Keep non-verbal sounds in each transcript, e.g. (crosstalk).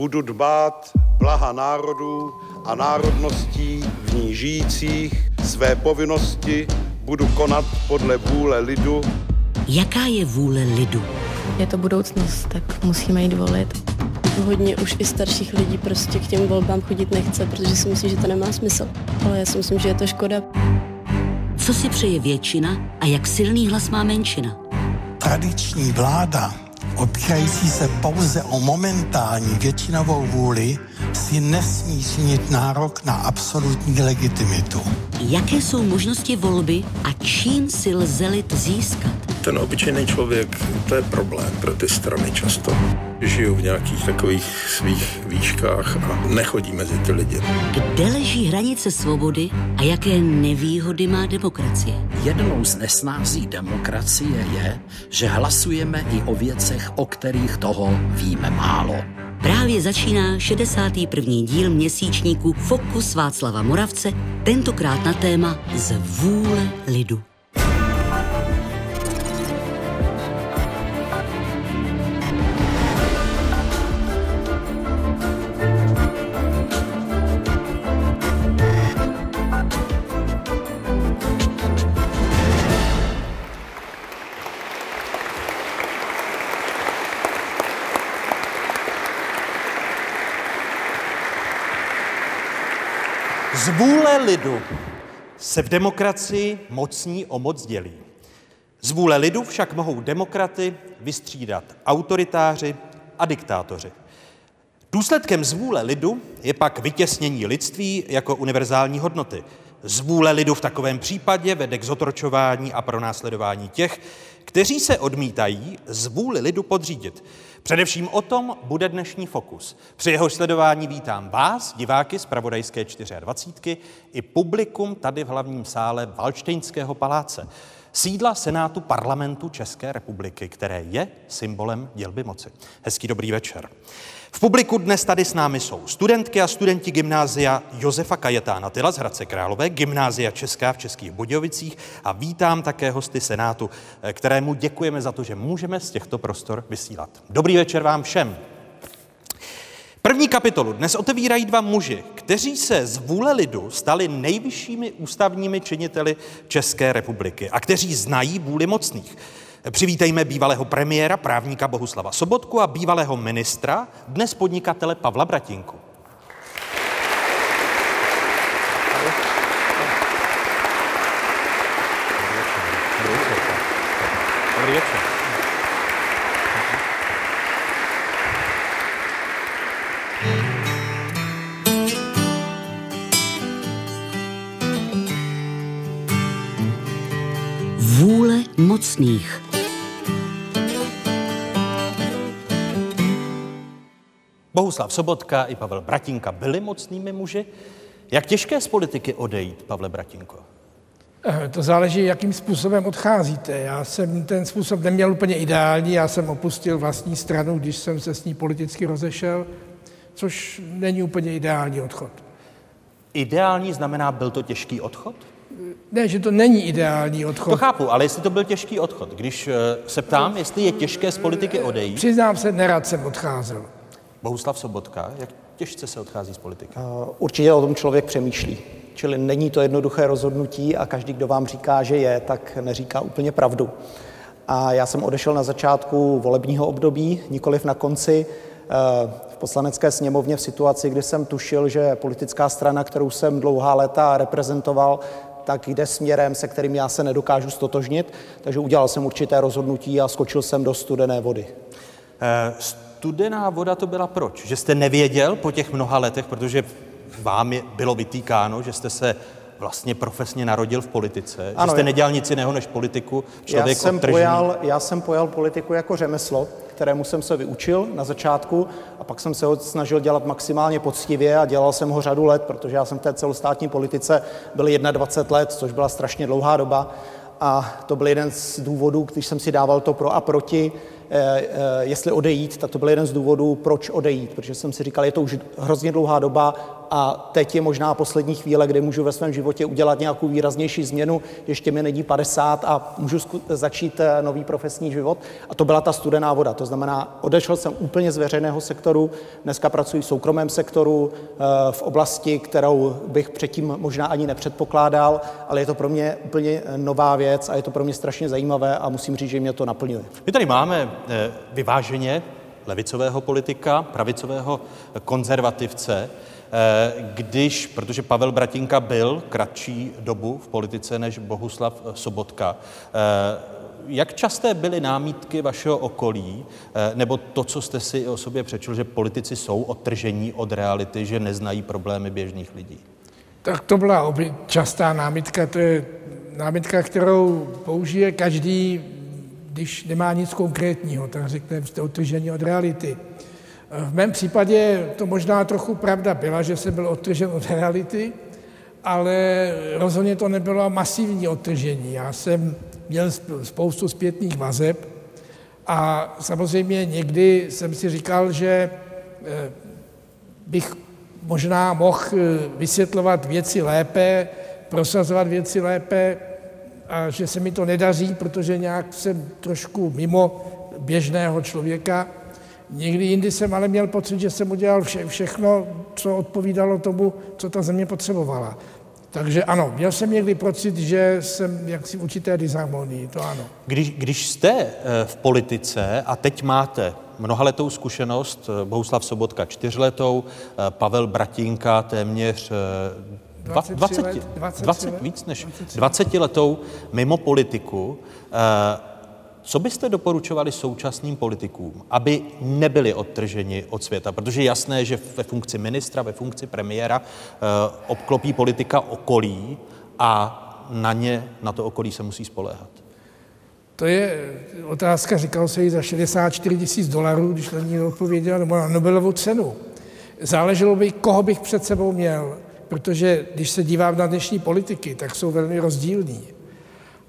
budu dbát blaha národů a národností v ní žijících, své povinnosti budu konat podle vůle lidu. Jaká je vůle lidu? Je to budoucnost, tak musíme jít volit. Hodně už i starších lidí prostě k těm volbám chodit nechce, protože si myslí, že to nemá smysl. Ale já si myslím, že je to škoda. Co si přeje většina a jak silný hlas má menšina? Tradiční vláda, opírající se pouze o momentální většinovou vůli, si nesmí činit nárok na absolutní legitimitu. Jaké jsou možnosti volby a čím si lze lid získat? Ten obyčejný člověk, to je problém pro ty strany často. Žiju v nějakých takových svých výškách a nechodí mezi ty lidi. Kde leží hranice svobody a jaké nevýhody má demokracie? Jednou z nesnází demokracie je, že hlasujeme i o věcech, o kterých toho víme málo. Právě začíná 61. díl měsíčníku Fokus Václava Moravce, tentokrát na téma Z vůle lidu. Lidu se v demokracii mocní o moc dělí. Z vůle lidu však mohou demokraty vystřídat autoritáři a diktátoři. Důsledkem zvůle lidu je pak vytěsnění lidství jako univerzální hodnoty. Zvůle lidu v takovém případě vede k zotročování a pronásledování těch, kteří se odmítají zvůli lidu podřídit. Především o tom bude dnešní fokus. Při jeho sledování vítám vás, diváky z Pravodajské 24, i publikum tady v hlavním sále Valštejnského paláce, sídla Senátu parlamentu České republiky, které je symbolem dělby moci. Hezký dobrý večer. V publiku dnes tady s námi jsou studentky a studenti gymnázia Josefa Kajetána Tyla z Hradce Králové, gymnázia Česká v Českých Budějovicích a vítám také hosty Senátu, kterému děkujeme za to, že můžeme z těchto prostor vysílat. Dobrý večer vám všem. První kapitolu dnes otevírají dva muži, kteří se z vůle lidu stali nejvyššími ústavními činiteli České republiky a kteří znají vůli mocných. Přivítejme bývalého premiéra, právníka Bohuslava Sobotku a bývalého ministra, dnes podnikatele Pavla Bratinku. Dobrý večer. Mocných. Bohuslav Sobotka i Pavel Bratinka byli mocnými muži. Jak těžké z politiky odejít, Pavle Bratinko? Eh, To záleží, jakým způsobem odcházíte. Já jsem ten způsob neměl úplně ideální, já jsem opustil vlastní stranu, když jsem se s ní politicky rozešel, což není úplně ideální odchod. Ideální znamená, byl to těžký odchod? Ne, že to není ideální odchod. To chápu, ale jestli to byl těžký odchod, když eh, se ptám, jestli je těžké z politiky odejít, Přiznám se, nerad jsem odcházel. Bohuslav Sobotka, jak těžce se odchází z politiky? Určitě o tom člověk přemýšlí. Čili není to jednoduché rozhodnutí a každý, kdo vám říká, že je, tak neříká úplně pravdu. A já jsem odešel na začátku volebního období, nikoliv na konci eh, v poslanecké sněmovně v situaci, kdy jsem tušil, že politická strana, kterou jsem dlouhá léta reprezentoval, tak jde směrem, se kterým já se nedokážu stotožnit. Takže udělal jsem určité rozhodnutí a skočil jsem do studené vody. Eh, Studená voda to byla proč? Že jste nevěděl po těch mnoha letech, protože vám je, bylo vytýkáno, že jste se vlastně profesně narodil v politice, ano, že jste nedělal nic jiného než politiku, člověk já jsem, pojal, já jsem pojal politiku jako řemeslo, kterému jsem se vyučil na začátku a pak jsem se ho snažil dělat maximálně poctivě a dělal jsem ho řadu let, protože já jsem v té celostátní politice byl 21 let, což byla strašně dlouhá doba. A to byl jeden z důvodů, když jsem si dával to pro a proti, eh, eh, jestli odejít, tak to byl jeden z důvodů, proč odejít, protože jsem si říkal, je to už hrozně dlouhá doba, a teď je možná poslední chvíle, kdy můžu ve svém životě udělat nějakou výraznější změnu, ještě mi není 50 a můžu začít eh, nový profesní život. A to byla ta studená voda. To znamená, odešel jsem úplně z veřejného sektoru, dneska pracuji v soukromém sektoru, eh, v oblasti, kterou bych předtím možná ani nepředpokládal, ale je to pro mě úplně nová věc a je to pro mě strašně zajímavé a musím říct, že mě to naplňuje. My tady máme vyváženě levicového politika, pravicového konzervativce, eh, když, protože Pavel Bratinka byl kratší dobu v politice než Bohuslav Sobotka, eh, jak časté byly námítky vašeho okolí, eh, nebo to, co jste si o sobě přečil, že politici jsou odtržení od reality, že neznají problémy běžných lidí? Tak to byla častá námitka, to je námitka, kterou použije každý když nemá nic konkrétního, tak řekne, jste odtrženi od reality. V mém případě to možná trochu pravda byla, že jsem byl odtržen od reality, ale rozhodně to nebylo masivní odtržení. Já jsem měl spoustu zpětných vazeb a samozřejmě někdy jsem si říkal, že eh, bych možná mohl eh, vysvětlovat věci lépe, prosazovat věci lépe, a že se mi to nedaří, protože nějak jsem trošku mimo běžného člověka. Někdy jindy jsem ale měl pocit, že jsem udělal vše, všechno, co odpovídalo tomu, co ta země potřebovala. Takže ano, měl jsem někdy pocit, že jsem jaksi v určité disharmonii, to ano. Když, když jste eh, v politice a teď máte mnohaletou zkušenost, eh, Bohuslav Sobotka čtyřletou, eh, Pavel Bratinka téměř 20, 20, let, 20, 20 let, víc než 20 letou mimo politiku. Co byste doporučovali současným politikům, aby nebyli odtrženi od světa? Protože jasné, že ve funkci ministra, ve funkci premiéra eh, obklopí politika okolí a na ně, na to okolí se musí spoléhat. To je otázka, říkal se jí za 64 tisíc dolarů, když na ní odpověděl, nebo na Nobelovu cenu. Záleželo by, koho bych před sebou měl protože když se dívám na dnešní politiky, tak jsou velmi rozdílní.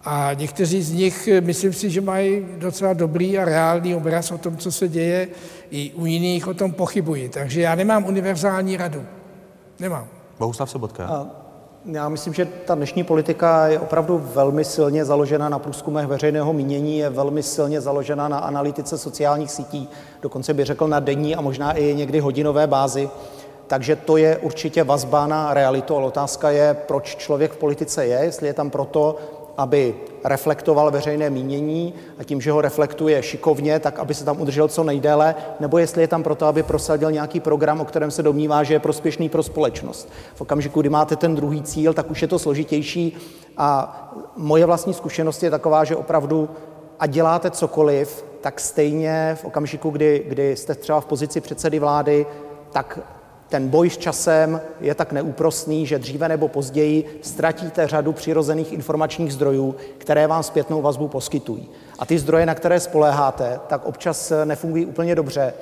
A někteří z nich, myslím si, že mají docela dobrý a reálný obraz o tom, co se děje, i u jiných o tom pochybuji. Takže já nemám univerzální radu. Nemám. Bohuslav Sobotka. A já myslím, že ta dnešní politika je opravdu velmi silně založena na průzkumech veřejného mínění, je velmi silně založena na analytice sociálních sítí, dokonce bych řekl na denní a možná i někdy hodinové bázi. Takže to je určitě vazba na realitu, ale otázka je, proč člověk v politice je, jestli je tam proto, aby reflektoval veřejné mínění a tím, že ho reflektuje šikovně, tak aby se tam udržel co nejdéle, nebo jestli je tam proto, aby prosadil nějaký program, o kterém se domnívá, že je prospěšný pro společnost. V okamžiku, kdy máte ten druhý cíl, tak už je to složitější a moje vlastní zkušenost je taková, že opravdu a děláte cokoliv, tak stejně v okamžiku, kdy, kdy jste třeba v pozici předsedy vlády, tak ten boj s časem je tak neúprostný, že dříve nebo později ztratíte řadu přirozených informačních zdrojů, které vám zpětnou vazbu poskytují. A ty zdroje, na které spoléháte, tak občas nefungují úplně dobře.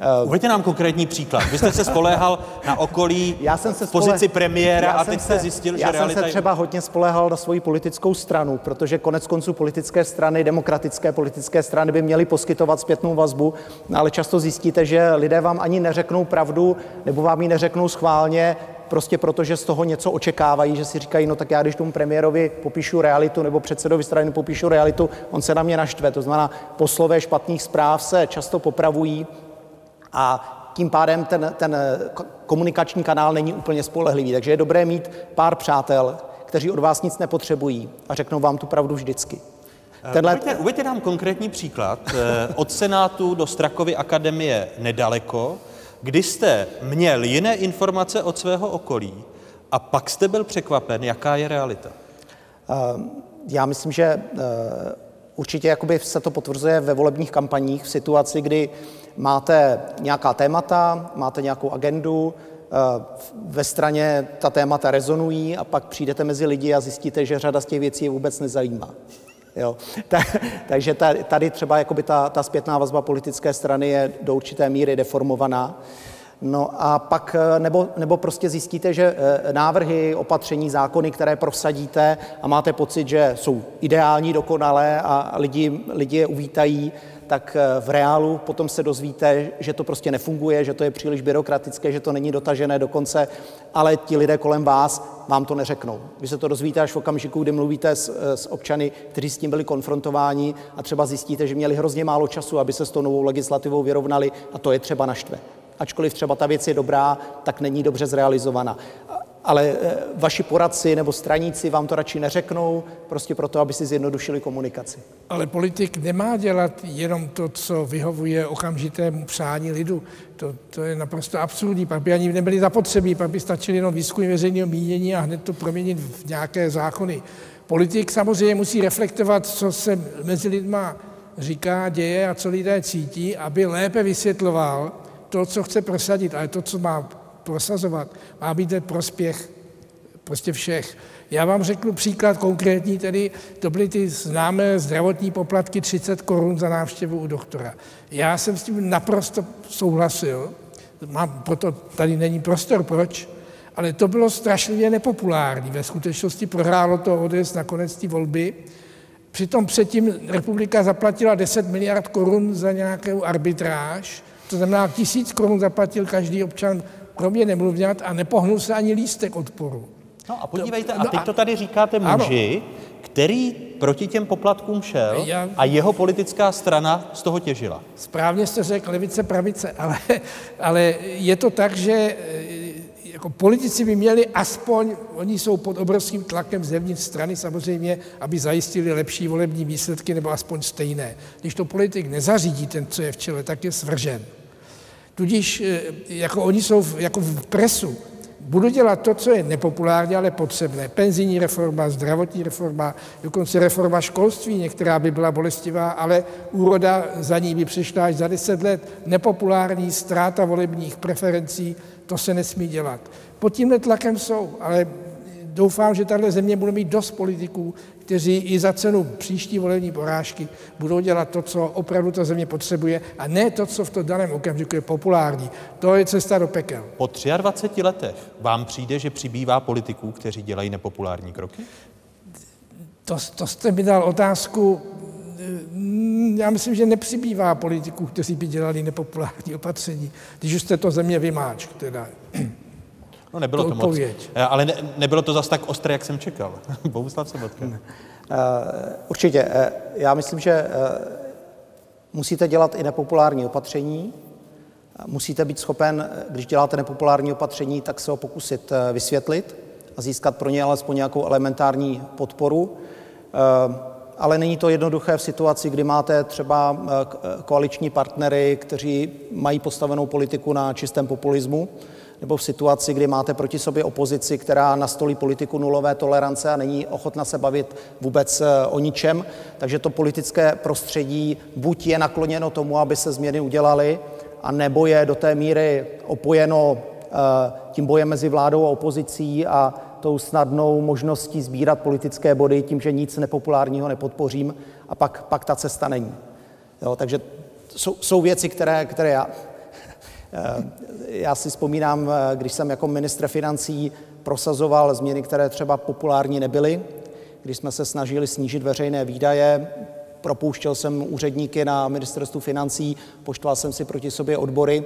Eh, Uveďte nám konkrétní příklad. Vy jste se spoléhal na okolí já jsem se v pozici spole... premiéra a teď se, jste zjistil, že realita... Já jsem se třeba hodně spoléhal na svoji politickou stranu, protože konec konců politické strany, demokratické politické strany by měly poskytovat zpětnou vazbu, ale často zjistíte, že lidé vám ani neřeknou pravdu, nebo vám ji neřeknou schválně, prostě proto, že z toho něco očekávají, že si říkají, no tak já když tomu premiérovi popíšu realitu nebo předsedovi strany popíšu realitu, on se na mě naštve. To znamená, poslové špatných zpráv se často popravují a tím pádem ten, ten komunikační kanál není úplně spolehlivý. Takže je dobré mít pár přátel, kteří od vás nic nepotřebují a řeknou vám tu pravdu vždycky. Eh, Tenhle... Uvěďte, uvěďte nám konkrétní příklad. Eh, od Senátu do Strakovy akademie nedaleko, kdy jste měl jiné informace od svého okolí a pak jste byl překvapen, jaká je realita. Eh, já myslím, že určitě jakoby se to potvrzuje ve volebních kampaních v situaci, kdy máte nějaká témata, máte nějakou agendu, eh, ve straně ta témata rezonují a pak přijdete mezi lidi a zjistíte, že řada z těch věcí je vůbec nezajímá. Jo. (laughs) takže tady třeba jakoby ta, ta zpětná vazba politické strany je do určité míry deformovaná. No a pak, eh, nebo, nebo prostě zjistíte, že eh, návrhy, opatření, zákony, které prosadíte a máte pocit, že jsou ideální, dokonalé a lidi, lidi je uvítají, tak eh, v reálu potom se dozvíte, že to prostě nefunguje, že to je příliš byrokratické, že to není dotažené do konce, ale ti lidé kolem vás vám to neřeknou. Vy se to dozvíte až v okamžiku, kdy mluvíte s, s občany, kteří s tím byli konfrontováni a třeba zjistíte, že měli hrozně málo času, aby se s tou novou legislativou vyrovnali a to je třeba naštve ačkoliv třeba ta věc je dobrá, tak není dobře zrealizovaná. Ale eh, vaši poradci nebo straníci vám to radši neřeknou, prostě proto, aby si zjednodušili komunikaci. Ale politik nemá dělat jenom to, co vyhovuje okamžitému přání lidu. To, to je naprosto absurdní. Pak by ani nebyli zapotřebí, pak by stačili jenom výzkum veřejného mínění a hned to proměnit v nějaké zákony. Politik samozřejmě musí reflektovat, co se mezi lidma říká, děje a co lidé cítí, aby lépe vysvětloval, to, co chce prosadit, ale to, co má prosazovat, má být ten prospěch prostě všech. Já vám řeknu příklad konkrétní, tedy to byly ty známé zdravotní poplatky 30 korun za návštěvu u doktora. Já jsem s tím naprosto souhlasil, mám, proto tady není prostor, proč, ale to bylo strašlivě nepopulární. Ve skutečnosti prohrálo to ODS nakonec ty volby. Přitom předtím republika zaplatila 10 miliard korun za nějakou arbitráž, to znamená, tisíc korun zaplatil každý občan, kromě nemluvňat, a nepohnul se ani lístek odporu. No a podívejte, a no teď to tady říkáte muži, který proti těm poplatkům šel Já, a jeho politická strana z toho těžila. Správně jste řekl levice, pravice, ale, ale je to tak, že eh, jako politici by měli aspoň, oni jsou pod obrovským tlakem zevnitř strany samozřejmě, aby zajistili lepší volební výsledky nebo aspoň stejné. Když to politik nezařídí, ten, co je v čele, tak je svržen. Tudíž eh, jako oni jsou v, jako v presu, budu dělat to, co je nepopulární, ale potřebné. Penzijní reforma, zdravotní reforma, dokonce reforma školství, některá by byla bolestivá, ale úroda za ní by přišla až za deset let. Nepopulární ztráta volebních preferencí, to se nesmí dělat. Pod tímhle tlakem jsou, ale doufám, že tahle země bude mít dost politiků, kteří i za cenu příští volební porážky budou dělat to, co opravdu ta země potřebuje a ne to, co v tom daném okamžiku je populární. To je cesta do pekel. Po 23 letech vám přijde, že přibývá politiků, kteří dělají nepopulární kroky? To, to jste mi dal otázku, já myslím, že nepřibývá politiků, kteří by dělali nepopulární opatření, když už jste to země vymáč, teda. No nebylo to, to moc. Eh, ale ne, nebylo to zas tak ostré, jak jsem čekal. (laughs) Bohuslav Sobotka. Uh, určitě. Uh, já myslím, že uh, musíte dělat i nepopulární opatření. Musíte být schopen, když děláte nepopulární opatření, tak se ho pokusit vysvětlit a získat pro ně alespoň nějakou elementární podporu. Ale není to jednoduché v situaci, kdy máte třeba koaliční partnery, kteří mají postavenou politiku na čistém populismu nebo v situaci, kdy máte proti sobě opozici, která nastolí politiku nulové tolerance a není ochotna se bavit vůbec eh, o ničem. Takže to politické prostředí buď je nakloněno tomu, aby se změny udělaly, a nebo je do té míry opojeno eh, tím bojem mezi vládou a opozicí a tou snadnou možností sbírat politické body tím, že nic nepopulárního nepodpořím a pak, pak ta cesta není. Jo, takže jsou, jsou věci, které, které já já si vzpomínám, eh, když jsem jako ministr financí prosazoval změny, které třeba populární nebyly, když jsme se snažili snížit veřejné výdaje, propouštěl jsem úředníky na ministerstvu financí, poštval jsem si proti sobě odbory.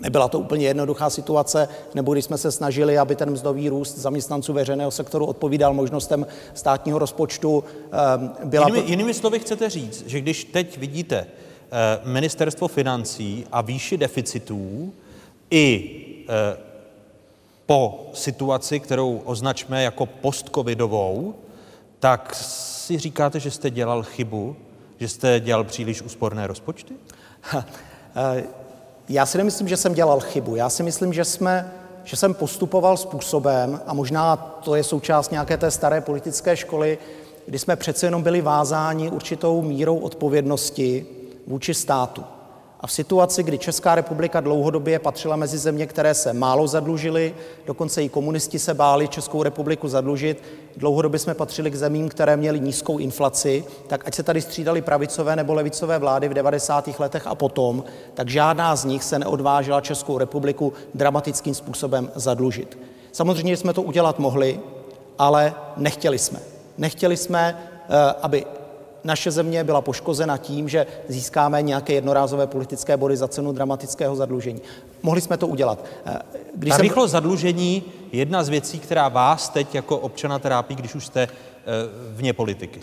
Nebyla to úplně jednoduchá situace, nebo když jsme se snažili, aby ten mzdový růst zaměstnanců veřejného sektoru odpovídal možnostem státního rozpočtu. Eh, byla... Jinými, jinými slovy chcete říct, že když teď vidíte Eh, ministerstvo financí a výši deficitů i eh, po situaci, kterou označme jako postcovidovou, tak si říkáte, že jste dělal chybu, že jste dělal příliš úsporné rozpočty? Eh, já si nemyslím, že jsem dělal chybu. Já si myslím, že, jsme, že jsem postupoval způsobem, a možná to je součást nějaké té staré politické školy, kdy jsme přece jenom byli vázáni určitou mírou odpovědnosti vůči státu. A v situaci, kdy Česká republika dlouhodobě patřila mezi země, které se málo zadlužily, dokonce i komunisti se báli Českou republiku zadlužit, dlouhodobě jsme patřili k zemím, které měly nízkou inflaci, tak ať se tady střídali pravicové nebo levicové vlády v 90. letech a potom, tak žádná z nich se neodvážila Českou republiku dramatickým způsobem zadlužit. Samozřejmě jsme to udělat mohli, ale nechtěli jsme. Nechtěli jsme, eh, aby naše země byla poškozena tím, že získáme nějaké jednorázové politické body za cenu dramatického zadlužení. Mohli jsme to udělat. Eh, když Ta jsem... rychlost zadlužení je jedna z věcí, která vás teď jako občana trápí, když už jste eh, vně politiky.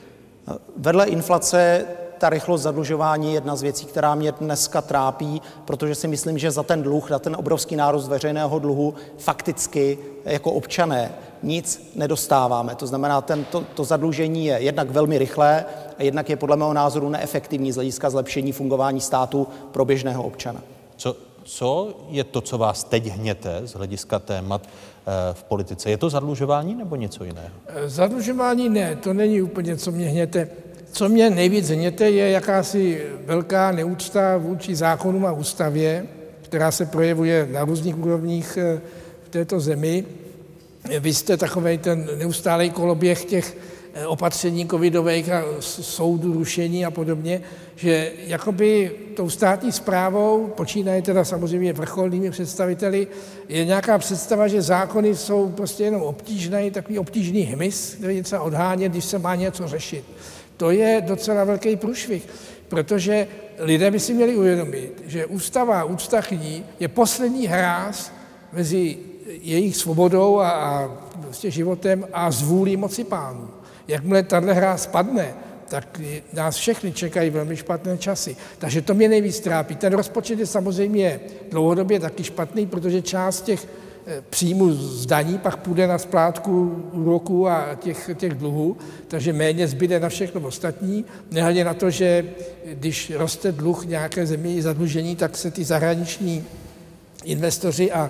Vedle inflace ta rychlost zadlužování je jedna z věcí, která mě dneska trápí, protože si myslím, že za ten dluh, za ten obrovský nárůst veřejného dluhu fakticky jako občané nic nedostáváme. To znamená, ten, to, to zadlužení je jednak velmi rychlé a jednak je podle mého názoru neefektivní z hlediska zlepšení fungování státu pro běžného občana. Co, co je to, co vás teď hněte z hlediska témat eh, v politice? Je to zadlužování nebo něco jiného? Zadlužování ne, to není úplně, co mě hněte. Co mě nejvíc hněte, je jakási velká neúcta vůči zákonům a ústavě, která se projevuje na různých úrovních eh, v této zemi. Vy jste takový ten neustálý koloběh těch eh, opatření covidových a soudů, rušení a podobně, že jakoby tou státní zprávou, počínaje teda samozřejmě vrcholnými představiteli, je nějaká představa, že zákony jsou prostě jenom obtížný, takový obtížný hmyz, který je třeba odhánět, když se má něco řešit. To je docela velký průšvih, protože lidé by si měli uvědomit, že ústava úcta k ní je poslední hráz mezi jejich svobodou a, a prostě životem a zvůlí moci pánů. Jakmile tahle hra spadne, tak nás všechny čekají velmi špatné časy. Takže to mě nejvíc trápí. Ten rozpočet je samozřejmě dlouhodobě taky špatný, protože část těch Eh, příjmu z daní pak půjde na splátku úroků a těch, těch dluhů, takže méně zbyde na všechno ostatní, nehledě na to, že když roste dluh nějaké země i zadlužení, tak se ty zahraniční investoři a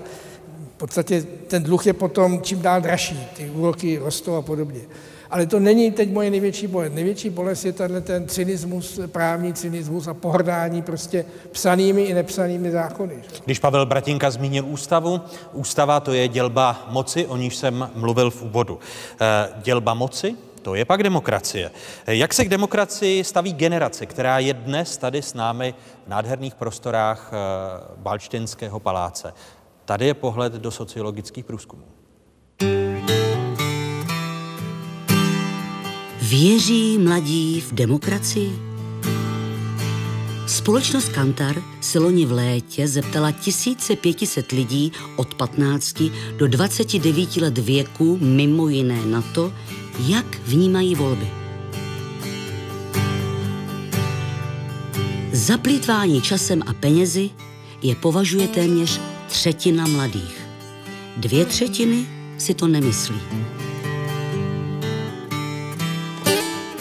v podstatě ten dluh je potom čím dál dražší, ty úroky rostou a podobně. Ale to není teď moje největší bolest. Největší bolest je tenhle ten cynismus, právní cynismus a pohrdání prostě psanými i nepsanými zákony. Když Pavel Bratinka zmínil ústavu, ústava to je dělba moci, o níž jsem mluvil v úvodu. Eh, dělba moci, to je pak demokracie. Jak se k demokracii staví generace, která je dnes tady s námi v nádherných prostorách eh, Balčtinského paláce? Tady je pohled do sociologických průzkumů. Věří mladí v demokracii? Společnost Kantar se loni v létě zeptala 1500 lidí od 15 do 29 let věku mimo jiné na to, jak vnímají volby. Zaplýtvání časem a penězi je považuje téměř třetina mladých. Dvě třetiny si to nemyslí.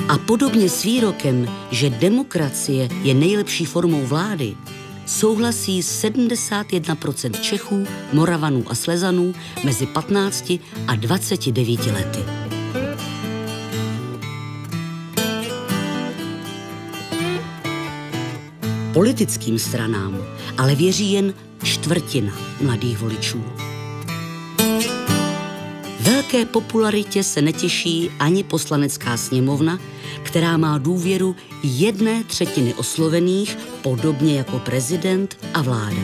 A podobně s výrokem, že demokracie je nejlepší formou vlády, souhlasí 71% Čechů, Moravanů a Slezanů mezi 15 a 29 lety. Politickým stranám ale věří jen čtvrtina mladých voličů. Velké popularitě se netěší ani poslanecká sněmovna, která má důvěru jedné třetiny oslovených, podobně jako prezident a vláda.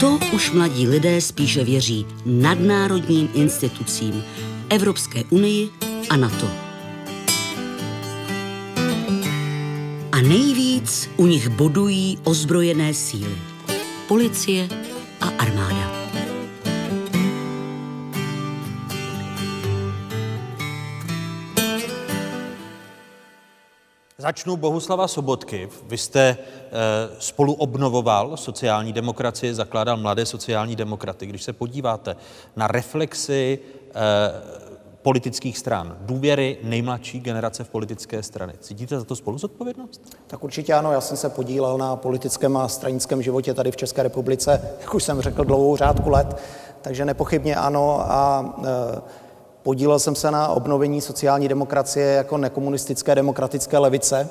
To už mladí lidé spíše věří nadnárodním institucím, Evropské unii a NATO. Nejvíc u nich bodují ozbrojené síly policie a armáda. Začnu Bohuslava Sobotky. Vy jste e, spolu obnovoval sociální demokracii, zakládal mladé sociální demokraty. Když se podíváte na reflexy e, politických stran, důvěry nejmladší generace v politické strany. Cítíte za to spolu zodpovědnost? Tak určitě ano, já jsem se podílel na politickém a stranickém životě tady v České republice, jak už jsem řekl, dlouhou řádku let, takže nepochybně ano a e, Podílel jsem se na obnovení sociální demokracie jako nekomunistické demokratické levice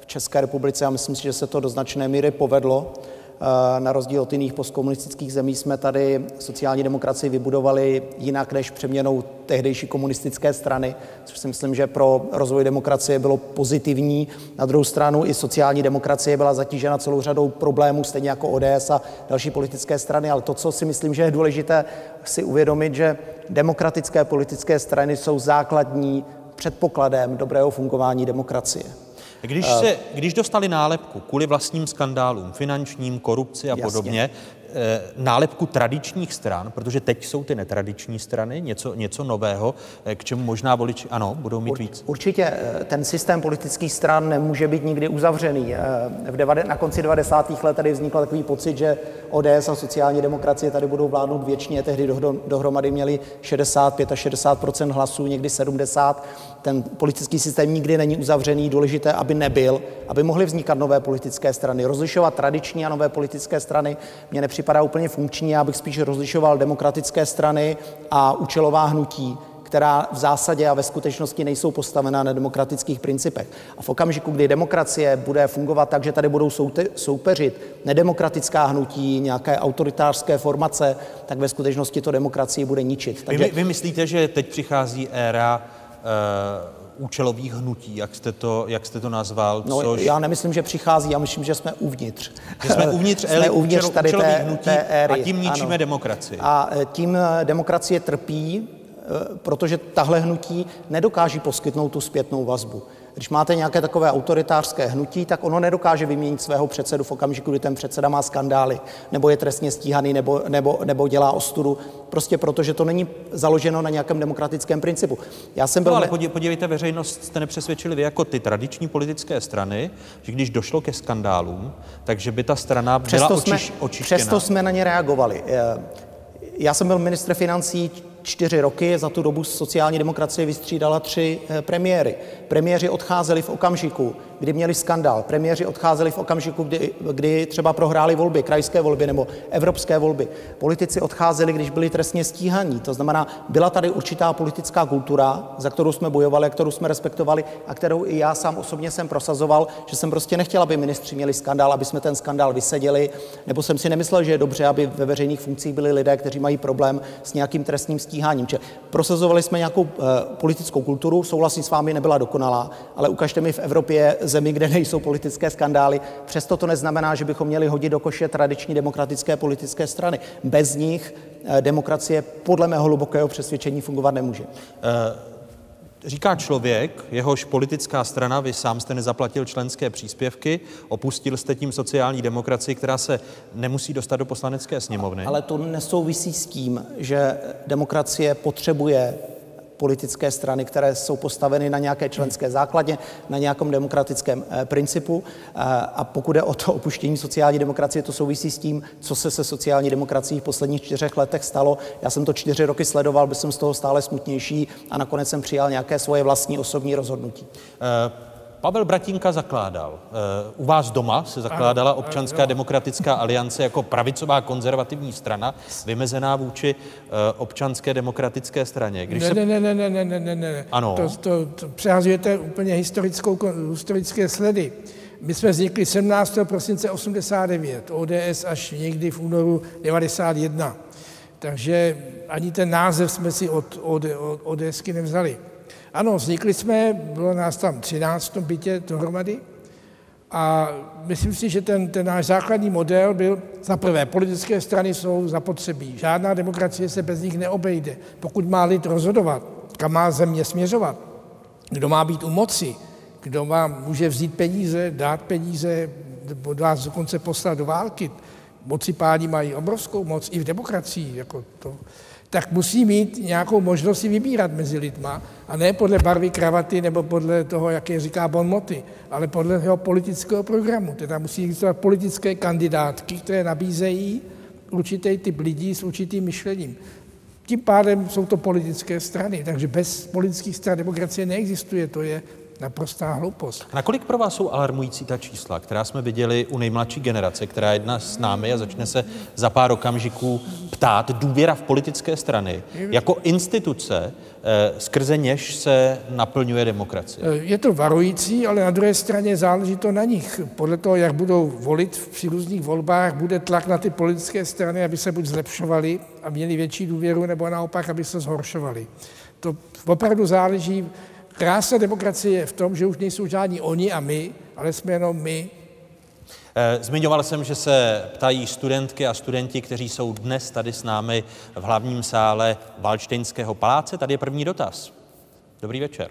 v České republice a myslím si, že se to do značné míry povedlo. Na rozdíl od jiných postkomunistických zemí jsme tady sociální demokracii vybudovali jinak než přeměnou tehdejší komunistické strany, což si myslím, že pro rozvoj demokracie bylo pozitivní. Na druhou stranu i sociální demokracie byla zatížena celou řadou problémů, stejně jako ODS a další politické strany. Ale to, co si myslím, že je důležité si uvědomit, že demokratické politické strany jsou základní předpokladem dobrého fungování demokracie. Když, se, když dostali nálepku kvůli vlastním skandálům, finančním, korupci a Jasně. podobně, eh, nálepku tradičních stran, protože teď jsou ty netradiční strany, něco, něco nového, eh, k čemu možná voliči, ano, budou mít víc. Určitě eh, ten systém politických stran nemůže být nikdy uzavřený. Eh, V devade, na konci 90. let tady vznikl takový pocit, že ODS a sociální demokracie tady budou vládnout věčně. Tehdy dohro- dohromady měli 65 a 60 hlasů, někdy 70. Ten politický systém nikdy není uzavřený. Důležité, aby nebyl, aby mohly vznikat nové politické strany. Rozlišovat tradiční a nové politické strany mně nepřipadá úplně funkční. Já bych spíš rozlišoval demokratické strany a účelová hnutí která v zásadě a ve skutečnosti nejsou postavená na demokratických principech. A v okamžiku, kdy demokracie bude fungovat tak, že tady budou soupeřit nedemokratická hnutí, nějaké autoritářské formace, tak ve skutečnosti to demokracii bude ničit. Vy, Takže my- vy myslíte, že teď přichází éra účelových hnutí, jak jste to, jak jste to nazval, no, což... já nemyslím, že přichází, já myslím, že jsme uvnitř. Že jsme uvnitř, (laughs) jsme uvnitř účelo- tady té, hnutí té éry. a tím ničíme ano. demokracii. A e, tím e, demokracie trpí, protože tahle hnutí nedokáží poskytnout tu zpětnou vazbu. Když máte nějaké takové autoritářské hnutí, tak ono nedokáže vyměnit svého předsedu v okamžiku, kdy ten předseda má skandály, nebo je trestně stíhaný, nebo, nebo, nebo dělá ostudu, prostě proto, že to není založeno na nějakém demokratickém principu. Já jsem byl No, ale podívejte, veřejnost jste nepřesvědčili vy jako ty tradiční politické strany, že když došlo ke skandálům, takže by ta strana byla Přesto jsme, očiš, očištěna. přesto jsme na ně reagovali. Eh, Já jsem byl ministr financí čtyři roky, za tu dobu sociální demokracie vystřídala tři eh, premiéry. Premiéři odcházeli v okamžiku, kdy měli skandál. Premiéři odcházeli v okamžiku, kdy, kdy třeba prohráli volby, krajské volby nebo evropské volby. Politici odcházeli, když byli trestně stíhaní. To znamená, byla tady určitá politická kultura, za kterou jsme bojovali, kterou jsme respektovali a kterou i já sám osobně jsem prosazoval, že jsem prostě nechtěl, aby ministři měli skandál, aby jsme ten skandál vyseděli, nebo jsem si nemyslel, že je dobře, aby ve veřejných funkcích byli lidé, kteří mají problém s nějakým trestním stíháním. Čili prosazovali jsme nějakou uh, politickou kulturu, souhlasím s vámi, nebyla dokonalá, ale ukažte mi v Evropě zemi, kde nejsou politické skandály. Přesto to neznamená, že bychom měli hodit do koše tradiční demokratické politické strany. Bez nich uh, demokracie podle mého hlubokého přesvědčení fungovat nemůže. Říká člověk, jehož politická strana, vy sám jste nezaplatil členské příspěvky, opustil jste tím sociální demokracii, která se nemusí dostat do poslanecké sněmovny. Ale to nesouvisí s tím, že demokracie potřebuje politické strany, které jsou postaveny na nějaké členské základně, na nějakém demokratickém eh, principu. Eh, A pokud je o to opuštění sociální demokracie, to souvisí s tím, co se se sociální demokracií v posledních čtyřech letech stalo. Já jsem to čtyři roky sledoval, byl jsem z toho stále smutnější a nakonec jsem přijal nějaké svoje vlastní osobní rozhodnutí. Eh, Pavel Bratinka zakládal. eh, U vás doma se zakládala Občanská demokratická aliance jako pravicová konzervativní strana, vymezená vůči eh, občanské demokratické straně. Když Ne, se... ne, ne, ne, ne, ne, ne, ne, ne. Ano. To, to, to přehazujete úplně historickou, historické sledy. My jsme vznikli 17. prosince 89, ODS až někdy v únoru 91. Takže ani ten název jsme si od, od, od ODSky nevzali. Ano, vznikli jsme, bylo nás tam 13 v tom bytě dohromady a myslím si, že ten, ten náš základní model byl, za prvé, politické strany jsou zapotřebí. Žádná demokracie se bez nich neobejde. Pokud má lid rozhodovat, kam má země směřovat, kdo má být u moci, kdo vám může vzít peníze, dát peníze, nebo vás dokonce poslat do války, moci páni mají obrovskou moc i v demokracii, jako to, tak musí mít nějakou možnost si vybírat mezi lidma a ne podle barvy kravaty nebo podle toho, jaké říká Bon Moty, ale podle jeho politického programu. Teda musí existovat politické kandidátky, které nabízejí určitý typ lidí s určitým myšlením. Tím pádem jsou to politické strany, takže bez politických stran demokracie neexistuje, to je naprostá hloupost. Nakolik pro vás jsou alarmující ta čísla, která jsme viděli u nejmladší generace, která je jedna s námi a začne se za pár okamžiků ptát důvěra v politické strany jako instituce, eh, skrze něž se naplňuje demokracie. Eh, je to varující, ale na druhé straně záleží to na nich. Podle toho, jak budou volit při různých volbách, bude tlak na ty politické strany, aby se buď zlepšovali a měli větší důvěru, nebo naopak, aby se zhoršovali. To opravdu záleží. Krása demokracie je v tom, že už nejsou žádní oni a my, ale jsme jenom my Eh, zmiňoval jsem, že se ptají studentky a studenti, kteří jsou dnes tady s námi v hlavním sále Valštejnského paláce. Tady je první dotaz. Dobrý večer.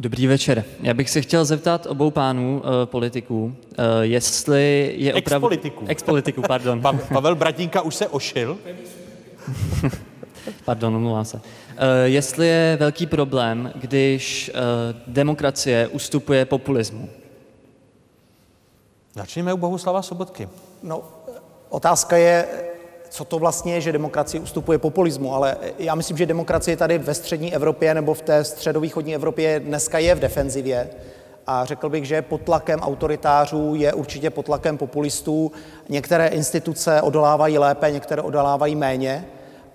Dobrý večer. Já bych se chtěl zeptat obou pánů uh, politiků, uh, jestli je opravdu... Ex-politiků. Ex-politiků, pardon. Pa- Pavel Bratínka už se ošil. (laughs) pardon, omlouvám se. Uh, jestli je velký problém, když uh, demokracie ustupuje populismu. Začněme u Bohuslava Sobotky. No, otázka je, co to vlastně je, že demokracie ustupuje populismu, ale já myslím, že demokracie tady ve střední Evropě nebo v té středovýchodní Evropě dneska je v defenzivě a řekl bych, že pod tlakem autoritářů je určitě pod tlakem populistů. Některé instituce odolávají lépe, některé odolávají méně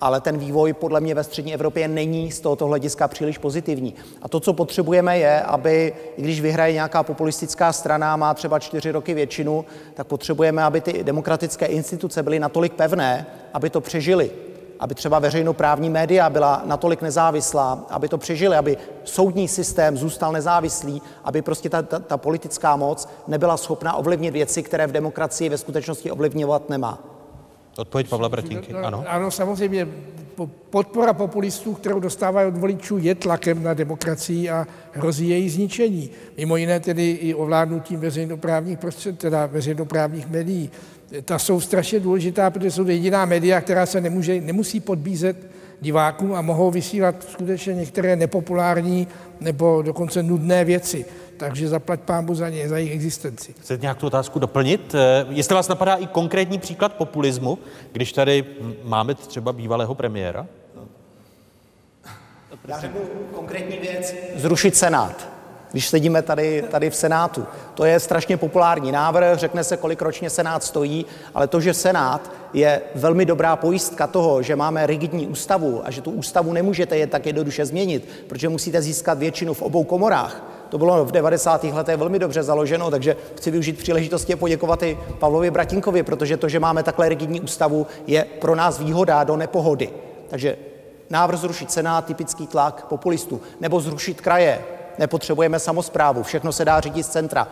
ale ten vývoj podle mě ve střední Evropě není z tohoto hlediska příliš pozitivní. A to, co potřebujeme, je, aby, i když vyhraje nějaká populistická strana, má třeba čtyři roky většinu, tak potřebujeme, aby ty demokratické instituce byly natolik pevné, aby to přežily aby třeba veřejnoprávní média byla natolik nezávislá, aby to přežili, aby soudní systém zůstal nezávislý, aby prostě ta, ta, ta politická moc nebyla schopna ovlivnit věci, které v demokracii ve skutečnosti ovlivňovat nemá. Odpověď Pavla Bratinky, no, ano. Ano, samozřejmě podpora populistů, kterou dostávají od voličů, je tlakem na demokracii a hrozí její zničení. Mimo jiné tedy i ovládnutím veřejnoprávních prostřed, teda veřejnoprávních médií. Ta jsou strašně důležitá, protože jsou jediná média, která se nemůže, nemusí podbízet divákům a mohou vysílat skutečně některé nepopulární nebo dokonce nudné věci takže zaplať pámu za ně, za jejich existenci. Chcete nějak tu otázku doplnit? Eh, jestli vás napadá i konkrétní příklad populismu, když tady máme třeba bývalého premiéra? Já řeknu konkrétní věc. Zrušit Senát. Když sedíme tady, tady v Senátu. To je strašně populární návrh, řekne se, kolik ročně Senát stojí, ale to, že Senát je velmi dobrá pojistka toho, že máme rigidní ústavu a že tu ústavu nemůžete je tak jednoduše změnit, protože musíte získat většinu v obou komorách, to bylo v 90. letech velmi dobře založeno, takže chci využít příležitosti a poděkovat i Pavlovi Bratinkovi, protože to, že máme takhle rigidní ústavu, je pro nás výhoda do nepohody. Takže návrh zrušit Senát, typický tlak populistů, nebo zrušit kraje, nepotřebujeme samozprávu, všechno se dá řídit z centra.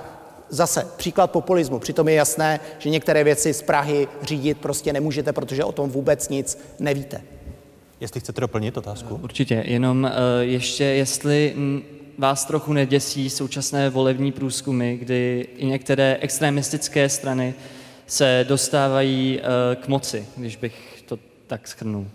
Zase příklad populismu. Přitom je jasné, že některé věci z Prahy řídit prostě nemůžete, protože o tom vůbec nic nevíte. Jestli chcete doplnit otázku? Určitě, jenom uh, ještě, jestli vás trochu neděsí současné volební průzkumy, kdy i některé extremistické strany se dostávají uh, k moci, když bych to tak schrnul.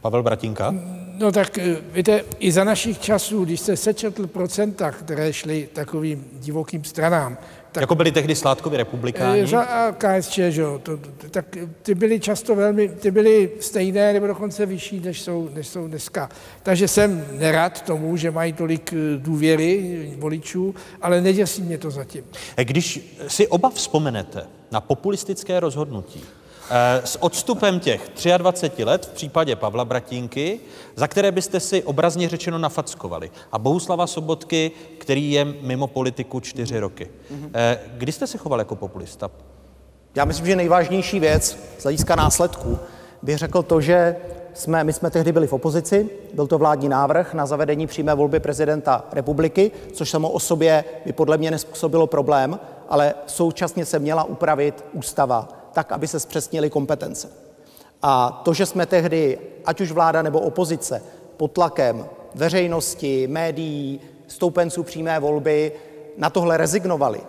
Pavel Bratinka? No tak eh, víte, i za našich časů, když se sečetl procenta, které šly takovým divokým stranám, tak, jako byli tehdy Sládkovi republikáni? Za KSČ, že jo, to, tak ty byly často velmi, ty byly stejné nebo dokonce vyšší, než jsou, než jsou dneska. Takže jsem nerad tomu, že mají tolik eh, důvěry voličů, ale neděsí mě to zatím. Když si oba vzpomenete na populistické rozhodnutí, Eh, s odstupem těch 23 let v případě Pavla Bratínky, za které byste si obrazně řečeno nafackovali, a Bohuslava Sobotky, který je mimo politiku čtyři roky. Eh, kdy jste se choval jako populista? Já myslím, že nejvážnější věc z hlediska následků bych řekl to, že jsme, my jsme tehdy byli v opozici, byl to vládní návrh na zavedení přímé volby prezidenta republiky, což samo o sobě by podle mě nespůsobilo problém, ale současně se měla upravit ústava tak, aby se zpřesnily kompetence. A to, že jsme tehdy, ať už vláda nebo opozice, pod tlakem veřejnosti, médií, stoupenců přímé volby na tohle rezignovali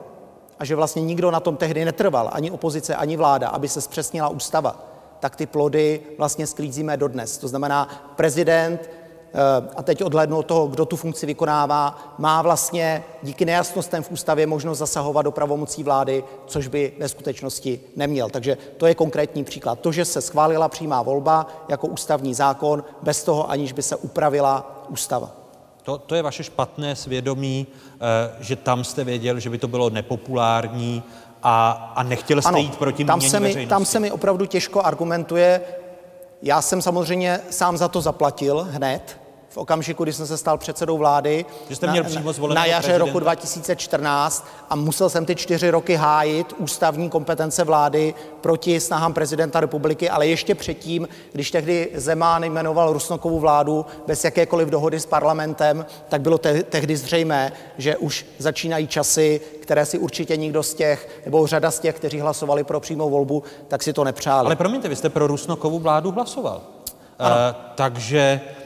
a že vlastně nikdo na tom tehdy netrval, ani opozice, ani vláda, aby se zpřesnila ústava, tak ty plody vlastně sklízíme dodnes. To znamená, prezident a teď odhlednu od toho, kdo tu funkci vykonává, má vlastně díky nejasnostem v ústavě možnost zasahovat do pravomocí vlády, což by ve skutečnosti neměl. Takže to je konkrétní příklad. To, že se schválila přímá volba jako ústavní zákon, bez toho, aniž by se upravila ústava. To, to je vaše špatné svědomí, eh, že tam jste věděl, že by to bylo nepopulární a, a nechtěl jste ano, jít proti tam se, mi, veřejnosti. tam se mi opravdu těžko argumentuje. Já jsem samozřejmě sám za to zaplatil hned, v okamžiku, kdy jsem se stal předsedou vlády Že jste měl přímo na jaře prezidenta? roku 2014 a musel jsem ty čtyři roky hájit ústavní kompetence vlády proti snahám prezidenta republiky, ale ještě předtím, když tehdy Zeman jmenoval Rusnokovu vládu bez jakékoliv dohody s parlamentem, tak bylo te- tehdy zřejmé, že už začínají časy, které si určitě nikdo z těch, nebo řada z těch, kteří hlasovali pro přímou volbu, tak si to nepřáli. Ale promiňte, vy jste pro Rusnokovu vládu hlasoval. Uh, takže uh,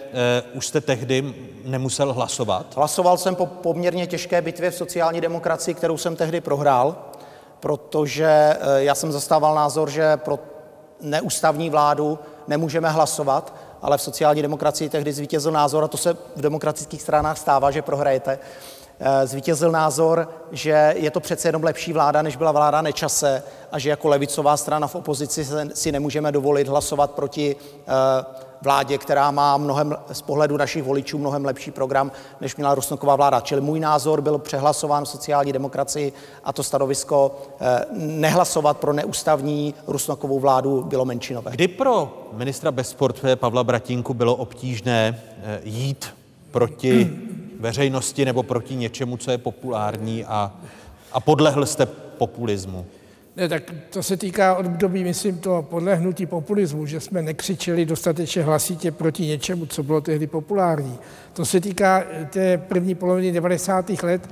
už jste tehdy nemusel hlasovat? Hlasoval jsem po poměrně těžké bitvě v sociální demokracii, kterou jsem tehdy prohrál, protože eh, já jsem zastával názor, že pro neústavní vládu nemůžeme hlasovat, ale v sociální demokracii tehdy zvítězil názor, a to se v demokratických stranách stává, že prohrajete, eh, zvítězil názor, že je to přece jenom lepší vláda, než byla vláda Nečase a že jako levicová strana v opozici si nemůžeme dovolit hlasovat proti vládě, která má mnohem z pohledu našich voličů mnohem lepší program, než měla Rusnoková vláda. Čili můj názor byl přehlasován v sociální demokracii a to stanovisko eh, nehlasovat pro neústavní Rusnokovou vládu bylo menšinové. Kdy pro ministra bez portfeje Pavla Bratínku bylo obtížné eh, jít proti (clears throat) veřejnosti nebo proti něčemu, co je populární a, a podlehl jste populismu? Ne, tak to se týká období, myslím, to podlehnutí populismu, že jsme nekřičeli dostatečně hlasitě proti něčemu, co bylo tehdy populární. To se týká té první poloviny 90. let,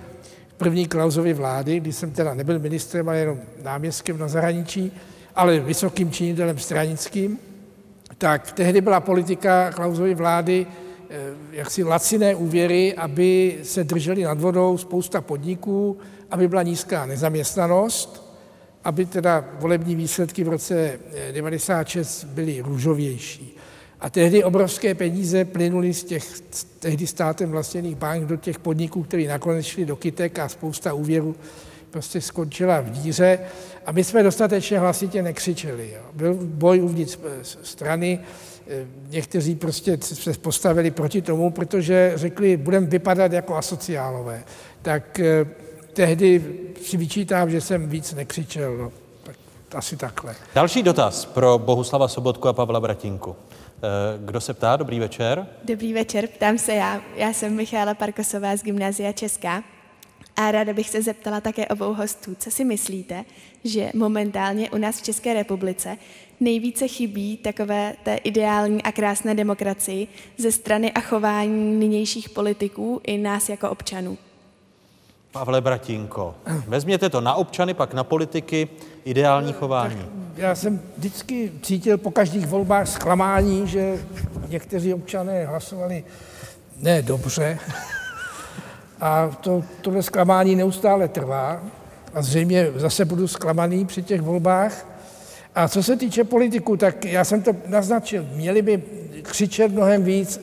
první Klausovy vlády, kdy jsem teda nebyl ministrem, ale jenom náměstkem na zahraničí, ale vysokým činitelem stranickým, tak tehdy byla politika Klausovy vlády jaksi laciné úvěry, aby se drželi nad vodou spousta podniků, aby byla nízká nezaměstnanost, aby teda volební výsledky v roce 96 byly růžovější. A tehdy obrovské peníze plynuly z těch tehdy státem vlastněných bank do těch podniků, které nakonec šly do kytek a spousta úvěrů prostě skončila v díře. A my jsme dostatečně hlasitě nekřičeli. Jo. Byl boj uvnitř strany, někteří prostě se postavili proti tomu, protože řekli, budeme vypadat jako asociálové. Tak tehdy si vyčítám, že jsem víc nekřičel. No. Tak asi takhle. Další dotaz pro Bohuslava Sobotku a Pavla Bratinku. Kdo se ptá? Dobrý večer. Dobrý večer, ptám se já. Já jsem Michála Parkosová z Gymnázia Česká. A ráda bych se zeptala také obou hostů, co si myslíte, že momentálně u nás v České republice nejvíce chybí takové té ideální a krásné demokracii ze strany a chování nynějších politiků i nás jako občanů. Pavle Bratínko, vezměte to na občany, pak na politiky, ideální chování. Tak já jsem vždycky cítil po každých volbách zklamání, že někteří občané hlasovali ne dobře. A to, tohle zklamání neustále trvá. A zřejmě zase budu zklamaný při těch volbách. A co se týče politiků, tak já jsem to naznačil. Měli by křičet mnohem víc,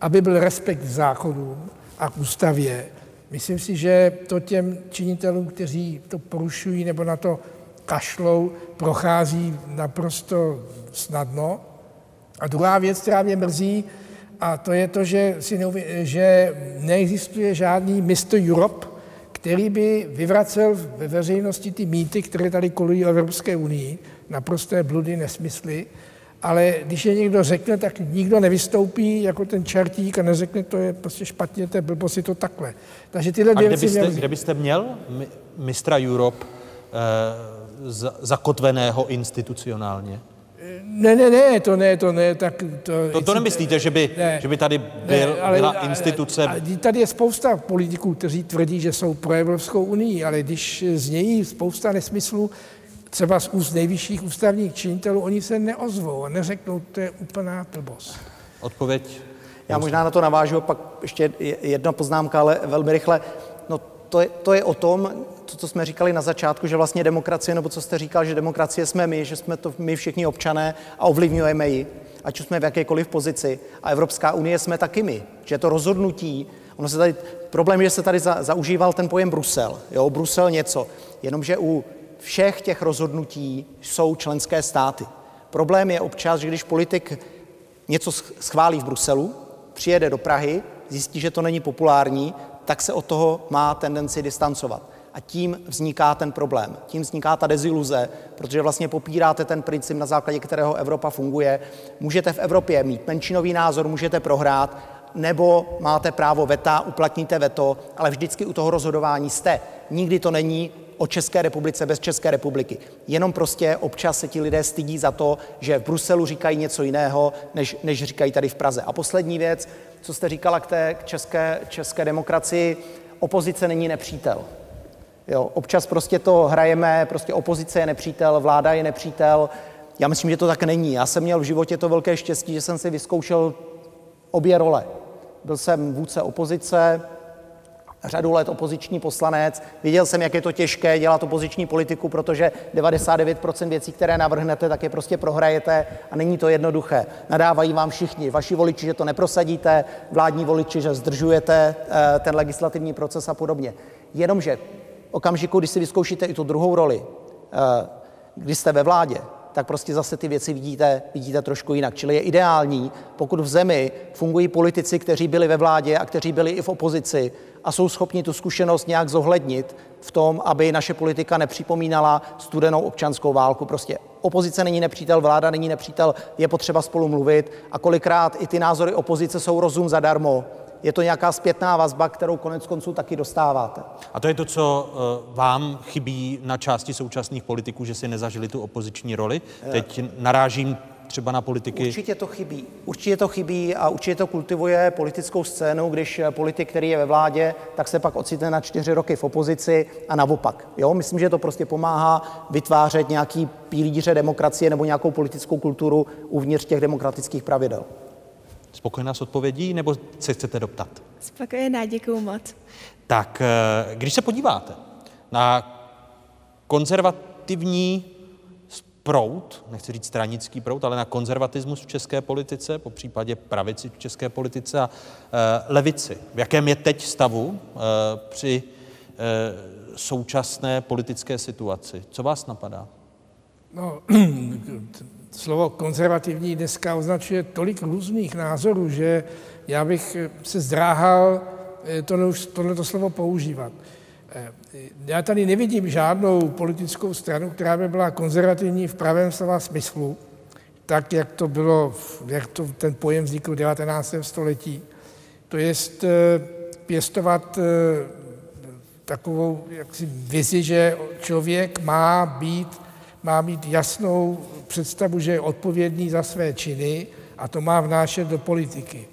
aby byl respekt k zákonům a k ústavě Myslím si, že to těm činitelům, kteří to porušují nebo na to kašlou, prochází naprosto snadno. A druhá věc, která mě mrzí, a to je to, že, si neuvěd, že neexistuje žádný Mr. Europe, který by vyvracel ve veřejnosti ty mýty, které tady kolují o Evropské unii, naprosté bludy, nesmysly, ale když je někdo řekne, tak nikdo nevystoupí jako ten čertík a neřekne, to je prostě špatně, to je blbost, je to takhle. Takže tyhle dvě a kde byste, měl... kde byste měl mistra Europe eh, zakotveného institucionálně? Ne, ne, ne, to ne, to ne, tak to... To, to nemyslíte, že by, ne, že by tady byl, ne, ale, byla instituce... Ale, ale, tady je spousta politiků, kteří tvrdí, že jsou pro Evropskou unii, ale když znějí spousta nesmyslů, třeba z úst nejvyšších ústavních činitelů, oni se neozvou a neřeknou, to je úplná blbost. Odpověď? Já možná na to navážu, pak ještě jedna poznámka, ale velmi rychle. No to je, to je o tom, to, co jsme říkali na začátku, že vlastně demokracie, nebo co jste říkal, že demokracie jsme my, že jsme to my všichni občané a ovlivňujeme ji, ať už jsme v jakékoliv pozici. A Evropská unie jsme taky my, že to rozhodnutí, ono se tady, problém je, že se tady za, zaužíval ten pojem Brusel, jo, Brusel něco, jenomže u všech těch rozhodnutí jsou členské státy. Problém je občas, že když politik něco schválí v Bruselu, přijede do Prahy, zjistí, že to není populární, tak se od toho má tendenci distancovat. A tím vzniká ten problém, tím vzniká ta deziluze, protože vlastně popíráte ten princip, na základě kterého Evropa funguje. Můžete v Evropě mít menšinový názor, můžete prohrát, nebo máte právo veta, uplatníte veto, ale vždycky u toho rozhodování jste. Nikdy to není o České republice bez České republiky. Jenom prostě občas se ti lidé stydí za to, že v Bruselu říkají něco jiného, než, než říkají tady v Praze. A poslední věc, co jste říkala k té české, české demokracii, opozice není nepřítel. Jo, občas prostě to hrajeme, prostě opozice je nepřítel, vláda je nepřítel. Já myslím, že to tak není. Já jsem měl v životě to velké štěstí, že jsem si vyzkoušel obě role. Byl jsem vůdce opozice, řadu let opoziční poslanec. Viděl jsem, jak je to těžké dělat opoziční politiku, protože 99% věcí, které navrhnete, tak je prostě prohrajete a není to jednoduché. Nadávají vám všichni, vaši voliči, že to neprosadíte, vládní voliči, že zdržujete eh, ten legislativní proces a podobně. Jenomže okamžiku, kdy si vyzkoušíte i tu druhou roli, eh, když jste ve vládě, tak prostě zase ty věci vidíte, vidíte trošku jinak. Čili je ideální, pokud v zemi fungují politici, kteří byli ve vládě a kteří byli i v opozici a jsou schopni tu zkušenost nějak zohlednit v tom, aby naše politika nepřipomínala studenou občanskou válku. Prostě opozice není nepřítel, vláda není nepřítel, je potřeba spolu mluvit a kolikrát i ty názory opozice jsou rozum zadarmo je to nějaká zpětná vazba, kterou konec konců taky dostáváte. A to je to, co uh, vám chybí na části současných politiků, že si nezažili tu opoziční roli. Teď narážím třeba na politiky? Určitě to chybí. Určitě to chybí a určitě to kultivuje politickou scénu, když politik, který je ve vládě, tak se pak ocitne na čtyři roky v opozici a naopak. Jo? Myslím, že to prostě pomáhá vytvářet nějaký pílíře demokracie nebo nějakou politickou kulturu uvnitř těch demokratických pravidel. Spokojená s odpovědí, nebo se chcete doptat? Spokojená, děkuju moc. Tak eh, když se podíváte na konzervativní prout, nechci říct stranický prout, ale na konzervatismus v české politice, po případě pravici v české politice a e, levici. V jakém je teď stavu e, při e, současné politické situaci? Co vás napadá? No, (clears throat) slovo konzervativní dneska označuje tolik různých názorů, že já bych se zdráhal to, tohleto slovo používat. Eh, já tady nevidím žádnou politickou stranu, která by byla konzervativní v pravém slova smyslu, tak, jak to bylo, jak to, ten pojem vznikl v 19. století. To je eh, pěstovat eh, takovou jaksi vizi, že člověk má být, má mít jasnou představu, že je odpovědný za své činy a to má vnášet do politiky.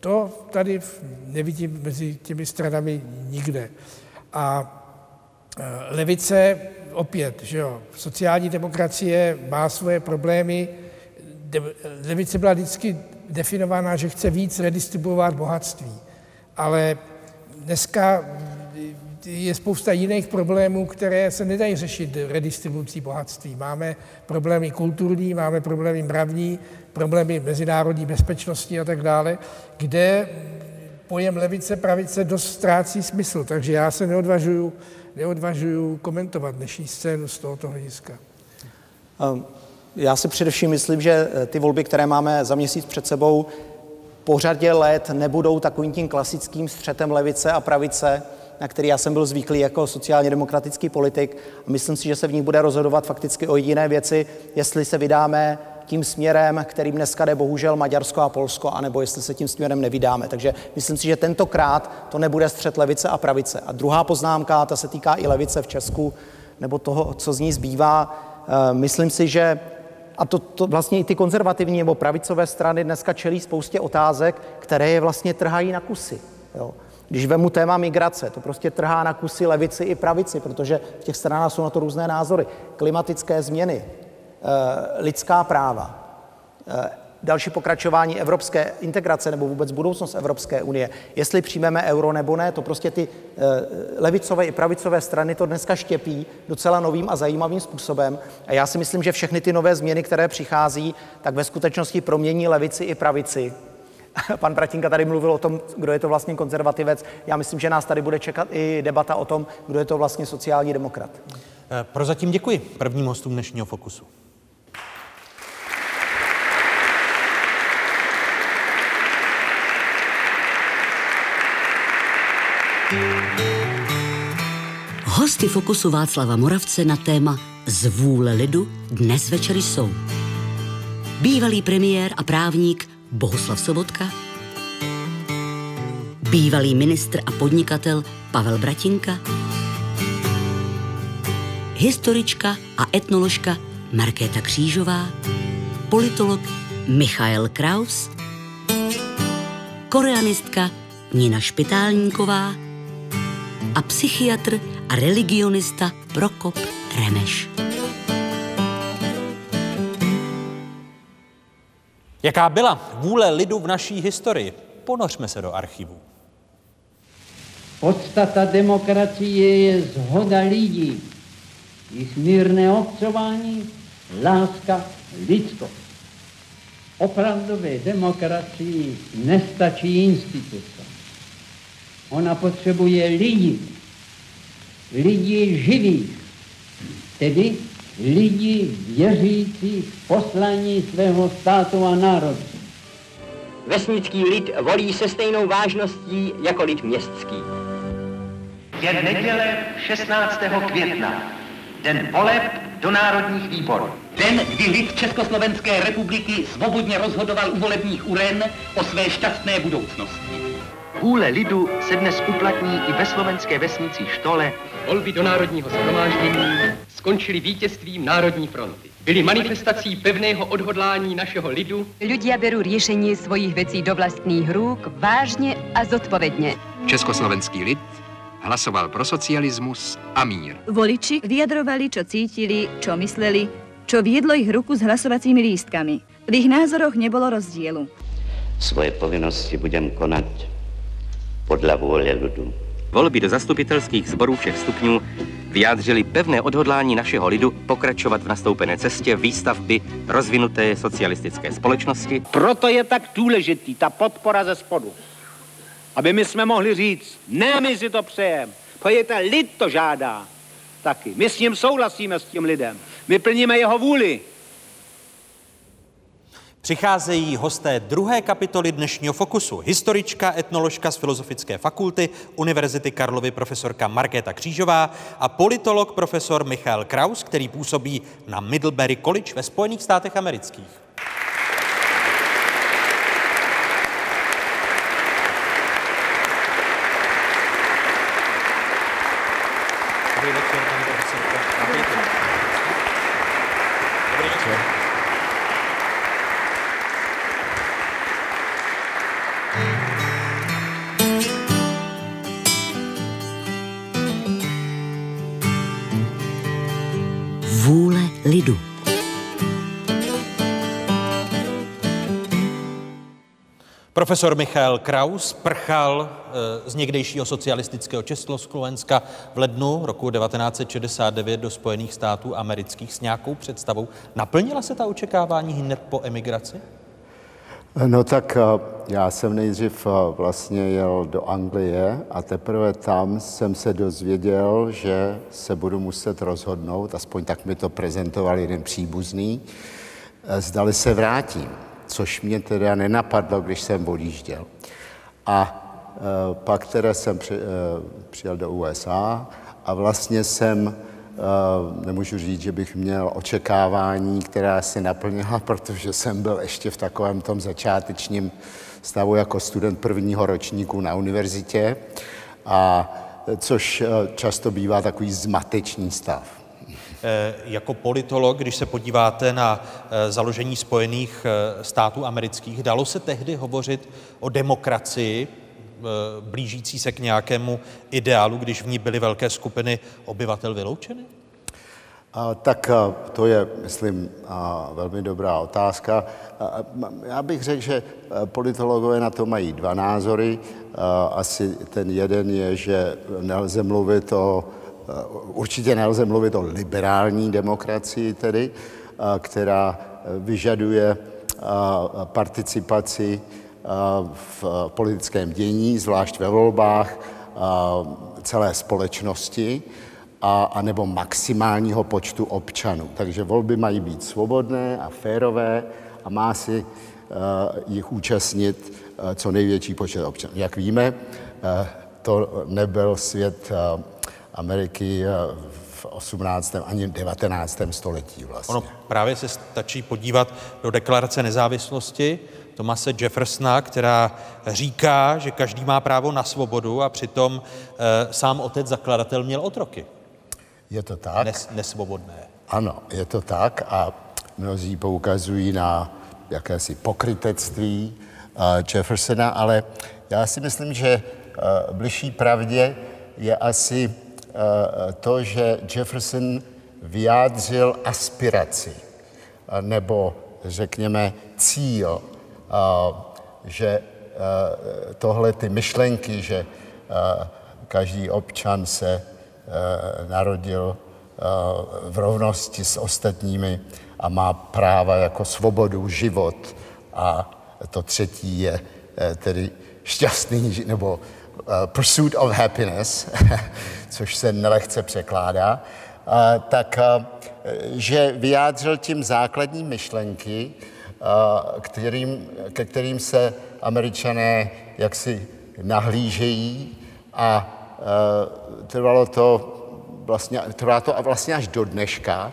To tady nevidím mezi těmi stranami nikde. A e, levice opět, že jo, sociální demokracie má svoje problémy. Levice byla vždycky definována, že chce víc redistribuovat bohatství. Ale dneska je spousta jiných problémů, které se nedají řešit redistribucí bohatství. Máme problémy kulturní, máme problémy mravní, problémy mezinárodní bezpečnosti a tak dále, kde pojem levice, pravice dost ztrácí smysl, takže já se neodvažuju, neodvažuju komentovat dnešní scénu z tohoto hlediska. Ehm, já si především myslím, že eh, ty volby, které máme za měsíc před sebou, po řadě let nebudou takovým tím klasickým střetem levice a pravice, na který já jsem byl zvyklý jako sociálně demokratický politik. Myslím si, že se v nich bude rozhodovat fakticky o jediné věci, jestli se vydáme tím směrem, kterým dneska jde bohužel Maďarsko a Polsko, anebo jestli se tím směrem nevydáme. Takže myslím si, že tentokrát to nebude střet levice a pravice. A druhá poznámka, ta se týká i levice v Česku, nebo toho, co z ní zbývá. Eh, myslím si, že a to, to vlastně i ty konzervativní nebo pravicové strany dneska čelí spoustě otázek, které je vlastně trhají na kusy. Jo. Když vemu téma migrace, to prostě trhá na kusy levici i pravici, protože v těch stranách jsou na to různé názory. Klimatické změny, lidská práva, eh, další pokračování evropské integrace nebo vůbec budoucnost Evropské unie, jestli přijmeme euro nebo ne, to prostě ty eh, levicové i pravicové strany to dneska štěpí docela novým a zajímavým způsobem. A já si myslím, že všechny ty nové změny, které přichází, tak ve skutečnosti promění levici i pravici. (laughs) Pan Bratinka tady mluvil o tom, kdo je to vlastně konzervativec. Já myslím, že nás tady bude čekat i debata o tom, kdo je to vlastně sociální demokrat. Prozatím děkuji prvním hostům dnešního Fokusu. Hosty Fokusu Václava Moravce na téma Z vůle lidu dnes večer jsou. Bývalý premiér a právník Bohuslav Sobotka, bývalý ministr a podnikatel Pavel Bratinka, historička a etnoložka Markéta Křížová, politolog Michael Kraus, koreanistka Nina Špitálníková a psychiatr a religionista Prokop Remeš. Jaká byla vůle lidu v naší historii? Ponořme se do archivu. Podstata demokracie je zhoda lidí, jich mírné obcování, láska, lidskost. Opravdové demokracii nestačí instituce. Ona potřebuje lidi, lidi živých, tedy lidi věřících v poslání svého státu a národu. Vesnický lid volí se stejnou vážností jako lid městský. Je neděle 16. května, den voleb do národních výborů. Den, kdy lid Československé republiky svobodně rozhodoval u volebních uren o své šťastné budoucnosti. Vůle lidu se dnes uplatní i ve slovenské vesnici Štole. Volby do národního shromáždění skončily vítězstvím Národní fronty. Byly manifestací pevného odhodlání našeho lidu. Ľudia berú riešenie svojich vecí do vlastných rúk vážne a zodpovedne. Československý lid hlasoval pro socialismus a mír. Voliči vyjadrovali, čo cítili, čo mysleli, čo viedlo ich ruku s hlasovacími lístkami. V ich názoroch nebolo rozdielu. Svoje povinnosti budem konať podľa vôle ľudu. Volby do zastupitelských sborů všech stupňů vyjádřili pevné odhodlání našeho lidu pokračovat v nastoupené cestě výstavby rozvinuté socialistické společnosti. Proto je tak důležitý ta podpora ze spodu. Aby my jsme mohli říct, ne, my si to přejeme, pojďte, lid to žádá taky. My s ním souhlasíme s tím lidem. My plníme jeho vůli. Přicházejí hosté druhé kapitoly dnešního Fokusu. Historička, etnoložka z Filozofické fakulty Univerzity Karlovy profesorka Markéta Křížová a politolog profesor Michal Kraus, který působí na Middlebury College ve Spojených státech amerických. Profesor Michal Kraus prchal eh, z někdejšího socialistického Československa v lednu roku 1969 do Spojených států amerických s nějakou představou. Naplnila se ta očekávání hned po emigraci? No tak eh, já jsem nejdřív eh, vlastně jel do Anglie a teprve tam jsem se dozvěděl, že se budu muset rozhodnout, aspoň tak mi to prezentoval jeden příbuzný, zdali se vrátím což mě teda nenapadlo, když jsem odjížděl. A e, pak teda jsem při, e, přijel do USA a vlastně jsem, e, nemůžu říct, že bych měl očekávání, která se naplnila, (laughs) protože jsem byl ještě v takovém tom začátečním stavu jako student prvního ročníku na univerzitě, a což často bývá takový zmatečný stav. Jako politolog, když se podíváte na založení Spojených států amerických, dalo se tehdy hovořit o demokracii blížící se k nějakému ideálu, když v ní byly velké skupiny obyvatel vyloučeny? Tak to je, myslím, velmi dobrá otázka. Já bych řekl, že politologové na to mají dva názory. Asi ten jeden je, že nelze mluvit o Určitě nelze mluvit o liberální demokracii tedy, která vyžaduje participaci v politickém dění, zvlášť ve volbách celé společnosti, a, a nebo maximálního počtu občanů. Takže volby mají být svobodné a férové a má si jich účastnit co největší počet občanů. Jak víme, to nebyl svět Ameriky v 18. ani 19. století vlastně. Ono právě se stačí podívat do deklarace nezávislosti Tomase Jeffersona, která říká, že každý má právo na svobodu a přitom e, sám otec zakladatel měl otroky. Je to tak? Nes, nesvobodné. Ano, je to tak a mnozí poukazují na jakési pokrytectví uh, Jeffersona, ale já si myslím, že uh, bližší pravdě je asi to, že Jefferson vyjádřil aspiraci, uh, nebo řekněme cíl, uh, že tohle ty myšlenky, že každý občan se narodil v rovnosti s ostatními a má práva jako svobodu, život a to třetí je tedy šťastný nebo pursuit of happiness, (laughs) což se nelehce překládá, tak že vyjádřil tím základní myšlenky, kterým, ke kterým se američané jaksi nahlížejí a trvalo to vlastně, trvá to vlastně až do dneška,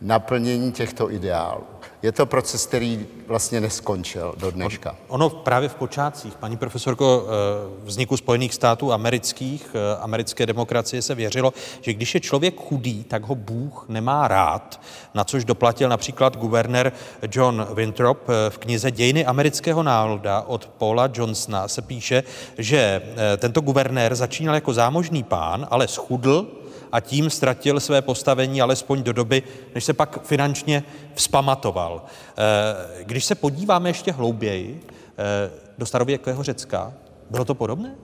naplnění těchto ideálů. Je to proces, který vlastně neskončil do dneška. Ono právě v počátcích, paní profesorko, vzniku Spojených států amerických, americké demokracie se věřilo, že když je člověk chudý, tak ho Bůh nemá rád, na což doplatil například guvernér John Winthrop. V knize Dějiny amerického národa od Paula Johnsona se píše, že tento guvernér začínal jako zámožný pán, ale schudl, a tím ztratil své postavení alespoň do doby, než se pak finančně vzpamatoval. Když se podíváme ještě hlouběji do starověkého Řecka, bylo to podobné?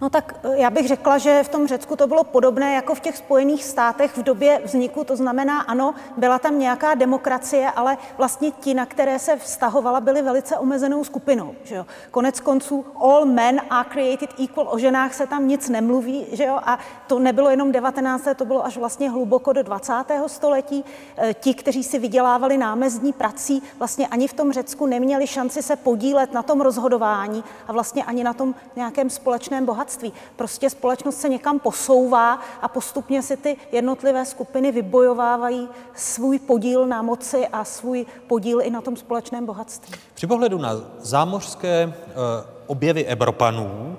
No tak já bych řekla, že v tom Řecku to bylo podobné jako v těch Spojených státech v době vzniku. To znamená, ano, byla tam nějaká demokracie, ale vlastně ti, na které se vztahovala, byli velice omezenou skupinou. Že jo? Konec konců, all men are created equal, o ženách se tam nic nemluví, že jo? a to nebylo jenom 19. to bylo až vlastně hluboko do 20. století. Ti, kteří si vydělávali námezdní prací, vlastně ani v tom Řecku neměli šanci se podílet na tom rozhodování a vlastně ani na tom nějakém společném bohatství bohatství. Prostě společnost se někam posouvá a postupně si ty jednotlivé skupiny vybojovávají svůj podíl na moci a svůj podíl i na tom společném bohatství. Při pohledu na zámořské objevy Evropanů,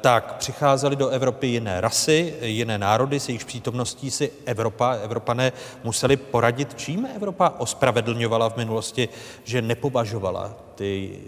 tak přicházely do Evropy jiné rasy, jiné národy, s jejichž přítomností si Evropa, Evropané museli poradit, čím Evropa ospravedlňovala v minulosti, že nepovažovala ty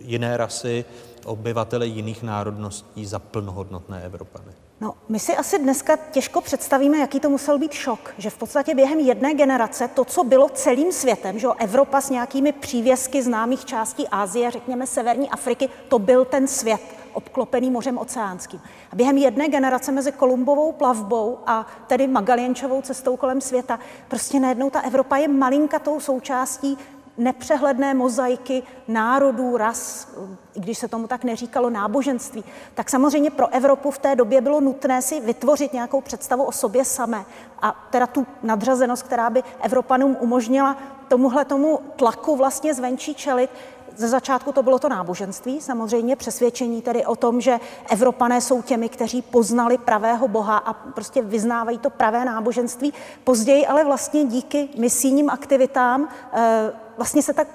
jiné rasy, obyvatele jiných národností za plnohodnotné Evropany? No, my si asi dneska těžko představíme, jaký to musel být šok, že v podstatě během jedné generace to, co bylo celým světem, že Evropa s nějakými přívězky známých částí Asie, řekněme Severní Afriky, to byl ten svět obklopený mořem oceánským. A během jedné generace mezi Kolumbovou plavbou a tedy Magalienčovou cestou kolem světa, prostě najednou ta Evropa je malinkatou součástí nepřehledné mozaiky národů, ras, i když se tomu tak neříkalo, náboženství, tak samozřejmě pro Evropu v té době bylo nutné si vytvořit nějakou představu o sobě samé. A teda tu nadřazenost, která by Evropanům umožnila tomuhle tomu tlaku vlastně zvenčí čelit, ze začátku to bylo to náboženství, samozřejmě přesvědčení tedy o tom, že Evropané jsou těmi, kteří poznali pravého Boha a prostě vyznávají to pravé náboženství. Později ale vlastně díky misijním aktivitám vlastně se tak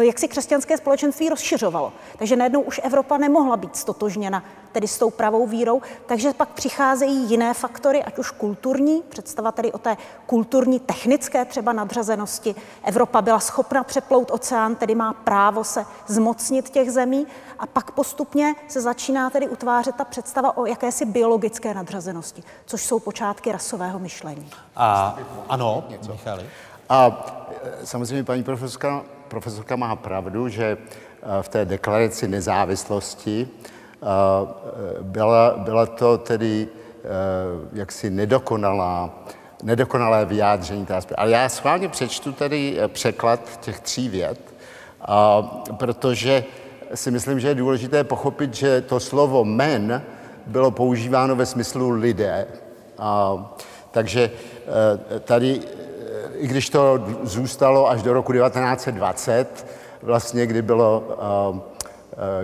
jak si křesťanské společenství rozšiřovalo. Takže najednou už Evropa nemohla být stotožněna tedy s tou pravou vírou, takže pak přicházejí jiné faktory, ať už kulturní, představa tedy o té kulturní, technické třeba nadřazenosti. Evropa byla schopna přeplout oceán, tedy má právo se zmocnit těch zemí a pak postupně se začíná tedy utvářet ta představa o jakési biologické nadřazenosti, což jsou počátky rasového myšlení. A ano, Michali. A samozřejmě paní profesorka, profesorka má pravdu, že v té deklaraci nezávislosti byla, byla to tedy jaksi nedokonalá, nedokonalé vyjádření té Ale já schválně přečtu tady překlad těch tří vět, protože si myslím, že je důležité pochopit, že to slovo men bylo používáno ve smyslu lidé. Takže tady i když to zůstalo až do roku 1920, vlastně kdy, bylo,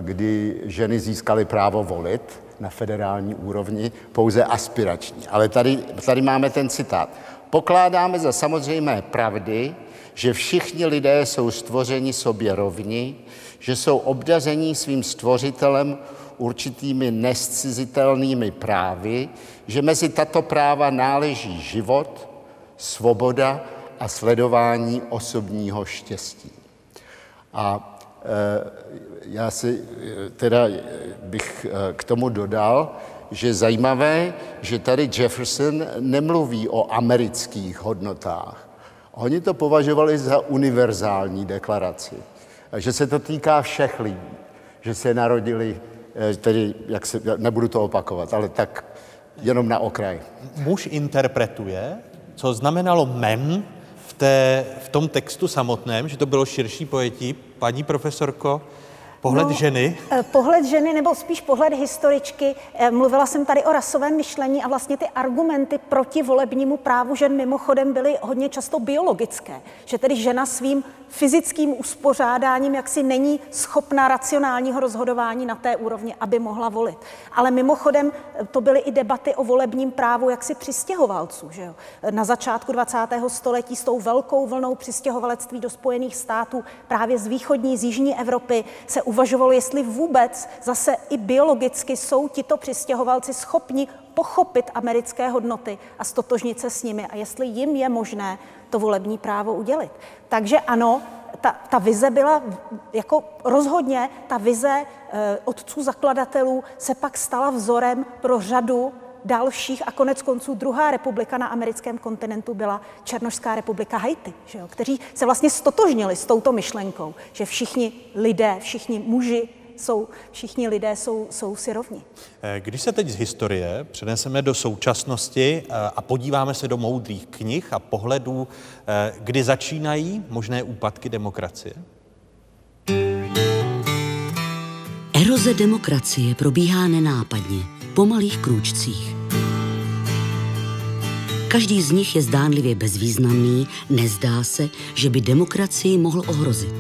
kdy ženy získaly právo volit, na federální úrovni, pouze aspirační. Ale tady, tady máme ten citát. Pokládáme za samozřejmé pravdy, že všichni lidé jsou stvořeni sobě rovni, že jsou obdaření svým stvořitelem určitými nescizitelnými právy, že mezi tato práva náleží život, svoboda a sledování osobního štěstí. A e, já si e, teda bych e, k tomu dodal, že zajímavé, že tady Jefferson nemluví o amerických hodnotách. Oni to považovali za univerzální deklaraci, že se to týká všech lidí, že se narodili, tedy, jak se, nebudu to opakovat, ale tak jenom na okraj. Muž interpretuje, co znamenalo mem v, té, v tom textu samotném, že to bylo širší pojetí. Paní profesorko, Pohled no, ženy? Eh, pohled ženy, nebo spíš pohled historičky. Eh, mluvila jsem tady o rasovém myšlení a vlastně ty argumenty proti volebnímu právu žen mimochodem byly hodně často biologické. Že tedy žena svým fyzickým uspořádáním jaksi není schopna racionálního rozhodování na té úrovni, aby mohla volit. Ale mimochodem eh, to byly i debaty o volebním právu jaksi přistěhovalců. Že jo? Na začátku 20. století s tou velkou vlnou přistěhovalectví do Spojených států právě z východní, z jižní Evropy se uvažovalo, jestli vůbec zase i biologicky jsou tito přistěhovalci schopni pochopit americké hodnoty a stotožnit se s nimi a jestli jim je možné to volební právo udělit. Takže ano, ta, ta vize byla jako rozhodně, ta vize eh, otců zakladatelů se pak stala vzorem pro řadu dalších a konec konců druhá republika na americkém kontinentu byla Černošská republika Haiti, že jo, kteří se vlastně stotožnili s touto myšlenkou, že všichni lidé, všichni muži jsou, všichni lidé jsou, jsou si rovni. Eh, když se teď z historie přeneseme do současnosti eh, a podíváme se do moudrých knih a pohledů, eh, kdy začínají možné úpadky demokracie? Eroze demokracie probíhá nenápadně, po malých krůčcích. Každý z nich je zdánlivě bezvýznamný, nezdá se, že by demokracii mohl ohrozit.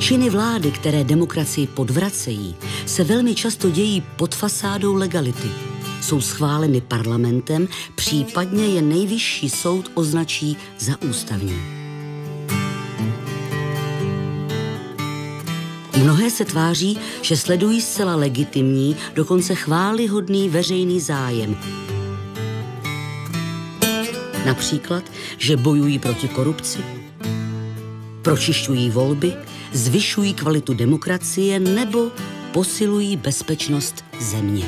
Činy vlády, které demokracii podvracejí, se velmi často dějí pod fasádou legality. Jsou schváleny parlamentem, případně je nejvyšší soud označí za ústavní. Mnohé se tváří, že sledují zcela legitimní, dokonce chválihodný veřejný zájem. Například, že bojují proti korupci, pročišťují volby, zvyšují kvalitu demokracie nebo posilují bezpečnost země.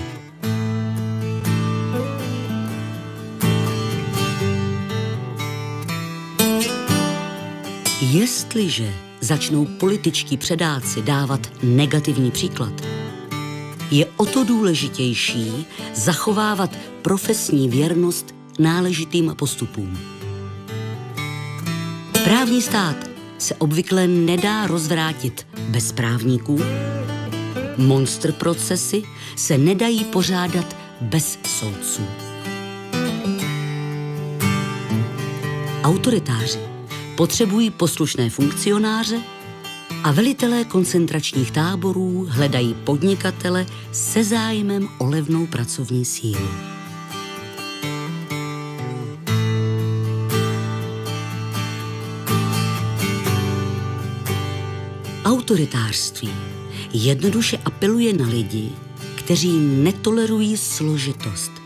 Jestliže začnou političtí předáci dávat negativní příklad, je o to důležitější zachovávat profesní věrnost náležitým postupům. Právní stát se obvykle nedá rozvrátit bez právníků, monster procesy se nedají pořádat bez soudců. Autoritáři potřebují poslušné funkcionáře a velitelé koncentračních táborů hledají podnikatele se zájmem o levnou pracovní sílu. Autoritářství jednoduše apeluje na lidi, kteří netolerují složitost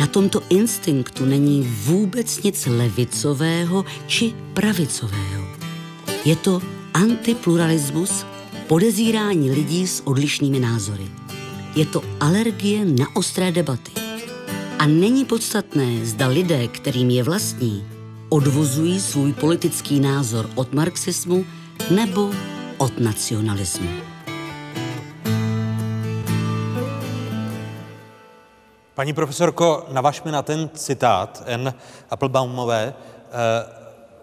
na tomto instinktu není vůbec nic levicového či pravicového. Je to antipluralismus, podezírání lidí s odlišnými názory. Je to alergie na ostré debaty. A není podstatné, zda lidé, kterým je vlastní, odvozují svůj politický názor od marxismu nebo od nacionalismu. Paní profesorko, navažme na ten citát N. Applebaumové. Eh,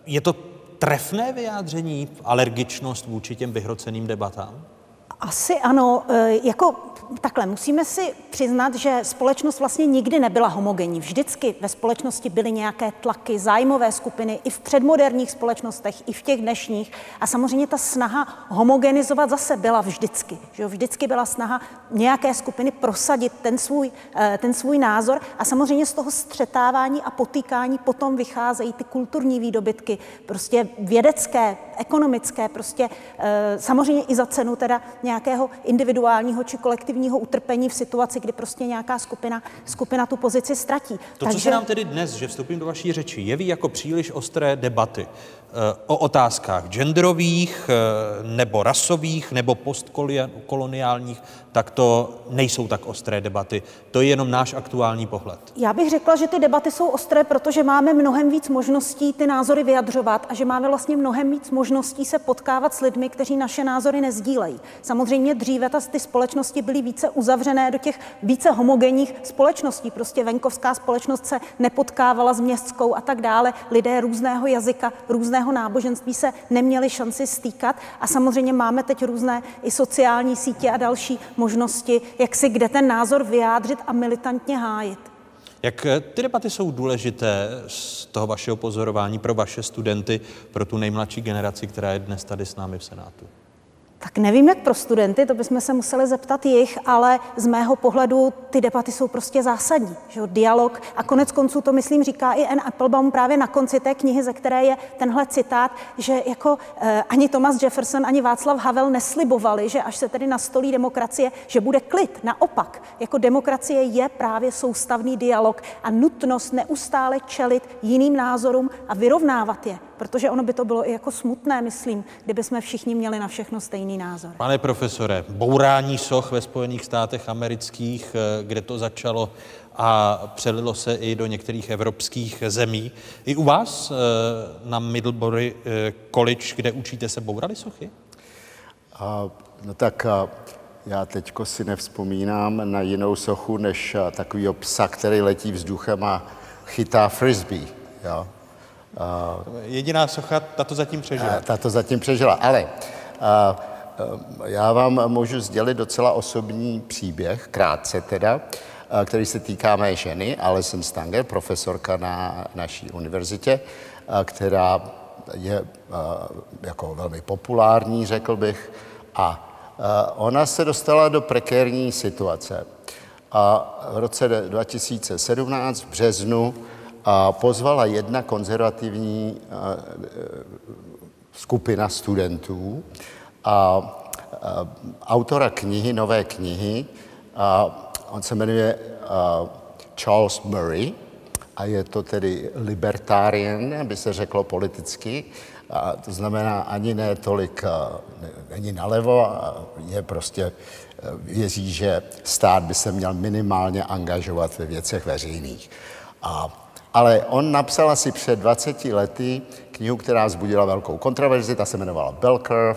je to trefné vyjádření, alergičnost vůči těm vyhroceným debatám? Asi ano, e, jako takhle, musíme si přiznat, že společnost vlastně nikdy nebyla homogenní. Vždycky ve společnosti byly nějaké tlaky, zájmové skupiny, i v předmoderních společnostech, i v těch dnešních. A samozřejmě ta snaha homogenizovat zase byla vždycky. Že jo? Vždycky byla snaha nějaké skupiny prosadit ten svůj, eh, ten svůj názor a samozřejmě z toho střetávání a potýkání potom vycházejí ty kulturní výdobytky, prostě vědecké, ekonomické, prostě eh, samozřejmě i za cenu teda nějakého individuálního či kolektivního utrpení v situaci, kdy prostě nějaká skupina, skupina tu pozici ztratí. To, Takže... co se nám tedy dnes, že vstoupím do vaší řeči, jeví jako příliš ostré debaty o otázkách genderových eh, nebo rasových nebo postkoloniálních, tak to nejsou tak ostré debaty. To je jenom náš aktuální pohled. Já bych řekla, že ty debaty jsou ostré, protože máme mnohem víc možností ty názory vyjadřovat a že máme vlastně mnohem víc možností se potkávat s lidmi, kteří naše názory nezdílejí. Samozřejmě dříve ta, ty společnosti byly více uzavřené do těch více homogenních společností. Prostě venkovská společnost se nepotkávala s městskou a tak dále. Lidé různého jazyka, různého náboženství se neměli šanci stýkat a samozřejmě máme teď různé i sociální sítě a další možnosti, jak si kde ten názor vyjádřit a militantně hájit. Jak eh, ty debaty jsou důležité z toho vašeho pozorování pro vaše studenty, pro tu nejmladší generaci, která je dnes tady s námi v Senátu? Tak nevím, jak pro studenty, to bychom se museli zeptat jich, ale z mého pohledu ty debaty jsou prostě zásadní. Že? Dialog a konec konců to, myslím, říká i Anne Applebaum právě na konci té knihy, ze které je tenhle citát, že jako eh, ani Thomas Jefferson, ani Václav Havel neslibovali, že až se tedy nastolí demokracie, že bude klid. Naopak, jako demokracie je právě soustavný dialog a nutnost neustále čelit jiným názorům a vyrovnávat je protože ono by to bylo i jako smutné, myslím, kdyby jsme všichni měli na všechno stejný názor. Pane profesore, bourání soch ve Spojených státech amerických, eh, kde to začalo a přelilo se i do některých evropských zemí. I u vás eh, na Middlebury eh, College, kde učíte se, bourali sochy? A, no tak a, já teďko si nevzpomínám na jinou sochu, než takový psa, který letí vzduchem a chytá frisbee. Jo? Jediná socha, ta to zatím přežila. Ta to zatím přežila, ale já vám můžu sdělit docela osobní příběh, krátce teda, který se týká mé ženy, Alison Stanger, profesorka na naší univerzitě, která je jako velmi populární, řekl bych, a ona se dostala do prekérní situace. A v roce 2017 v březnu a pozvala jedna konzervativní skupina studentů a autora knihy, nové knihy, a on se jmenuje Charles Murray a je to tedy libertarian, aby se řeklo politicky, a to znamená ani ne tolik, není nalevo, je prostě, věří, že stát by se měl minimálně angažovat ve věcech veřejných. A ale on napsal asi před 20 lety knihu, která zbudila velkou kontroverzi, ta se jmenovala Bell Curve,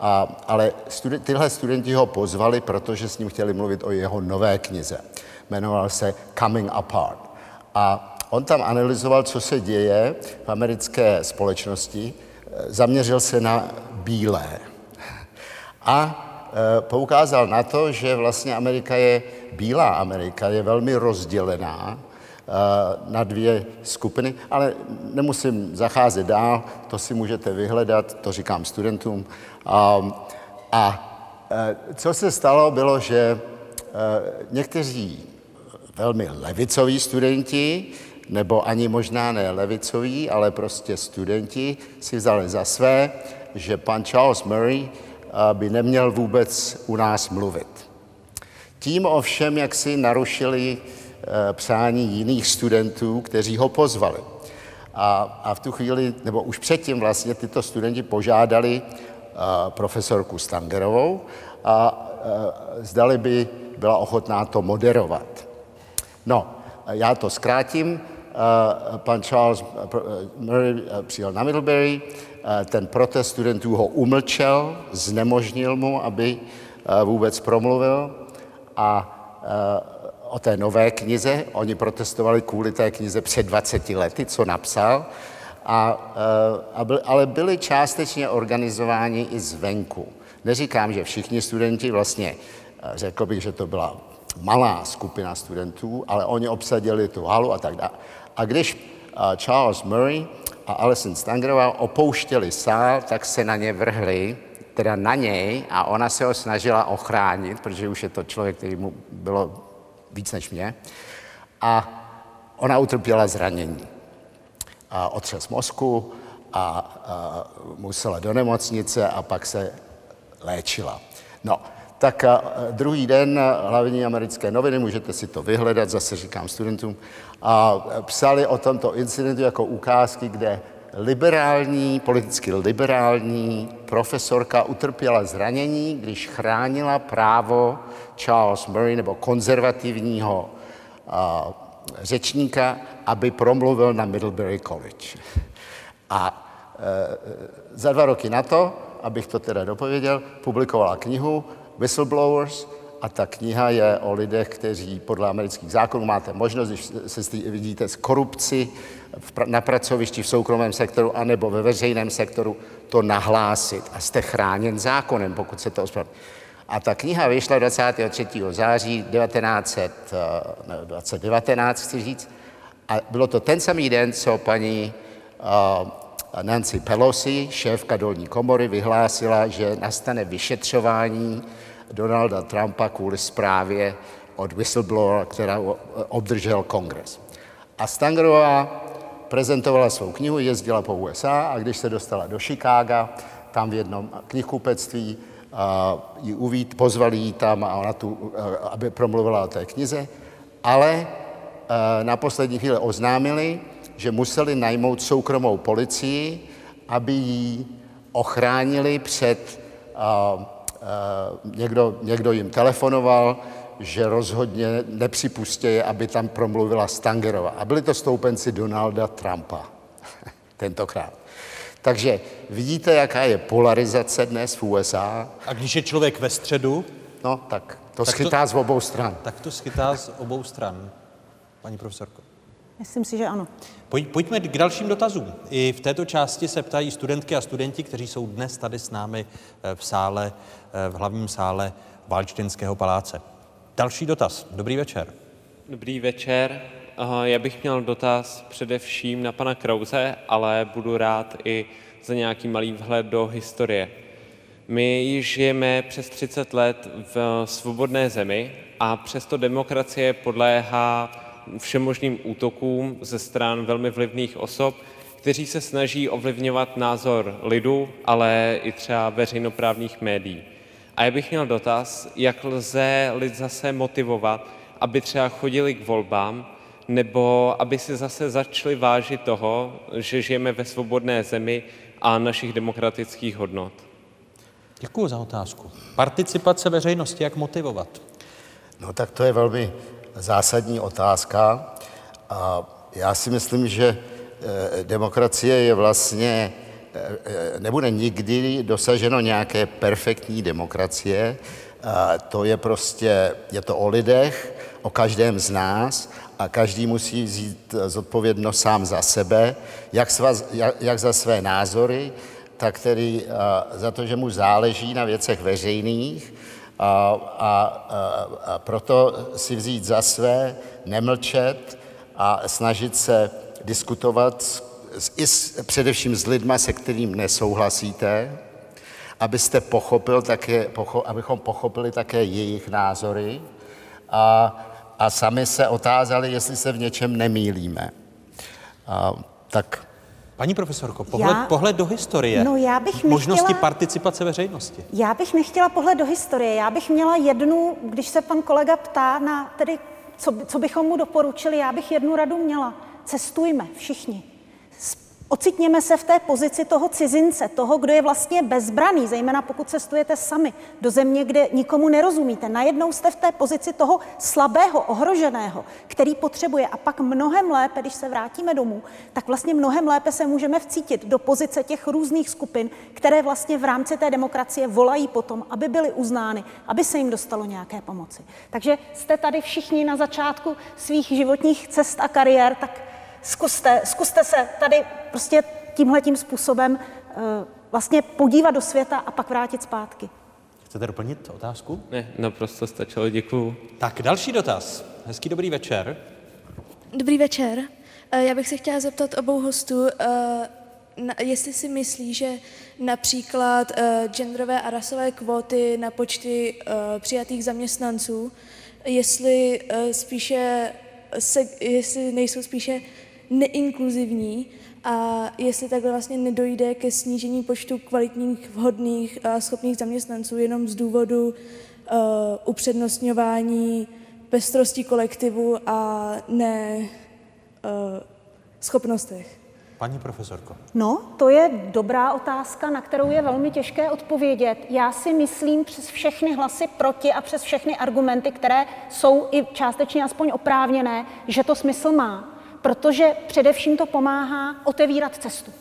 a, ale studi- tyhle studenti ho pozvali, protože s ním chtěli mluvit o jeho nové knize. Jmenoval se Coming Apart. A on tam analyzoval, co se děje v americké společnosti, zaměřil se na bílé. A e, poukázal na to, že vlastně Amerika je, bílá Amerika je velmi rozdělená na dvě skupiny, ale nemusím zacházet dál, to si můžete vyhledat, to říkám studentům. A, a eh, co se stalo, bylo, že eh, někteří velmi levicoví studenti, nebo ani možná ne levicoví, ale prostě studenti si vzali za své, že pan Charles Murray by neměl vůbec u nás mluvit. Tím ovšem, jak si narušili Eh, přání jiných studentů, kteří ho pozvali. A, a v tu chvíli, nebo už předtím vlastně tyto studenti požádali eh, profesorku Stangerovou a, a eh, zdali by byla ochotná to moderovat. No, já to zkrátím. Pan Charles Murray přijel na Middlebury, ten protest studentů ho umlčel, znemožnil mu, aby vůbec promluvil a o té nové knize. Oni protestovali kvůli té knize před 20 lety, co napsal, a, eh, a byl, ale byli částečně organizováni i zvenku. Neříkám, že všichni studenti, vlastně eh, řekl bych, že to byla malá skupina studentů, ale oni obsadili tu halu a tak dále. A když eh, Charles Murray a Alison Stangerová opouštěli sál, tak se na ně vrhli, teda na něj, a ona se ho snažila ochránit, protože už je to člověk, který mu bylo víc než mě. A ona utrpěla zranění. A otřes mozku a, a musela do nemocnice a pak se léčila. No, tak a druhý den hlavní americké noviny, můžete si to vyhledat, zase říkám studentům, a psali o tomto incidentu jako ukázky, kde liberální, politicky liberální profesorka utrpěla zranění, když chránila právo Charles Murray nebo konzervativního a, řečníka, aby promluvil na Middlebury College. A e, za dva roky na to, abych to teda dopověděl, publikovala knihu Whistleblowers a ta kniha je o lidech, kteří podle amerických zákonů máte možnost, když se vidíte z korupci na pracovišti v soukromém sektoru anebo ve veřejném sektoru, to nahlásit a jste chráněn zákonem, pokud se to ospravedlní. A ta kniha vyšla 23. září 1919, chci říct, a bylo to ten samý den, co paní uh, Nancy Pelosi, šéfka dolní komory, vyhlásila, že nastane vyšetřování Donalda Trumpa kvůli zprávě od whistleblower, která obdržel kongres. A Stangerová prezentovala svou knihu, jezdila po USA a když se dostala do Chicaga, tam v jednom knihkupectví, ji uvít, pozvali ji tam a ona tu, aby promluvila o té knize, ale na poslední chvíli oznámili, že museli najmout soukromou policii, aby ji ochránili před, někdo, někdo jim telefonoval, že rozhodně nepřipustí, aby tam promluvila Stangerova. A byli to stoupenci Donalda Trumpa (laughs) tentokrát. Takže vidíte, jaká je polarizace dnes v USA. A když je člověk ve středu? No, tak to tak schytá to, z obou stran. Tak to schytá z obou stran, paní profesorko. Myslím si, že ano. Pojďme k dalším dotazům. I v této části se ptají studentky a studenti, kteří jsou dnes tady s námi eh, v sále, eh, v hlavním sále Valčtinského paláce. Další dotaz. Dobrý večer. Dobrý večer. Já bych měl dotaz především na pana Krauze, ale budu rád i za nějaký malý vhled do historie. My již žijeme přes 30 let v svobodné zemi a přesto demokracie podléhá všemožným útokům ze stran velmi vlivných osob, kteří se snaží ovlivňovat názor lidu, ale i třeba veřejnoprávních médií. A já bych měl dotaz, jak lze lid zase motivovat, aby třeba chodili k volbám, nebo aby si zase začali vážit toho, že žijeme ve svobodné zemi a našich demokratických hodnot. Děkuji za otázku. Participace veřejnosti, jak motivovat? No tak to je velmi zásadní otázka. A já si myslím, že eh, demokracie je vlastně, nebude nikdy dosaženo nějaké perfektní demokracie. A to je prostě, je to o lidech, o každém z nás a každý musí vzít zodpovědnost sám za sebe, jak, sva, jak, jak za své názory, tak tedy za to, že mu záleží na věcech veřejných, a, a, a proto si vzít za své, nemlčet a snažit se diskutovat s, i s, především s lidma, se kterým nesouhlasíte, abyste pochopil také, pocho, abychom pochopili také jejich názory a, a sami se otázali, jestli se v něčem nemýlíme. A, tak Paní profesorko, pohled, já, pohled do historie. No já bych Možnosti nechtěla, participace veřejnosti. Já bych nechtěla pohled do historie. Já bych měla jednu, když se pan kolega ptá na tedy, co, co bychom mu doporučili, já bych jednu radu měla. Cestujme všichni. Ocitněme se v té pozici toho cizince, toho, kdo je vlastně bezbraný, zejména pokud cestujete sami do země, kde nikomu nerozumíte. Najednou jste v té pozici toho slabého, ohroženého, který potřebuje. A pak mnohem lépe, když se vrátíme domů, tak vlastně mnohem lépe se můžeme vcítit do pozice těch různých skupin, které vlastně v rámci té demokracie volají potom, aby byly uznány, aby se jim dostalo nějaké pomoci. Takže jste tady všichni na začátku svých životních cest a kariér, tak zkuste, zkuste se tady prostě tímhle tím způsobem uh, vlastně podívat do světa a pak vrátit zpátky. Chcete doplnit otázku? Ne, naprosto stačilo, děkuju. Tak další dotaz. Hezký dobrý večer. Dobrý večer. Eh, Já bych se chtěla zeptat obou hostů, eh, jestli si myslí, že například eh, genderové a rasové kvóty na počty eh, přijatých zaměstnanců, jestli eh, spíše se, jestli nejsou spíše neinkluzivní a jestli takhle vlastně nedojde ke snížení počtu kvalitních, vhodných a schopných zaměstnanců jenom z důvodu uh, upřednostňování pestrosti kolektivu a ne uh, schopnostech. Paní profesorko. No, to je dobrá otázka, na kterou je velmi těžké odpovědět. Já si myslím přes všechny hlasy proti a přes všechny argumenty, které jsou i částečně aspoň oprávněné, že to smysl má. Protože především to pomáhá otevírat cestu.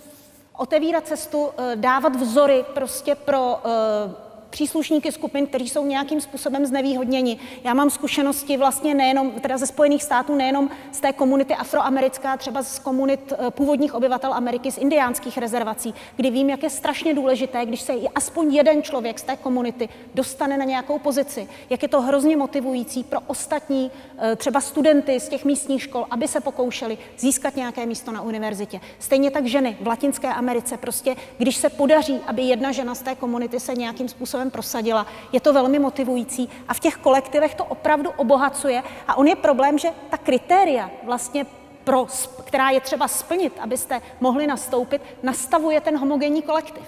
Otevírat cestu, eh, dávat vzory prostě pro eh, příslušníky skupin, kteří jsou nějakým způsobem znevýhodněni. Já mám zkušenosti vlastně nejenom, teda ze Spojených států, nejenom z té komunity afroamerická, třeba z komunit eh, původních obyvatel Ameriky, z indiánských rezervací, kdy vím, jak je strašně důležité, když se aspoň jeden člověk z té komunity dostane na nějakou pozici, jak je to hrozně motivující pro ostatní, eh, třeba studenty z těch místních škol, aby se pokoušeli získat nějaké místo na univerzitě. Stejně tak ženy v Latinské Americe, prostě když se podaří, aby jedna žena z té komunity se nějakým způsobem prosadila, je to velmi motivující a v těch kolektivech to opravdu obohacuje. A on je problém, že ta kritéria vlastně pro, která je třeba splnit, abyste mohli nastoupit, nastavuje ten homogenní kolektiv.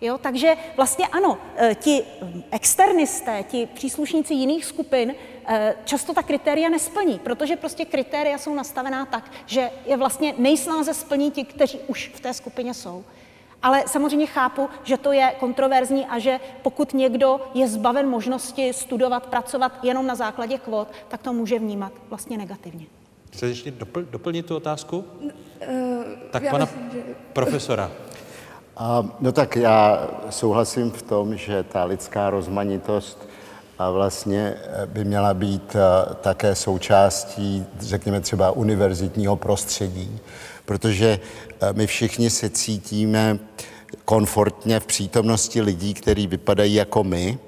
Jo, takže vlastně ano, eh, ti externisté, ti příslušníci jiných skupin eh, často ta kritéria nesplní, protože prostě kritéria jsou nastavená tak, že je vlastně nejsnáze splní ti, kteří už v té skupině jsou. Ale samozřejmě chápu, že to je kontroverzní a že pokud někdo je zbaven možnosti studovat, pracovat jenom na základě kvot, tak to může vnímat vlastně negativně. Chcete ještě dopl- doplnit tu otázku? Uh, Tak já pana myslím, že... profesora. (laughs) A, no tak já souhlasím v tom, že ta lidská rozmanitost a vlastně eh, by měla být eh, také součástí, řekněme třeba univerzitního prostředí, protože eh, my všichni se cítíme komfortně v přítomnosti lidí, kteří vypadají jako my,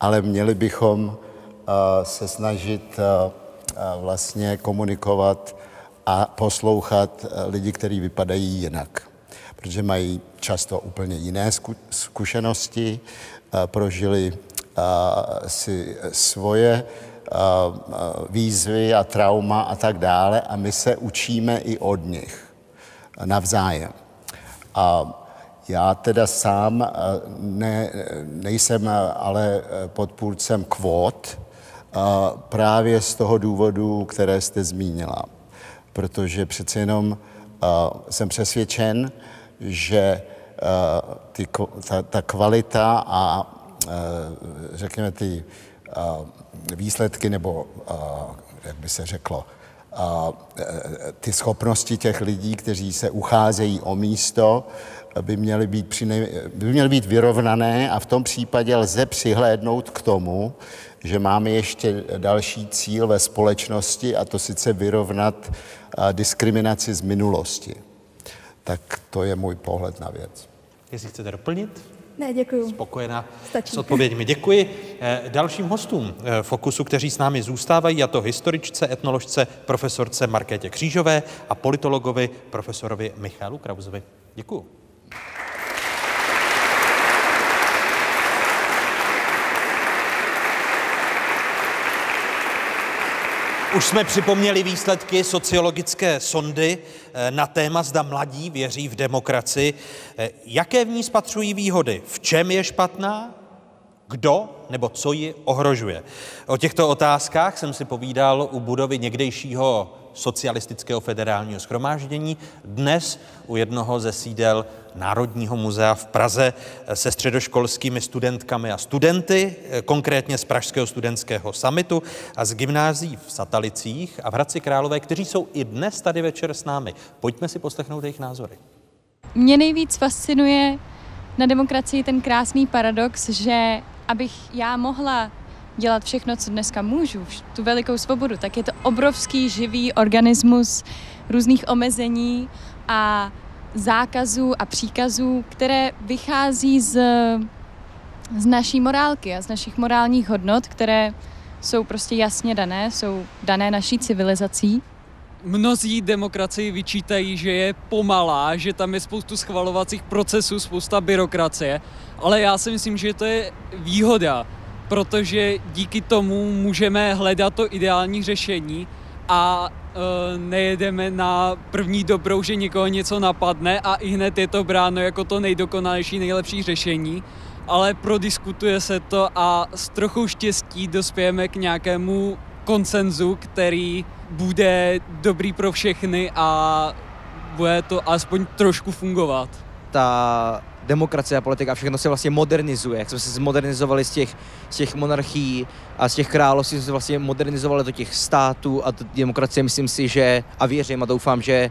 ale měli bychom eh, se snažit eh, vlastně komunikovat a poslouchat lidi, kteří vypadají jinak, protože mají často úplně jiné zku- zkušenosti, prožili si svoje výzvy a trauma a tak dále a my se učíme i od nich navzájem. A já teda sám ne, nejsem ale podpůrcem kvót právě z toho důvodu, které jste zmínila. Protože přece jenom jsem přesvědčen, že ty, ta, ta kvalita a řekněme ty výsledky, nebo jak by se řeklo, e, ty schopnosti těch lidí, kteří se ucházejí o místo, by měly být, přinej, by měly být vyrovnané a v tom případě lze přihlédnout k tomu, že máme ještě další cíl ve společnosti a to sice vyrovnat diskriminaci z minulosti. Tak to je můj pohled na věc. Jestli chcete doplnit? Ne, děkuju. Spokojená Stačí. s odpověďmi. Děkuji eh, dalším hostům eh, Fokusu, kteří s námi zůstávají, a to historičce, etnoložce, profesorce Markétě Křížové a politologovi profesorovi Michalu Krauzovi. Děkuji. Už jsme připomněli výsledky sociologické sondy na téma, zda mladí věří v demokracii. Eh, Jaké v ní spatřují výhody? V čem je špatná? Kdo nebo co ji ohrožuje? O těchto otázkách jsem si povídal u budovy někdejšího socialistického federálního schromáždění, dnes u jednoho ze sídel Národního muzea v Praze se středoškolskými studentkami a studenty, konkrétně z Pražského studentského samitu a z gymnází v Satalicích a v Hradci Králové, kteří jsou i dnes tady večer s námi. Pojďme si poslechnout jejich názory. Mě nejvíc fascinuje na demokracii ten krásný paradox, že abych já mohla dělat všechno, co dneska můžu, tu velikou svobodu, tak je to obrovský živý organismus různých omezení a zákazů a příkazů, které vychází z z naší morálky a z našich morálních hodnot, které jsou prostě jasně dané, jsou dané naší civilizací. Mnozí demokracii vyčítají, že je pomalá, že tam je spoustu schvalovacích procesů, spousta byrokracie, ale já si myslím, že to je výhoda, protože díky tomu můžeme hledat to ideální řešení a e, nejedeme na první dobrou, že někoho něco napadne a i hned je to bráno jako to nejdokonalejší, nejlepší řešení, ale prodiskutuje se to a s trochou štěstí dospějeme k nějakému konsenzu, který bude dobrý pro všechny a bude to aspoň trošku fungovat. Ta demokracie a politika, všechno se vlastně modernizuje. Jak jsme se zmodernizovali z těch, z těch monarchií a z těch království, jsme se vlastně modernizovali do těch států a demokracie myslím si, že a věřím a doufám, že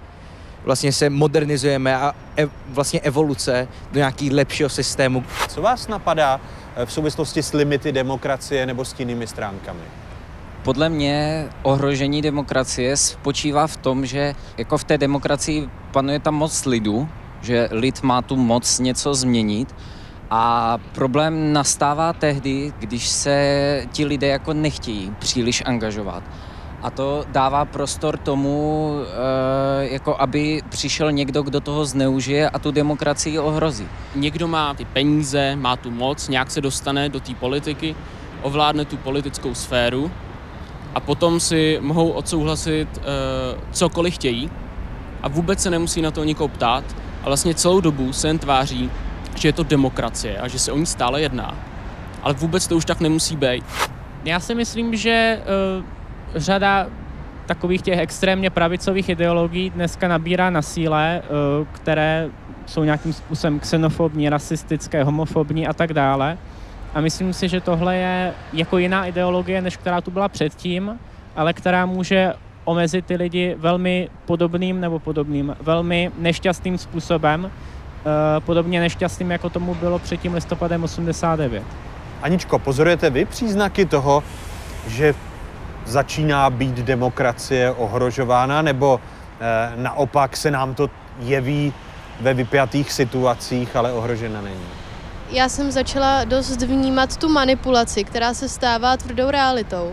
vlastně se modernizujeme a ev, vlastně evoluce do nějakého lepšího systému. Co vás napadá eh, v souvislosti s limity demokracie nebo s jinými stránkami? Podle mě ohrožení demokracie spočívá v tom, že jako v té demokracii panuje tam moc lidu, že lid má tu moc něco změnit a problém nastává tehdy, když se ti lidé jako nechtějí příliš angažovat. A to dává prostor tomu, eh, jako aby přišel někdo, kdo toho zneužije a tu demokracii ohrozí. Někdo má ty peníze, má tu moc, nějak se dostane do té politiky, ovládne tu politickou sféru a potom si mohou odsouhlasit uh, cokoliv chtějí a vůbec se nemusí na to nikoho ptát a vlastně celou dobu se jen tváří, že je to demokracie a že se o ní stále jedná. Ale vůbec to už tak nemusí být. Já si myslím, že uh, řada takových těch extrémně pravicových ideologií dneska nabírá na síle, uh, které jsou nějakým způsobem xenofobní, rasistické, homofobní a tak dále. A myslím si, že tohle je jako jiná ideologie, než která tu byla předtím, ale která může omezit ty lidi velmi podobným nebo podobným, velmi nešťastným způsobem, eh, podobně nešťastným, jako tomu bylo před tím listopadem 89. Aničko, pozorujete vy příznaky toho, že začíná být demokracie ohrožována, nebo eh, naopak se nám to jeví ve vypjatých situacích, ale ohrožena není? Já jsem začala dost vnímat tu manipulaci, která se stává tvrdou realitou.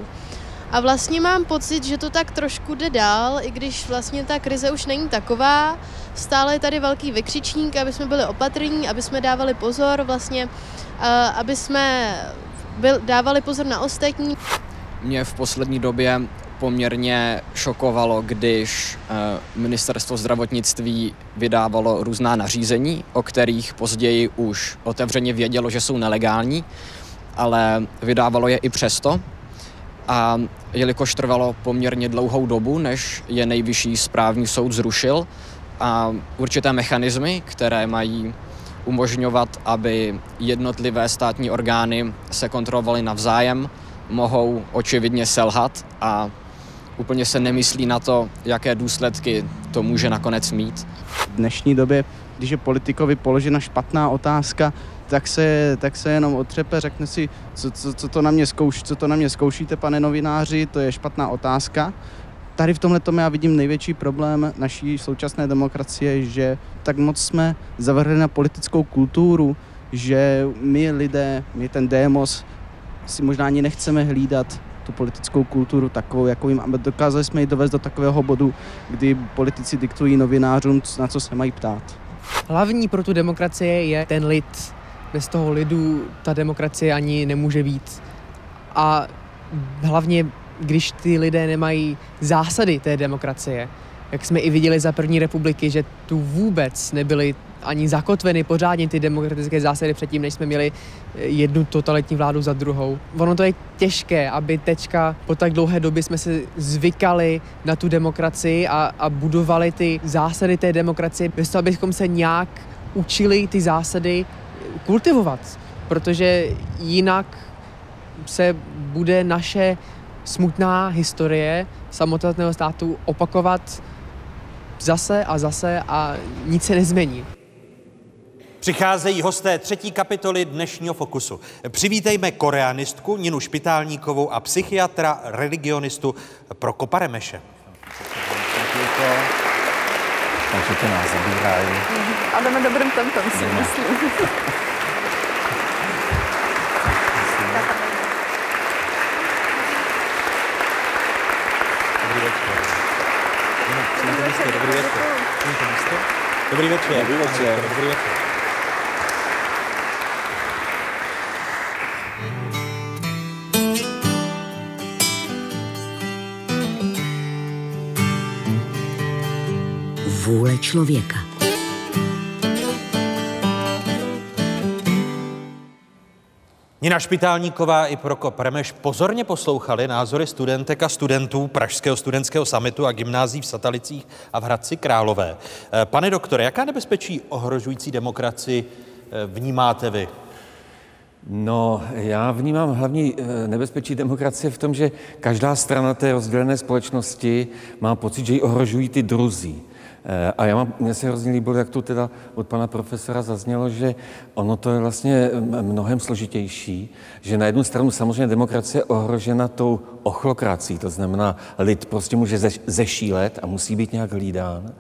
A vlastně mám pocit, že to tak trošku jde dál, i když vlastně ta krize už není taková. Stále je tady velký vykřičník, aby jsme byli opatrní, aby jsme dávali pozor, vlastně, aby jsme byl, dávali pozor na ostatní. Mě v poslední době poměrně šokovalo, když ministerstvo zdravotnictví vydávalo různá nařízení, o kterých později už otevřeně vědělo, že jsou nelegální, ale vydávalo je i přesto, a jelikož trvalo poměrně dlouhou dobu, než je nejvyšší správní soud zrušil a určité mechanismy, které mají umožňovat, aby jednotlivé státní orgány se kontrolovaly navzájem, mohou očividně selhat a úplně se nemyslí na to, jaké důsledky to může nakonec mít. V dnešní době, když je politikovi položena špatná otázka, tak se, tak se jenom otřepe, řekne si, co, co, co, to na mě zkouš, co to na mě zkoušíte, pane novináři, to je špatná otázka. Tady v tomhle já vidím největší problém naší současné demokracie, že tak moc jsme zavrhli na politickou kulturu, že my lidé, my ten démos, si možná ani nechceme hlídat tu politickou kulturu takovou, jakou jim, a dokázali jsme ji dovést do takového bodu, kdy politici diktují novinářům, na co se mají ptát. Hlavní pro tu demokracie je ten lid, bez toho lidu ta demokracie ani nemůže být. A hlavně, když ty lidé nemají zásady té demokracie, jak jsme i viděli za první republiky, že tu vůbec nebyly ani zakotveny pořádně ty demokratické zásady předtím, než jsme měli jednu totalitní vládu za druhou. Ono to je těžké, aby teďka po tak dlouhé době jsme se zvykali na tu demokracii a, a budovali ty zásady té demokracie, bez toho, abychom se nějak učili ty zásady kultivovat, protože jinak se bude naše smutná historie samotného státu opakovat zase a zase a nic se nezmění. Přicházejí hosté třetí kapitoly dnešního Fokusu. Přivítejme koreanistku Ninu Špitálníkovou a psychiatra, religionistu Prokopa Remeše. Takže to nás zabírají. A jdeme dobrým tempem, si myslím. Místo, Dobrý večer. Dobrý večer. Dobrý večer. Dobrý večer. Vůle člověka. Nina Špitálníková i Prokop Remeš pozorně poslouchali názory studentek a studentů Pražského studentského samitu a gymnází v Satalicích a v Hradci Králové. Eh, Pane doktore, jaká nebezpečí ohrožující demokracii eh, vnímáte vy? No, já vnímám hlavní eh, nebezpečí demokracie v tom, že každá strana té rozdělené společnosti má pocit, že ji ohrožují ty druzí. Eh, A já mám, mně se hrozně líbilo, jak tu teda od pana profesora zaznělo, že ono to je vlastně m- mnohem složitější, že na jednu stranu samozřejmě demokracie je ohrožena tou ochlokrací, to znamená, lid prostě může zeš- zešílet a musí být nějak hlídán.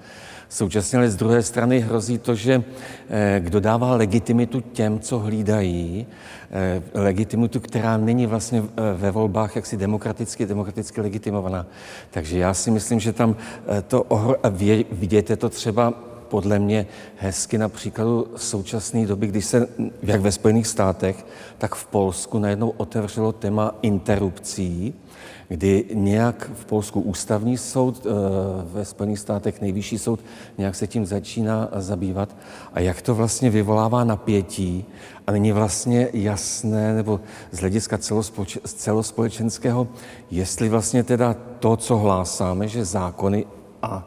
Současně ale z druhé strany hrozí to, že eh, kdo dává legitimitu těm, co hlídají, eh, legitimitu, která není vlastně eh, ve volbách jaksi demokraticky, demokraticky legitimovaná. Takže já si myslím, že tam to ohro... je to třeba podle mě hezky na příkladu současné doby, když se jak ve Spojených státech, tak v Polsku najednou otevřelo téma interrupcí, kdy nějak v Polsku ústavní soud, eh, ve Spojených státech nejvyšší soud, nějak se tím začíná zabývat. A jak to vlastně vyvolává napětí? A není vlastně jasné, nebo z hlediska celospolečenského, jestli vlastně teda to, co hlásáme, že zákony a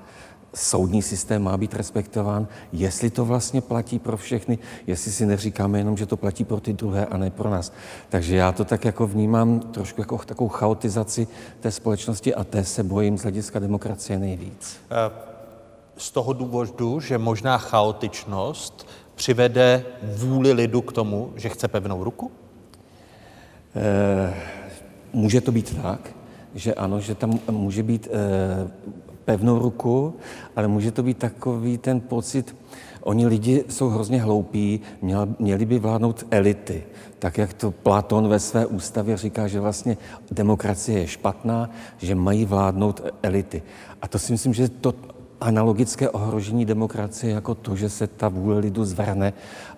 soudní systém má být respektován, jestli to vlastně platí pro všechny, jestli si neříkáme jenom, že to platí pro ty druhé a ne pro nás. Takže já to tak jako vnímám trošku jako takovou chaotizaci té společnosti a té se bojím z hlediska demokracie nejvíc. Eh, Z toho důvodu, že možná chaotičnost přivede vůli lidu k tomu, že chce pevnou ruku? Eh, Může to být tak, že ano, že tam může být eh, pevnou ruku, ale může to být takový ten pocit, oni lidi jsou hrozně hloupí, měl, měli by vládnout elity. Tak jak to Platon ve své ústavě říká, že vlastně demokracie je špatná, že mají vládnout elity. A to si myslím, že to analogické ohrožení demokracie jako to, že se ta vůle lidu zvrhne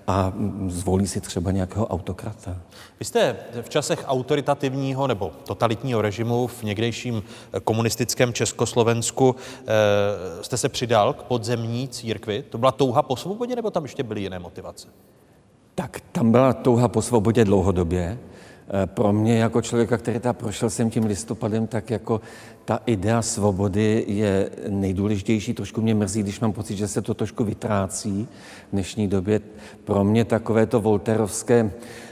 a zvolí si třeba nějakého autokrata. Vy jste v časech autoritativního nebo totalitního režimu v někdejším komunistickém Československu eh, jste se přidal k podzemní církvi. To byla touha po svobodě nebo tam ještě byly jiné motivace? Tak tam byla touha po svobodě dlouhodobě. Eh, Pro mě jako člověka, který tam prošel jsem tím listopadem, tak jako ta idea svobody je nejdůležitější. Trošku mě mrzí, když mám pocit, že se to trošku vytrácí v dnešní době. Pro mě takové to volterovské,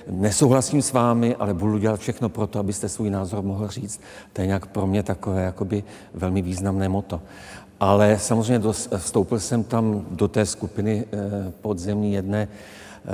nesouhlasím s vámi, ale budu dělat všechno pro to, abyste svůj názor mohl říct. To je nějak pro mě takové jakoby velmi významné moto. Ale samozřejmě vstoupil jsem tam do té skupiny eh, podzemní jedné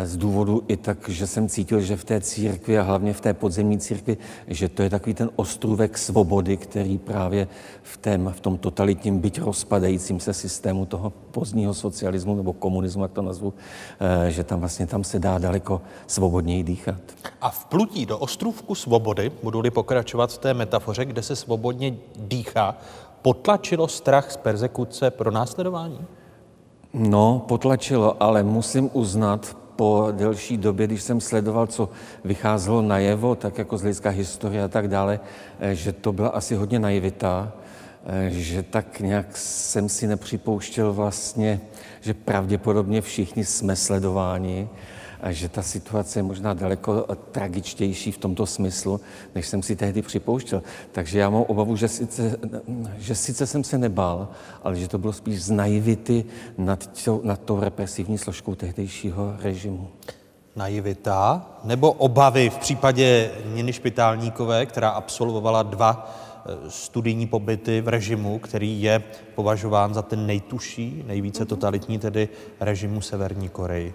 z důvodu i tak, že jsem cítil, že v té církvi a hlavně v té podzemní církvi, že to je takový ten ostrůvek svobody, který právě v, tém, v tom totalitním, byť rozpadajícím se systému toho pozdního socialismu nebo komunismu, jak to nazvu, eh, že tam vlastně tam se dá daleko svobodněji dýchat. A v plutí do ostrůvku svobody, budu-li pokračovat v té metafoře, kde se svobodně dýchá, potlačilo strach z persekuce pro následování? No, potlačilo, ale musím uznat, po delší době, když jsem sledoval, co vycházelo najevo, tak jako z hlediska historie a tak dále, eh, že to byla asi hodně naivita, eh, že tak nějak jsem si nepřipouštěl vlastně, že pravděpodobně všichni jsme sledováni že ta situace je možná daleko tragičtější v tomto smyslu, než jsem si tehdy připouštěl. Takže já mám obavu, že sice, že sice jsem se nebál, ale že to bylo spíš z naivity nad, tou, nad tou represivní složkou tehdejšího režimu. Naivita nebo obavy v případě Niny Špitálníkové, která absolvovala dva eh, studijní pobyty v režimu, který je považován za ten nejtuší, nejvíce totalitní, tedy režimu Severní Koreji.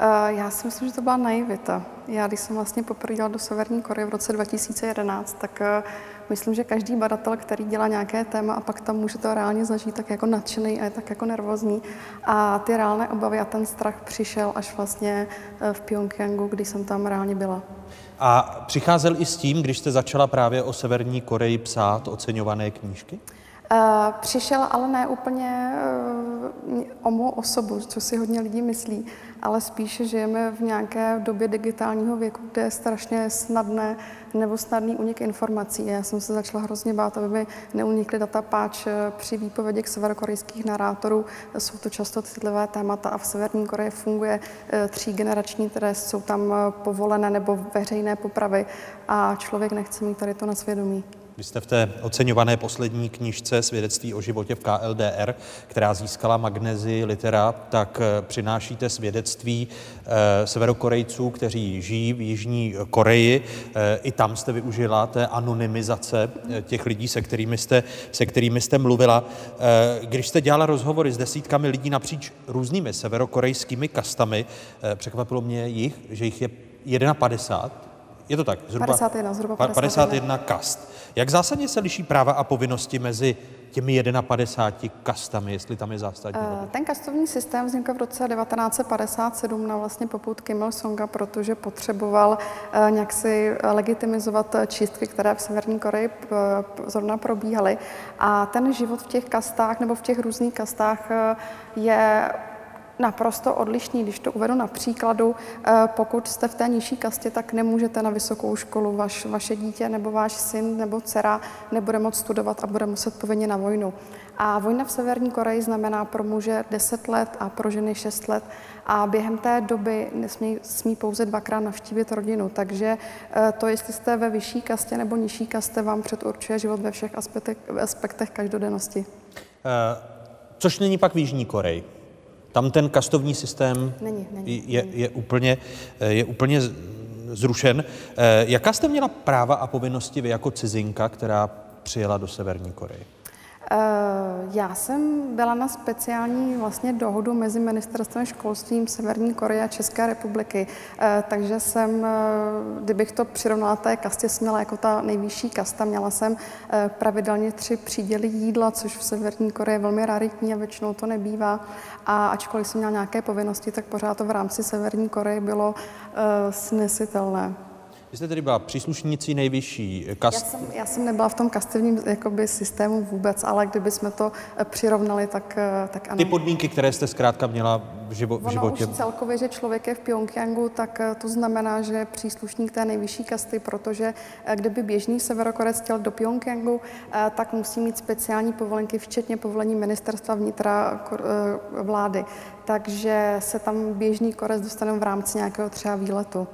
Eh, Já si myslím, že to byla naivita. Já, když jsem vlastně poprvé jela do Severní Koreje v roce 2011, tak eh, myslím, že každý badatel, který dělá nějaké téma a pak tam může to reálně zažít, tak jako nadšený a je tak jako nervózní. A ty reálné obavy a ten strach přišel až vlastně eh, v Pyongyangu, když jsem tam reálně byla. A přicházel i s tím, když jste začala právě o Severní Koreji psát oceňované knížky? Uh, přišel ale ne úplně uh, o mou osobu, co si hodně lidí myslí, ale spíše žijeme v nějaké době digitálního věku, kde je strašně snadné nebo snadný unik informací. Já jsem se začala hrozně bát, aby mi neunikly data páč eh, při výpovědi k severokorejských narátorů. Jsou to často citlivé témata a v Severní Koreji funguje tří generační trest, jsou tam povolené nebo veřejné popravy a člověk nechce mít tady to na svědomí. Vy jste v té oceňované poslední knížce Svědectví o životě v KLDR, která získala magnezi litera, tak eh, přinášíte svědectví eh, severokorejců, kteří žijí v Jižní Koreji. Eh, I tam jste využila té anonymizace těch lidí, se kterými, jste, se kterými jste mluvila. Když jste dělala rozhovory s desítkami lidí napříč různými severokorejskými kastami, překvapilo mě jich, že jich je 51 je to tak? Zhruba 51, zhruba 51. 51 kast. Jak zásadně se liší práva a povinnosti mezi těmi 51 kastami, jestli tam je zásadní? Uh, ten kastovní systém vznikl v roce 1957 na vlastně poput Kim Il-sunga, protože potřeboval uh, nějak si legitimizovat čistky, které v Severní Koreji zrovna probíhaly. A ten život v těch kastách nebo v těch různých kastách je naprosto odlišný. Když to uvedu na příkladu, eh, pokud jste v té nižší kastě, tak nemůžete na vysokou školu. Vaš, vaše dítě nebo váš syn nebo dcera nebude moct studovat a bude muset povinně na vojnu. A vojna v Severní Koreji znamená pro muže 10 let a pro ženy 6 let a během té doby nesmí smí pouze dvakrát navštívit rodinu. Takže eh, to, jestli jste ve vyšší kastě nebo nižší kaste, vám předurčuje život ve všech aspektech, aspektech každodennosti. Uh, což není pak v Jižní Koreji. Tam ten kastovní systém není, není, je, je, úplně, je úplně zrušen. Eh, jaká jste měla práva a povinnosti vy jako cizinka, která přijela do Severní Koreje? Eh, já jsem byla na speciální vlastně dohodu mezi ministerstvem školstvím Severní Koreje a České republiky, eh, takže jsem, eh, kdybych to přirovnala té kastě, měla jako ta nejvyšší kasta, měla jsem pravidelně tři příděly jídla, což v Severní Koreji je velmi raritní a většinou to nebývá. A ačkoliv jsem měla nějaké povinnosti, tak pořád to v rámci Severní Koreje bylo snesitelné. Vy jste tedy byla příslušnící nejvyšší kast... Já jsem, já jsem nebyla v tom kastivním jakoby, systému vůbec, ale kdyby jsme to eh, přirovnali, tak, eh, tak ano. Ty podmínky, které jste zkrátka měla v, živo, v životě? Už celkově, že člověk je v Pyongyangu, tak eh, to znamená, že příslušník té nejvyšší kasty, protože kdyby běžný severokorec chtěl do Pyongyangu, tak musí mít speciální povolenky, včetně povolení ministerstva vnitra vlády. Takže se tam běžný korec dostane v rámci nějakého třeba výletu.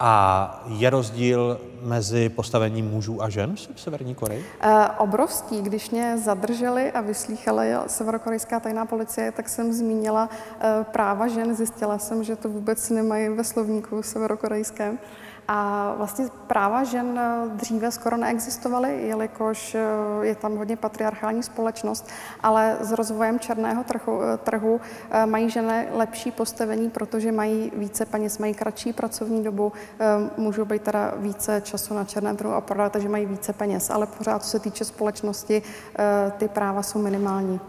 A je rozdíl mezi postavením mužů a žen v Severní Koreji? E, obrovský. Když mě zadrželi a vyslýchali severokorejská tajná policie, tak jsem zmínila e, práva žen. Zjistila jsem, že to vůbec nemají ve slovníku severokorejském. A vlastně práva žen eh, dříve skoro neexistovaly, jelikož eh, je tam hodně patriarchální společnost, ale s rozvojem černého trhu, eh, trhu mají ženy lepší postavení, protože mají více peněz, mají kratší pracovní dobu, můžou být teda více času na černém trhu a prodat, takže mají více peněz, ale pořád, co se týče společnosti, ty práva jsou minimální.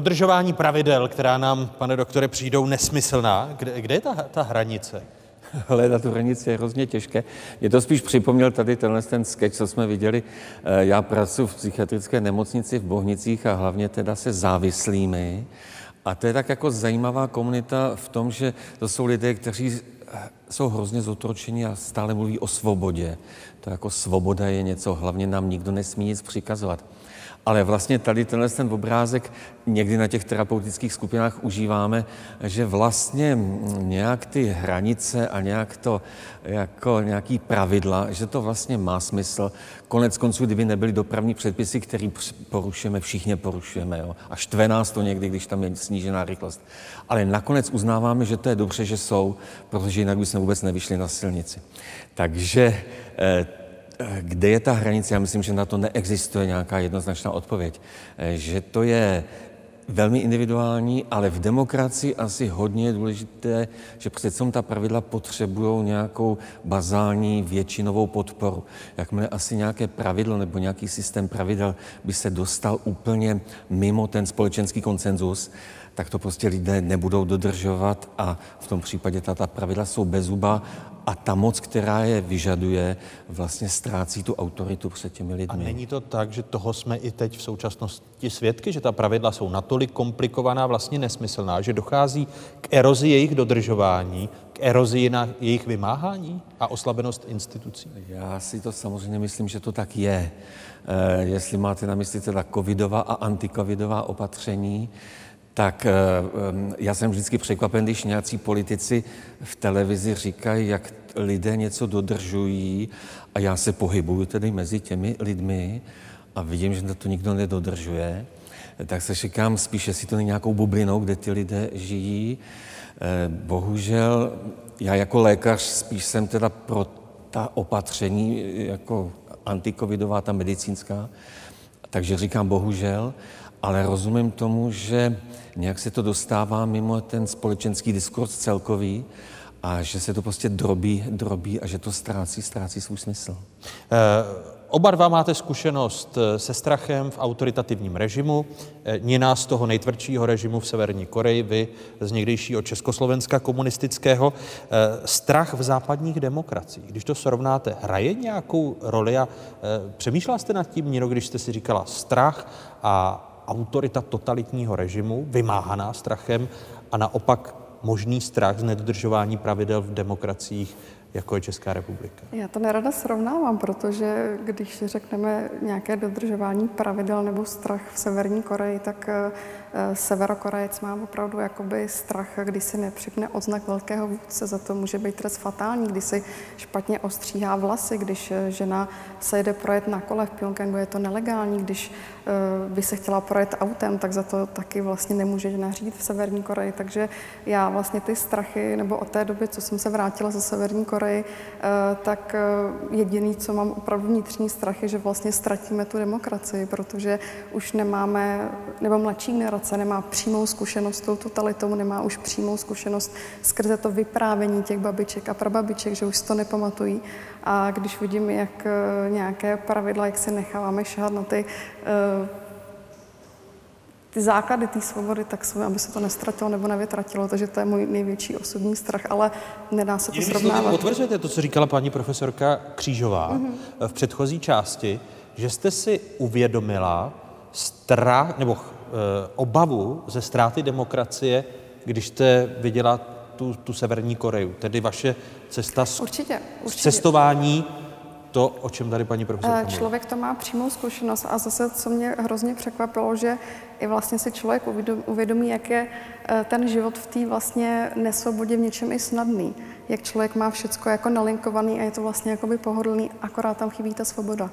Dodržování pravidel, která nám, pane doktore, přijdou nesmyslná, kde, kde je ta, ta hranice? hledat tu hranici je hrozně těžké. Mě to spíš připomněl tady tenhle ten sketch, co jsme viděli. Eh, Já pracuji v psychiatrické nemocnici v Bohnicích a hlavně teda se závislými. A to je tak jako zajímavá komunita v tom, že to jsou lidé, kteří eh, jsou hrozně zotročeni a stále mluví o svobodě. To jako svoboda je něco, hlavně nám nikdo nesmí nic přikazovat. Ale vlastně tady tenhle ten obrázek někdy na těch terapeutických skupinách užíváme, že vlastně nějak ty hranice a nějak to, jako nějaký pravidla, že to vlastně má smysl. Konec konců, kdyby nebyly dopravní předpisy, které porušujeme, všichni porušujeme. Jo? A štve nás to někdy, když tam je snížená rychlost. Ale nakonec uznáváme, že to je dobře, že jsou, protože jinak bychom vůbec nevyšli na silnici. Takže eh, kde je ta hranice? Já myslím, že na to neexistuje nějaká jednoznačná odpověď. Eh, Že to je velmi individuální, ale v demokracii asi hodně je důležité, že přece ta pravidla potřebují nějakou bazální většinovou podporu. Jakmile asi nějaké pravidlo nebo nějaký systém pravidel by se dostal úplně mimo ten společenský konsenzus, tak to prostě lidé nebudou dodržovat a v tom případě ta, ta pravidla jsou bezuba a ta moc, která je vyžaduje, vlastně ztrácí tu autoritu před těmi A lidmi. není to tak, že toho jsme i teď v současnosti svědky, že ta pravidla jsou natolik komplikovaná, vlastně nesmyslná, že dochází k erozi jejich dodržování, k erozi na jejich vymáhání a oslabenost institucí? Já si to samozřejmě myslím, že to tak je. Eh, jestli máte na mysli teda covidová a antikovidová opatření, tak eh, em, já jsem vždycky překvapen, když nějací politici v televizi říkají, jak lidé něco dodržují a já se pohybuju tedy mezi těmi lidmi a vidím, že to nikdo nedodržuje, tak se říkám spíš, jestli to není nějakou bublinou, kde ty lidé žijí. Eh, Bohužel já jako lékař spíš jsem teda pro ta opatření jako antikovidová, ta medicínská, takže říkám bohužel, ale rozumím tomu, že nějak se to dostává mimo ten společenský diskurs celkový a že se to prostě drobí, drobí a že to ztrácí, ztrácí svůj smysl. Eh, Oba dva máte zkušenost eh, se strachem v autoritativním režimu. Eh, Nina z toho nejtvrdšího režimu v Severní Koreji, vy z někdejšího Československa komunistického. Strach v západních demokraciích, když to srovnáte, hraje nějakou roli a přemýšlela jste nad tím, Nino, když jste si říkala strach a autorita totalitního režimu, vymáhaná strachem, a naopak možný strach z nedodržování pravidel v demokraciích, jako je Česká republika? Já to nerada srovnávám, protože když řekneme nějaké dodržování pravidel nebo strach v Severní Koreji, tak eh, Severokorejec má opravdu jakoby strach, když si nepřipne odznak velkého vůdce, za to může být trest fatální, když si špatně ostříhá vlasy, když eh, žena se jde projet na kole v Pyongyangu, je to nelegální, když by se chtěla projet autem, tak za to taky vlastně nemůže žena řídit v Severní Koreji, takže já vlastně ty strachy, nebo od té doby, co jsem se vrátila ze Severní Koreji, eh, tak eh, jediný, co mám opravdu vnitřní strach, je, že vlastně ztratíme tu demokracii, protože už nemáme, nebo mladší generace nemá přímou zkušenost s tou totalitou, nemá už přímou zkušenost skrze to vyprávění těch babiček a prababiček, že už si to nepamatují. A když vidím, jak eh, nějaké pravidla, jak se necháváme šahat na ty eh, ty základy té svobody, tak jsou, aby se to nestratilo nebo nevytratilo, takže to je můj největší osobní strach, ale nedá se to srovnávat. Potvrzujete to, co říkala paní profesorka Křížová Mhm. v předchozí části, že jste si uvědomila strach nebo eh, obavu ze ztráty demokracie, když jste viděla tu, tu Severní Koreju, tedy vaše cesta z, Určitě, z určitě. cestování, to, o čem tady paní profesorka Eh, mluvila. Člověk to má přímou zkušenost a zase, co mě hrozně překvapilo, že i vlastně si člověk uvědom- uvědomí, jak je eh, ten život v té vlastně nesvobodě v něčem i snadný. Jak člověk má všecko jako nalinkovaný a je to vlastně jakoby pohodlný, akorát tam chybí ta svoboda.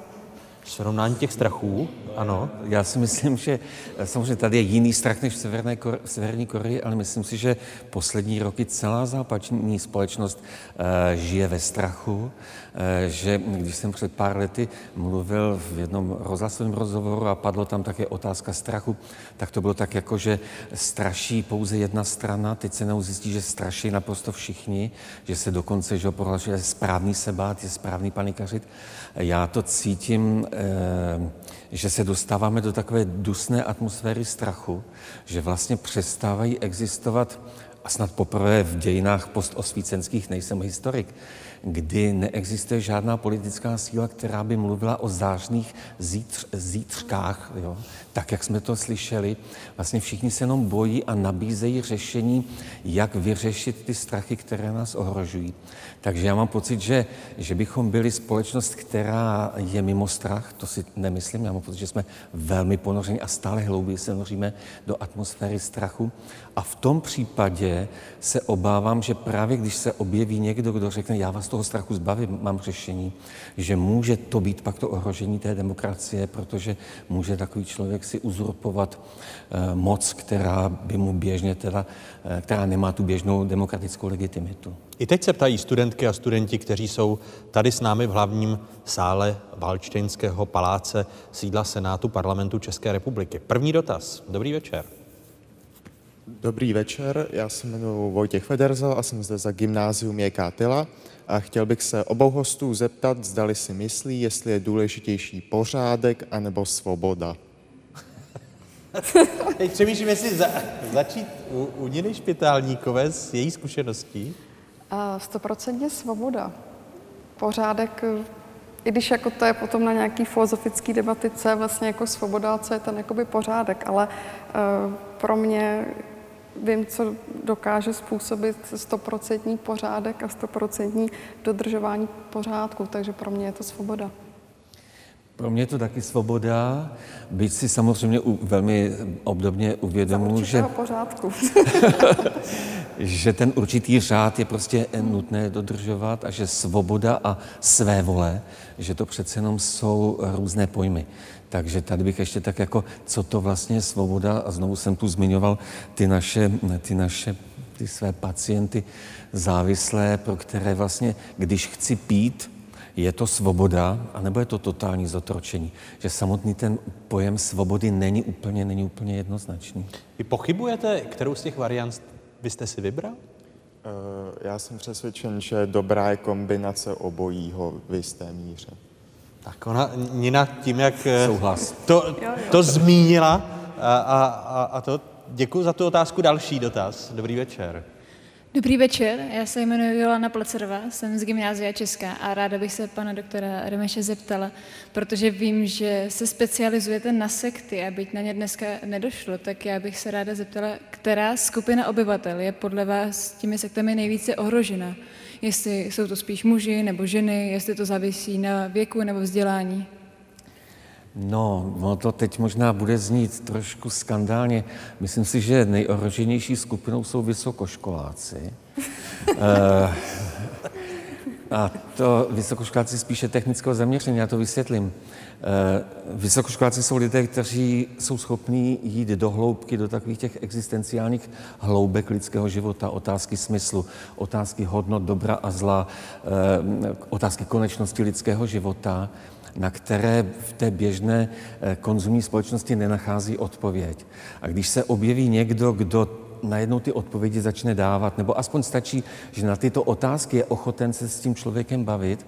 Srovnání těch strachů, ano. Já si myslím, že samozřejmě tady je jiný strach než v, Severné Kore, v Severní Koreji, ale myslím si, že poslední roky celá západní společnost e, žije ve strachu, e, že když jsem před pár lety mluvil v jednom rozhlasovém rozhovoru a padlo tam také otázka strachu, tak to bylo tak jako, že straší pouze jedna strana, teď se zjistí, že straší naprosto všichni, že se dokonce že prohlašuje, že je správný se bát, je správný panikařit. Já to cítím, eh, že se dostáváme do takové dusné atmosféry strachu, že vlastně přestávají existovat a snad poprvé v dějinách postosvícenských, nejsem historik, kdy neexistuje žádná politická síla, která by mluvila o zářných zítř, zítřkách, jo? tak jak jsme to slyšeli. Vlastně všichni se jenom bojí a nabízejí řešení, jak vyřešit ty strachy, které nás ohrožují. Takže já mám pocit, že, že bychom byli společnost, která je mimo strach, to si nemyslím, já mám pocit, že jsme velmi ponořeni a stále hlouběji se noříme do atmosféry strachu. A v tom případě se obávám, že právě když se objeví někdo, kdo řekne, já vás toho strachu zbavím, mám řešení, že může to být pak to ohrožení té demokracie, protože může takový člověk si uzurpovat eh, moc, která by mu běžně teda, eh, která nemá tu běžnou demokratickou legitimitu. I teď se ptají studentky a studenti, kteří jsou tady s námi v hlavním sále Valčtejnského paláce sídla Senátu parlamentu České republiky. První dotaz. Dobrý večer. Dobrý večer, já se jmenuji Vojtěch Federzo a jsem zde za gymnázium JK Tyla a chtěl bych se obou hostů zeptat, zdali si myslí, jestli je důležitější pořádek anebo svoboda. (laughs) Teď přemýšlím, jestli za, začít u, u Niny Špitálníkové s její zkušeností. Stoprocentně svoboda. Pořádek, i když jako to je potom na nějaký filozofický debaty, co je vlastně jako svoboda, co je ten jakoby pořádek, ale uh, pro mě vím, co dokáže způsobit stoprocentní pořádek a stoprocentní dodržování pořádku, takže pro mě je to svoboda. Pro mě je to taky svoboda, byť si samozřejmě u, velmi obdobně uvědomuji, že, pořádku. (laughs) že ten určitý řád je prostě nutné dodržovat a že svoboda a své vole, že to přece jenom jsou různé pojmy. Takže tady bych ještě tak jako, co to vlastně je svoboda, a znovu jsem tu zmiňoval ty naše, ty naše ty své pacienty závislé, pro které vlastně, když chci pít, je to svoboda, anebo je to totální zotročení? Že samotný ten pojem svobody není úplně, není úplně jednoznačný. Vy pochybujete, kterou z těch variant byste si vybral? Eh, já jsem přesvědčen, že dobrá je kombinace obojího v jisté míře. Tak ona, Nina, tím, jak eh, Souhlas. To, to zmínila, a, a, a, a to děkuji za tu otázku. Další dotaz. Dobrý večer. Dobrý večer, já se jmenuji Jolana Plecerová, jsem z Gymnázia Česká a ráda bych se pana doktora Remeše zeptala, protože vím, že se specializujete na sekty a byť na ně dneska nedošlo, tak já bych se ráda zeptala, která skupina obyvatel je podle vás těmi sektami nejvíce ohrožena? Jestli jsou to spíš muži nebo ženy, jestli to závisí na věku nebo vzdělání? No, no to teď možná bude znít trošku skandálně. Myslím si, že nejohroženější skupinou jsou vysokoškoláci. e, a to vysokoškoláci spíše technického zaměření, já to vysvětlím. E, vysokoškoláci jsou lidé, kteří jsou schopní jít do hloubky, do takových těch existenciálních hloubek lidského života, otázky smyslu, otázky hodnot dobra a zla, e, otázky konečnosti lidského života na které v té běžné eh, konzumní společnosti nenachází odpověď. A když se objeví někdo, kdo najednou ty odpovědi začne dávat, nebo aspoň stačí, že na tyto otázky je ochoten se s tím člověkem bavit,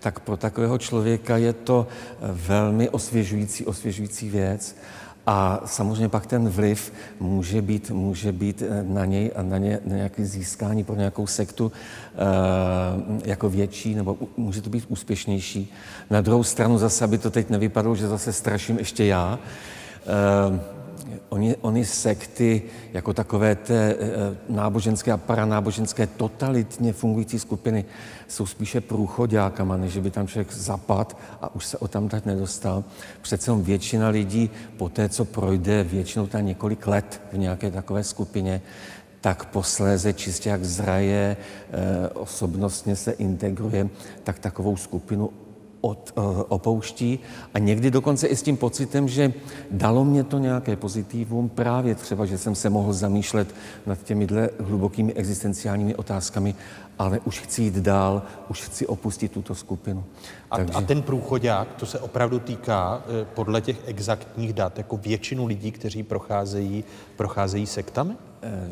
tak pro takového člověka je to eh, velmi osvěžující, osvěžující věc. A samozřejmě pak ten vliv může být, může být eh, na něj a na, ně, na nějaké získání pro nějakou sektu e, jako větší, nebo může to být úspěšnější. Na druhou stranu zase, aby to teď nevypadalo, že zase straším ještě já, e, Oni, oni sekty, jako takové té náboženské a paranáboženské totalitně fungující skupiny, jsou spíše průchodákama, než by tam člověk zapad a už se o tam tak nedostal. Přece většina lidí po té, co projde většinou ta několik let v nějaké takové skupině, tak posléze čistě jak zraje, osobnostně se integruje, tak takovou skupinu od, uh, opouští a někdy dokonce i s tím pocitem, že dalo mě to nějaké pozitivum, právě třeba, že jsem se mohl zamýšlet nad těmihle hlubokými existenciálními otázkami, ale už chci jít dál, už chci opustit tuto skupinu. A, Takže... a ten průchodák, to se opravdu týká eh, podle těch exaktních dat, jako většinu lidí, kteří procházejí, procházejí sektami? E,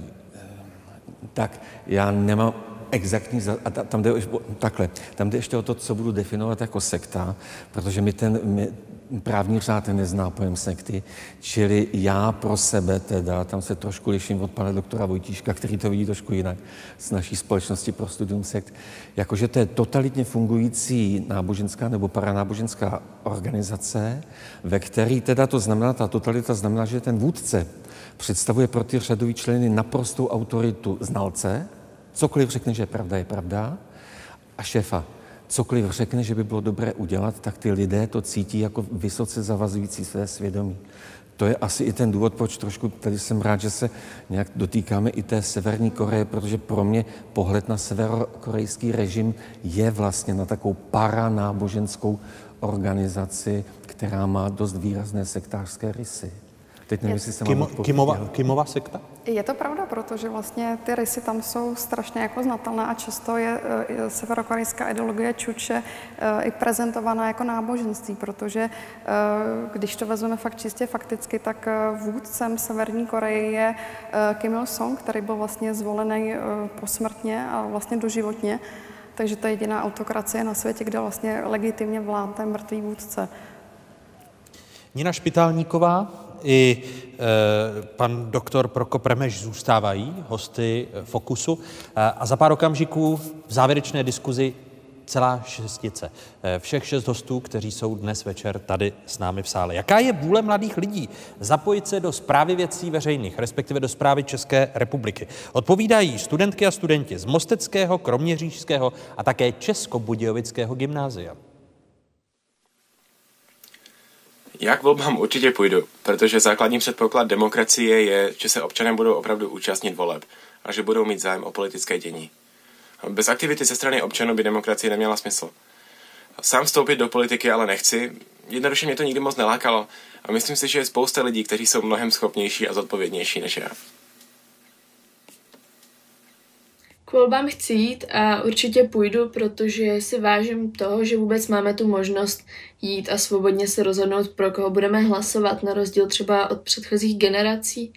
tak já nemám exaktní, a tam jde, takhle, tam jde ještě o to, co budu definovat jako sekta, protože my ten, my právní řád nezná pojem sekty, čili já pro sebe teda, tam se trošku liším od pana doktora Vojtíška, který to vidí trošku jinak z naší společnosti pro studium sekt, jakože to je totalitně fungující náboženská nebo paranáboženská organizace, ve který teda to znamená, ta totalita znamená, že ten vůdce představuje pro ty řadový členy naprostou autoritu znalce, cokoliv řekne, že pravda, je pravda, a šéfa cokoliv řekne, že by bylo dobré udělat, tak ty lidé to cítí jako vysoce zavazující své svědomí. To je asi i ten důvod, proč trošku tady jsem rád, že se nějak dotýkáme i té Severní Koreje, protože pro mě pohled na severokorejský režim je vlastně na takovou paranáboženskou organizaci, která má dost výrazné sektářské rysy. Teď nevím, jestli jsem Kim, Kimova, Kimova sekta? Je to pravda, protože vlastně ty rysy tam jsou strašně jako znatelné a často je, je severokorejská ideologie čuče e, i prezentovaná jako náboženství, protože e, když to vezmeme fakt čistě fakticky, tak e, vůdcem Severní Koreje je Kim Il-sung, který byl vlastně zvolený posmrtně a vlastně doživotně. Takže to je jediná autokracie na světě, kde vlastně legitimně vládne mrtvý vůdce. Nina Špitálníková i e, pan doktor Prokop Remeš zůstávají hosty e, Fokusu e, a za pár okamžiků v závěrečné diskuzi celá šestice. Všech šest hostů, kteří jsou dnes večer tady s námi v sále. Jaká je vůle mladých lidí zapojit se do zprávy věcí veřejných, respektive do zprávy České republiky? Odpovídají studentky a studenti z Mosteckého, Kroměřížského a také Českobudějovického gymnázia. Já k volbám určitě půjdu, protože základní předpoklad demokracie je, že se občané budou opravdu účastnit voleb a že budou mít zájem o politické dění. Bez aktivity ze strany občanů by demokracie neměla smysl. Sám vstoupit do politiky ale nechci, jednoduše mě to nikdy moc nelákalo a myslím si, že je spousta lidí, kteří jsou mnohem schopnější a zodpovědnější než já. K volbám chci jít a určitě půjdu, protože si vážím toho, že vůbec máme tu možnost jít a svobodně se rozhodnout, pro koho budeme hlasovat, na rozdíl třeba od předchozích generací.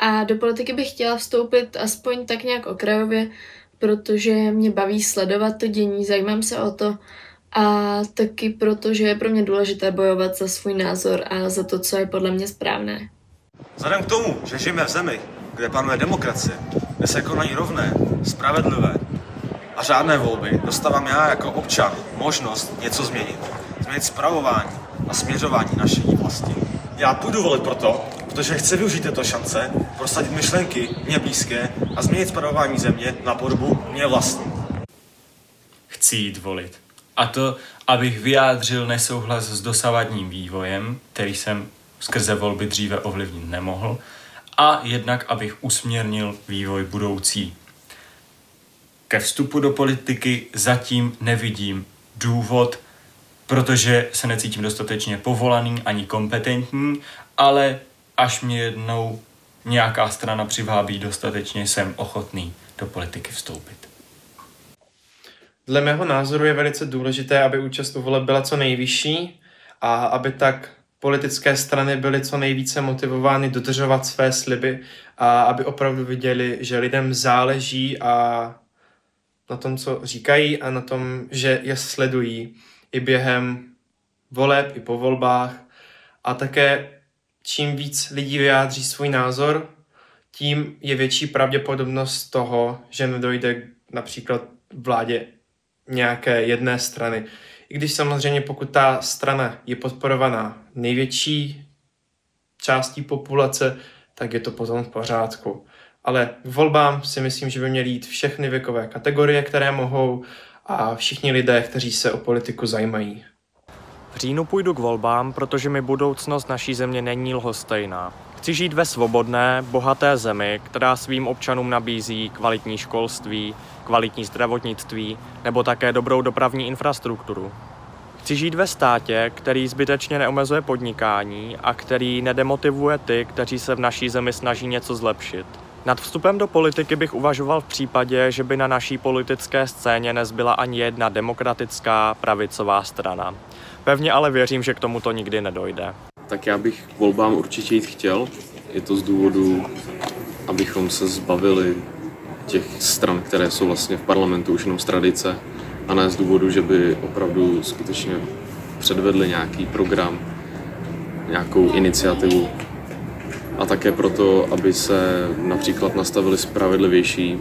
A do politiky bych chtěla vstoupit aspoň tak nějak okrajově, protože mě baví sledovat to dění, zajímám se o to a taky proto, že je pro mě důležité bojovat za svůj názor a za to, co je podle mě správné. Vzhledem k tomu, že žijeme v zemi, kde panuje demokracie, kde se konají rovné, spravedlivé a řádné volby, dostávám já jako občan možnost něco změnit. Změnit zpravování a směřování naší vlasti. Já půjdu volit proto, protože chci využít této šance, prosadit myšlenky mě blízké a změnit zpravování země na podobu mě vlastní. Chci jít volit. A to, abych vyjádřil nesouhlas s dosavadním vývojem, který jsem skrze volby dříve ovlivnit nemohl, a jednak abych usměrnil vývoj budoucí. Ke vstupu do politiky zatím nevidím důvod, protože se necítím dostatečně povolaný ani kompetentní, ale až mě jednou nějaká strana přivábí dostatečně, jsem ochotný do politiky vstoupit. Dle mého názoru je velice důležité, aby účast u voleb byla co nejvyšší a aby tak politické strany byly co nejvíce motivovány dodržovat své sliby a aby opravdu viděli, že lidem záleží a na tom, co říkají a na tom, že je sledují i během voleb, i po volbách. A také čím víc lidí vyjádří svůj názor, tím je větší pravděpodobnost toho, že nedojde například vládě nějaké jedné strany. I když samozřejmě pokud ta strana je podporovaná největší částí populace, tak je to potom v pořádku. Ale k volbám si myslím, že by měly jít všechny věkové kategorie, které mohou a všichni lidé, kteří se o politiku zajímají. V říjnu půjdu k volbám, protože mi budoucnost naší země není lhostejná. Chci žít ve svobodné, bohaté zemi, která svým občanům nabízí kvalitní školství, kvalitní zdravotnictví nebo také dobrou dopravní infrastrukturu. Chci žít ve státě, který zbytečně neomezuje podnikání a který nedemotivuje ty, kteří se v naší zemi snaží něco zlepšit. Nad vstupem do politiky bych uvažoval v případě, že by na naší politické scéně nezbyla ani jedna demokratická pravicová strana. Pevně ale věřím, že k tomuto nikdy nedojde. Tak já bych k volbám určitě jít chtěl. Je to z důvodu, abychom se zbavili těch stran, které jsou vlastně v parlamentu už jenom z tradice, a ne z důvodu, že by opravdu skutečně předvedli nějaký program, nějakou iniciativu a také proto, aby se například nastavily spravedlivější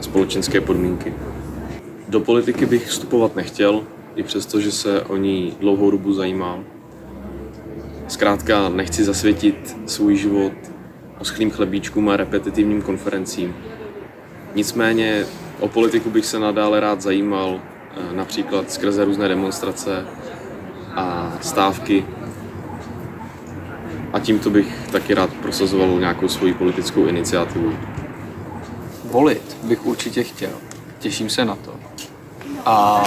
společenské podmínky. Do politiky bych vstupovat nechtěl, i přesto, že se o ní dlouhou dobu zajímám. Zkrátka nechci zasvětit svůj život oschlým chlebíčkům a repetitivním konferencím. Nicméně o politiku bych se nadále rád zajímal, eh, například skrze různé demonstrace a stávky. A tímto bych taky rád prosazoval nějakou svoji politickou iniciativu. Volit bych určitě chtěl. Těším se na to. A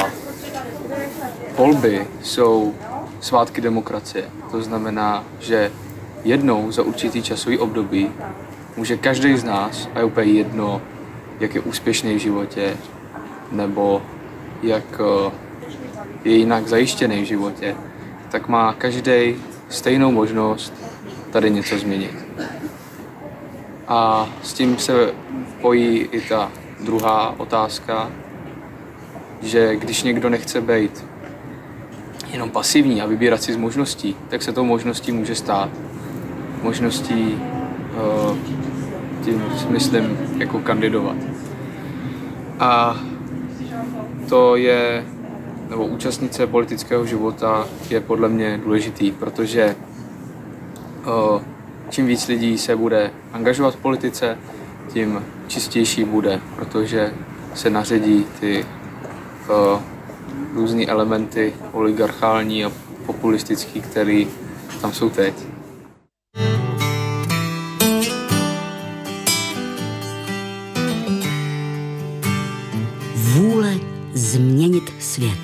volby jsou svátky demokracie. To znamená, že jednou za určitý časový období může každý z nás, a je úplně jedno, jak je úspěšný v životě, nebo jak eh, je jinak zajištěný v životě, tak má každý stejnou možnost tady něco změnit. A s tím se pojí i ta druhá otázka, že když někdo nechce být jenom pasivní a vybírat si z možností, tak se tou možností může stát. Možností uh, tím smyslem jako kandidovat. A to je, nebo účastnice politického života je podle mě důležitý, protože čím víc lidí se bude angažovat v politice, tím čistější bude, protože se naředí ty různé elementy oligarchální a populistický, které tam jsou teď. Změnit svět.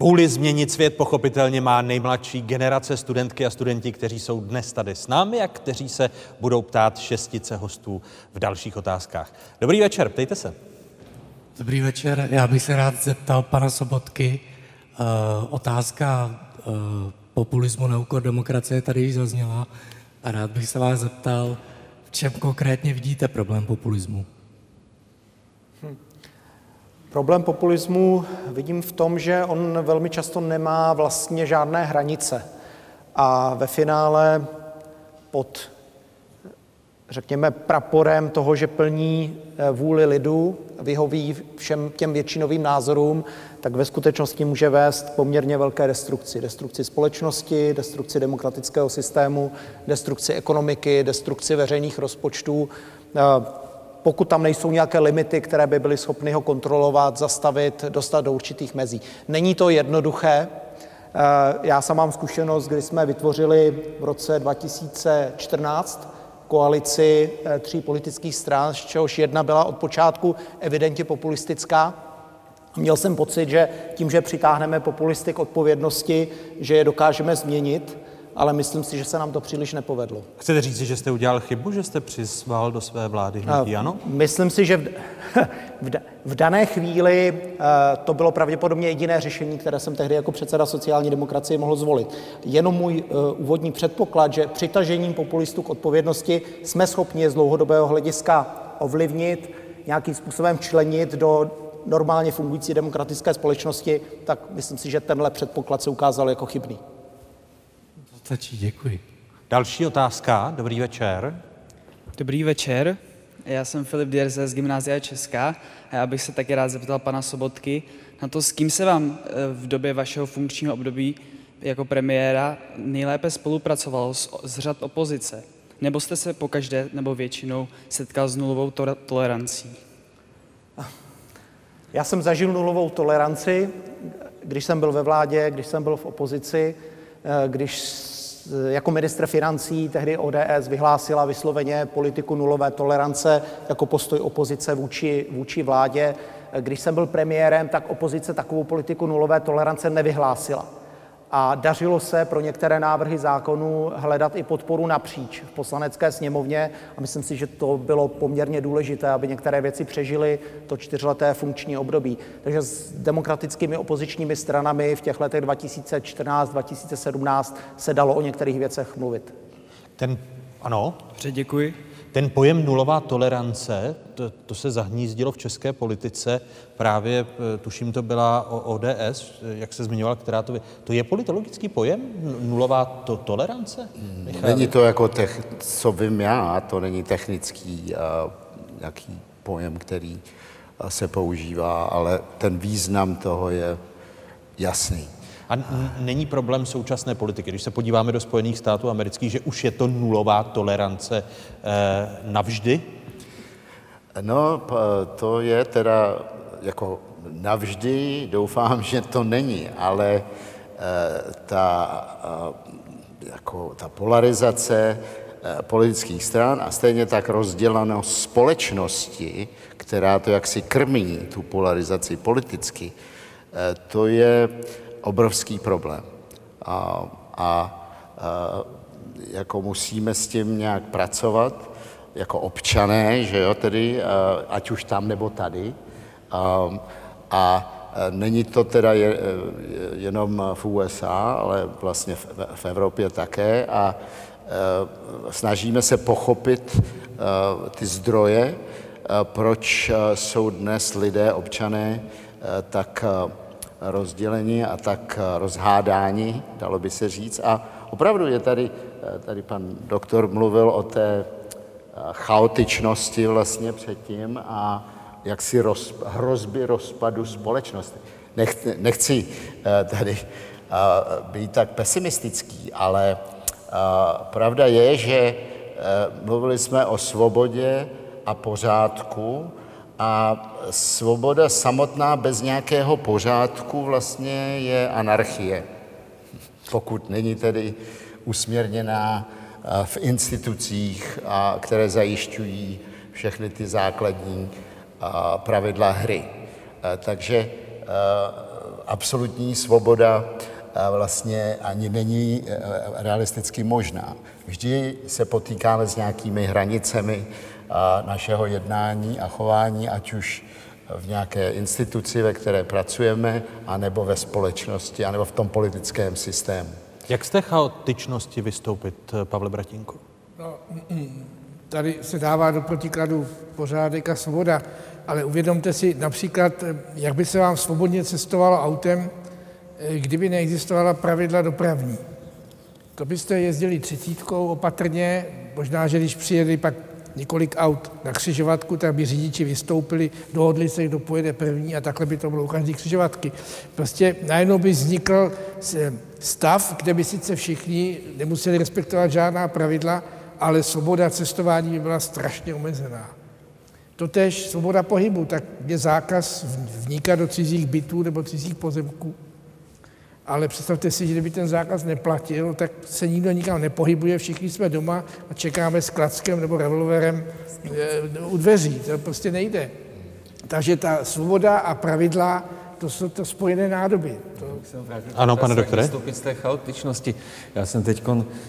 Vůli změnit svět pochopitelně má nejmladší generace studentky a studenti, kteří jsou dnes tady s námi a kteří se budou ptát šestice hostů v dalších otázkách. Dobrý večer, ptejte se. Dobrý večer, já bych se rád zeptal pana Sobotky. Uh, otázka uh, populismu na úkor demokracie tady již zazněla a rád bych se vás zeptal, v čem konkrétně vidíte problém populismu? Problém populismu vidím v tom, že on velmi často nemá vlastně žádné hranice. A ve finále pod, řekněme, praporem toho, že plní eh, vůli lidu, vyhoví všem těm většinovým názorům, tak ve skutečnosti může vést poměrně velké destrukci. Destrukci společnosti, destrukci demokratického systému, destrukci ekonomiky, destrukci veřejných rozpočtů eh, pokud tam nejsou nějaké limity, které by byly schopny ho kontrolovat, zastavit, dostat do určitých mezí. Není to jednoduché. Eh, já sám mám zkušenost, kdy jsme vytvořili v roce 2014 koalici eh, tří politických stran, z čehož jedna byla od počátku evidentně populistická. Měl jsem pocit, že tím, že přitáhneme populisty k odpovědnosti, že je dokážeme změnit, ale myslím si, že se nám to příliš nepovedlo. Chcete říct, že jste udělal chybu, že jste přizval do své vlády hnutí ano? Myslím si, že v, (laughs) v, v dané chvíli uh, to bylo pravděpodobně jediné řešení, které jsem tehdy jako předseda sociální demokracie mohl zvolit. Jenom můj uh, úvodní předpoklad, že přitažením populistů k odpovědnosti jsme schopni z dlouhodobého hlediska ovlivnit, nějakým způsobem členit do normálně fungující demokratické společnosti, tak myslím si, že tenhle předpoklad se ukázal jako chybný. Stačí, děkuji. Další otázka. Dobrý večer. Dobrý večer. Já jsem Filip Dierze z Gymnázia Česká a já bych se taky rád zeptal pana Sobotky na to, s kým se vám eh, v době vašeho funkčního období jako premiéra nejlépe spolupracovalo z, z řad opozice. Nebo jste se pokaždé nebo většinou setkal s nulovou to- tolerancí? Já jsem zažil nulovou toleranci, když jsem byl ve vládě, když jsem byl v opozici, eh, když jako ministr financí tehdy ODS vyhlásila vysloveně politiku nulové tolerance jako postoj opozice vůči, vůči vládě. Když jsem byl premiérem, tak opozice takovou politiku nulové tolerance nevyhlásila a dařilo se pro některé návrhy zákonů hledat i podporu napříč v poslanecké sněmovně a myslím si, že to bylo poměrně důležité, aby některé věci přežily to čtyřleté funkční období. Takže s demokratickými opozičními stranami v těch letech 2014-2017 se dalo o některých věcech mluvit. Ten, ano. Dobře, děkuji. Ten pojem nulová tolerance, to, to se zahnízdilo v české politice, právě eh, tuším to byla ODS, jak se zmiňoval, která to... To je politologický pojem, nulová to, tolerance? Michal? Není to jako, tech, co vím já, to není technický uh, nějaký pojem, který se používá, ale ten význam toho je jasný. A není problém současné politiky, když se podíváme do Spojených států amerických, že už je to nulová tolerance eh, navždy? No, to je teda jako navždy, doufám, že to není, ale eh, ta, eh, jako ta polarizace eh, politických stran a stejně tak rozdělanost společnosti, která to jaksi krmí, tu polarizaci politicky, eh, to je obrovský problém. A, a, a jako musíme s tím nějak pracovat, jako občané, že jo, tedy, ať už tam nebo tady. A, a není to teda je, jenom v USA, ale vlastně v, v Evropě také. A snažíme se pochopit ty zdroje, proč jsou dnes lidé, občané, tak rozdělení a tak rozhádání, dalo by se říct. A opravdu je tady, tady pan doktor mluvil o té chaotičnosti vlastně předtím a jaksi roz, hrozby rozpadu společnosti. Nechci, nechci tady být tak pesimistický, ale pravda je, že mluvili jsme o svobodě a pořádku a svoboda samotná bez nějakého pořádku vlastně je anarchie. Pokud není tedy usměrněná v institucích, které zajišťují všechny ty základní pravidla hry. Takže absolutní svoboda vlastně ani není realisticky možná. Vždy se potýkáme s nějakými hranicemi, našeho jednání a chování, ať už v nějaké instituci, ve které pracujeme, anebo ve společnosti, anebo v tom politickém systému. Jak z té chaotičnosti vystoupit, Pavle Bratínku? No, (clears throat) tady se dává do protikladu pořádek a svoboda, ale uvědomte si například, jak by se vám svobodně cestovalo autem, kdyby neexistovala pravidla dopravní. To byste jezdili třicítkou opatrně, možná, že když přijeli pak několik aut na křižovatku, tak by řidiči vystoupili, dohodli se, kdo pojede první a takhle by to bylo u každé křižovatky. Prostě najednou by vznikl stav, kde by sice všichni nemuseli respektovat žádná pravidla, ale svoboda cestování by byla strašně omezená. Totež svoboda pohybu, tak je zákaz vnikat do cizích bytů nebo cizích pozemků. Ale představte si, že kdyby ten zákaz neplatil, tak se nikdo nikam nepohybuje, všichni jsme doma a čekáme s klackem nebo revolverem eh, u dveří. To prostě nejde. Takže ta svoboda a pravidla, to jsou to spojené nádoby. To... Ano, pane doktore. Vystoupit z té chaotičnosti. Já jsem teď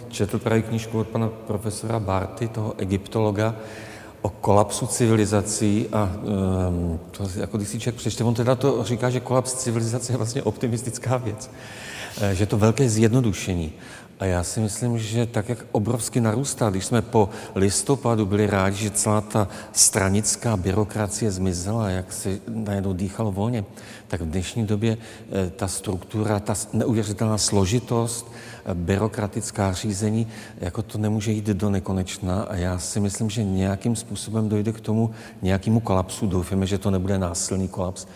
četl právě knížku od pana profesora Barty, toho egyptologa, o kolapsu civilizací a um, to jako když si člověk přečte, on teda to říká, že kolaps civilizace je vlastně optimistická věc, e, že to velké zjednodušení. A já si myslím, že tak, jak obrovsky narůstá, když jsme po listopadu byli rádi, že celá ta stranická byrokracie zmizela, jak se najednou dýchalo volně, tak v dnešní době e, ta struktura, ta neuvěřitelná složitost, byrokratická řízení, jako to nemůže jít do nekonečna a já si myslím, že nějakým způsobem dojde k tomu nějakému kolapsu. Doufáme, že to nebude násilný kolaps,